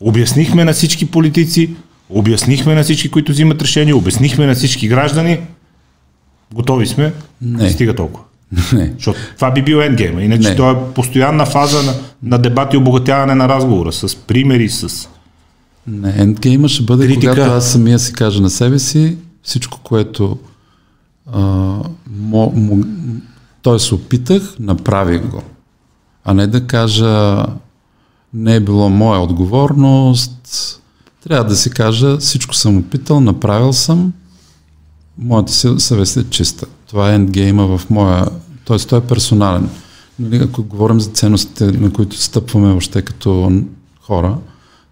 обяснихме на всички политици, обяснихме на всички, които взимат решения, обяснихме на всички граждани, готови сме, не стига толкова. Не. Защото това би бил ендгейм. Иначе не. то е постоянна фаза на, на дебат и обогатяване на разговора, с примери, с... Не, ендгейма ще бъде, Критика. когато аз самия си кажа на себе си всичко, което той се опитах, направих го. А не да кажа, не е било моя отговорност. Трябва да си кажа, всичко съм опитал, направил съм, моята съвест е чиста. Това е ендгейма в моя... т.е. той е персонален. Нали, ако говорим за ценностите, на които стъпваме още като хора,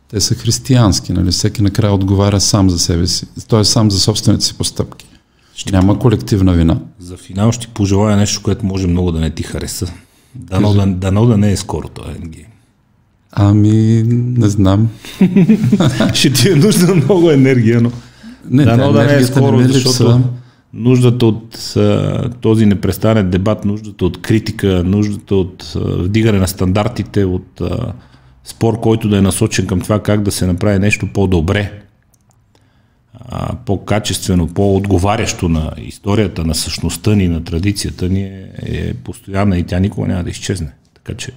те са християнски. Нали? Всеки накрая отговаря сам за себе си. Той е сам за собствените си постъпки. Ще Няма колективна вина. За финал ще пожелая нещо, което може много да не ти хареса. Дано да, дано да не е скоро този ендгейм. Ами, не знам. ще ти е нужда много енергия, но... Не, да, но да не е енергията скоро, защото нуждата от а, този непрестанен дебат, нуждата от критика, нуждата от а, вдигане на стандартите, от а, спор, който да е насочен към това как да се направи нещо по-добре, а, по-качествено, по-отговарящо на историята, на същността ни, на традицията ни е, е постоянна и тя никога няма да изчезне. Така че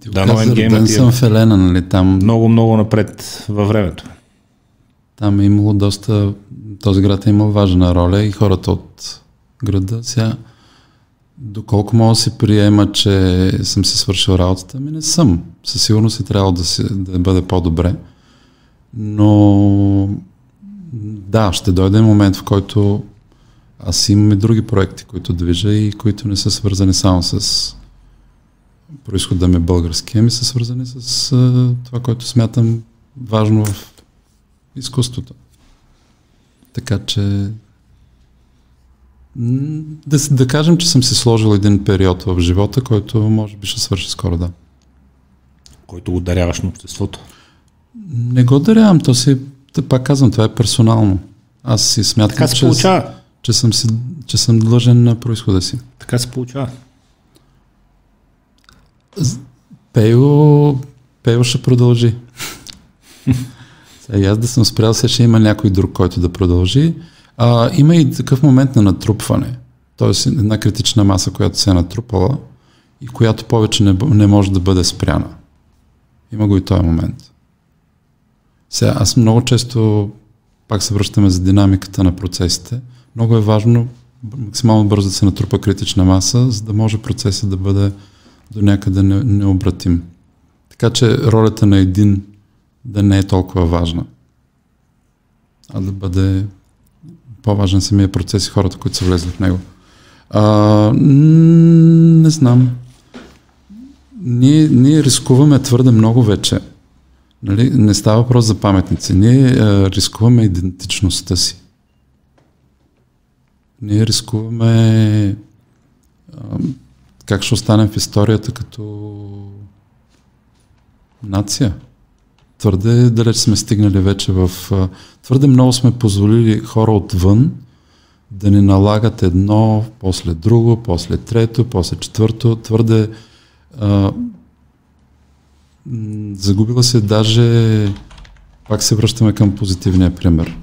ти Да, но Endgame роден отива. съм в Елена, нали? Там, много, много напред във времето. там е имало доста... Този град е имал важна роля и хората от града. Сега, доколко мога да се приема, че съм си свършил работата, ми не съм. Със сигурност е трябвало да, се, да бъде по-добре. Но да, ще дойде момент, в който аз имам и други проекти, които движа и които не са свързани само с происхода ми български, ами са свързани с а, това, което смятам важно в изкуството. Така че да, да кажем, че съм си сложил един период в живота, който може би ще свърши скоро, да. който го даряваш на обществото. Не го дарявам, то си, пак казвам, това е персонално. Аз си смятам, Така се че, получава. че, съм си, че съм длъжен на происхода си. Така се получава. Пейо, Пейо ще продължи. И аз да съм спрял, сега ще има някой друг, който да продължи. А, има и такъв момент на натрупване. Тоест една критична маса, която се е натрупала и която повече не, не може да бъде спряна. Има го и този момент. Сега, аз много често пак се връщаме за динамиката на процесите. Много е важно максимално бързо да се натрупа критична маса, за да може процесът да бъде до някъде не, необратим. Така че ролята на един да не е толкова важна, а да бъде по-важен самия процес и хората, които са влезли в него. А, не знам. Ние, ние рискуваме твърде много вече. Нали? Не става въпрос за паметници. Ние а, рискуваме идентичността си. Ние рискуваме а, как ще останем в историята като нация. Твърде далеч сме стигнали вече в... Твърде много сме позволили хора отвън да ни налагат едно, после друго, после трето, после четвърто. Твърде... А, загубила се даже... Пак се връщаме към позитивния пример.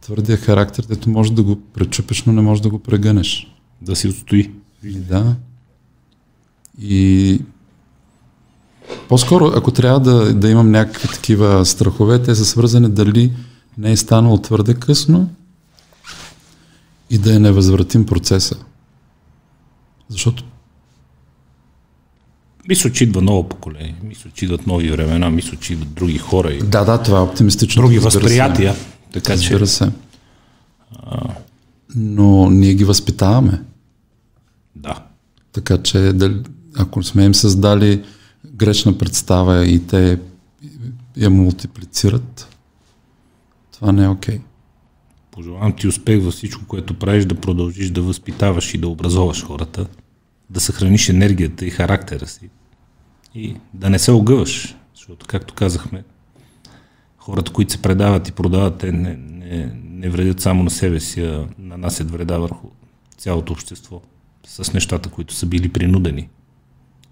Твърдия характер, дето може да го пречупиш, но не може да го прегънеш. Да си отстои. Да. И по-скоро, ако трябва да, да имам някакви такива страхове, те са свързани дали не е станало твърде късно и да е невъзвратим процеса. Защото Мисля, че идва ново поколение. Мисля, че идват нови времена. Мисля, че идват други хора и да, да, това е оптимистично. други разбира се. възприятия. Така че Разбира се. Но ние ги възпитаваме. да. Така че дали, ако сме им създали грешна представа и те я мултиплицират, това не е окей. Okay. Пожелавам ти успех във всичко, което правиш, да продължиш да възпитаваш и да образоваш хората, да съхраниш енергията и характера си и да не се огъваш, защото, както казахме, хората, които се предават и продават, те не, не, не вредят само на себе си, а нанасят вреда върху цялото общество с нещата, които са били принудени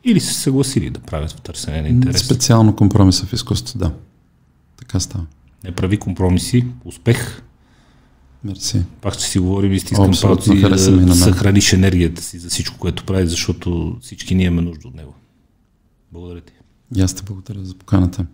или са се съгласили да правят в търсене на интерес. Специално компромиса в изкуството, да. Така става. Не прави компромиси, успех, Мерси. Пак ще си говорим и стискам палци и на да съхраниш енергията си за всичко, което прави, защото всички ние имаме нужда от него. Благодаря ти. И аз те благодаря за поканата.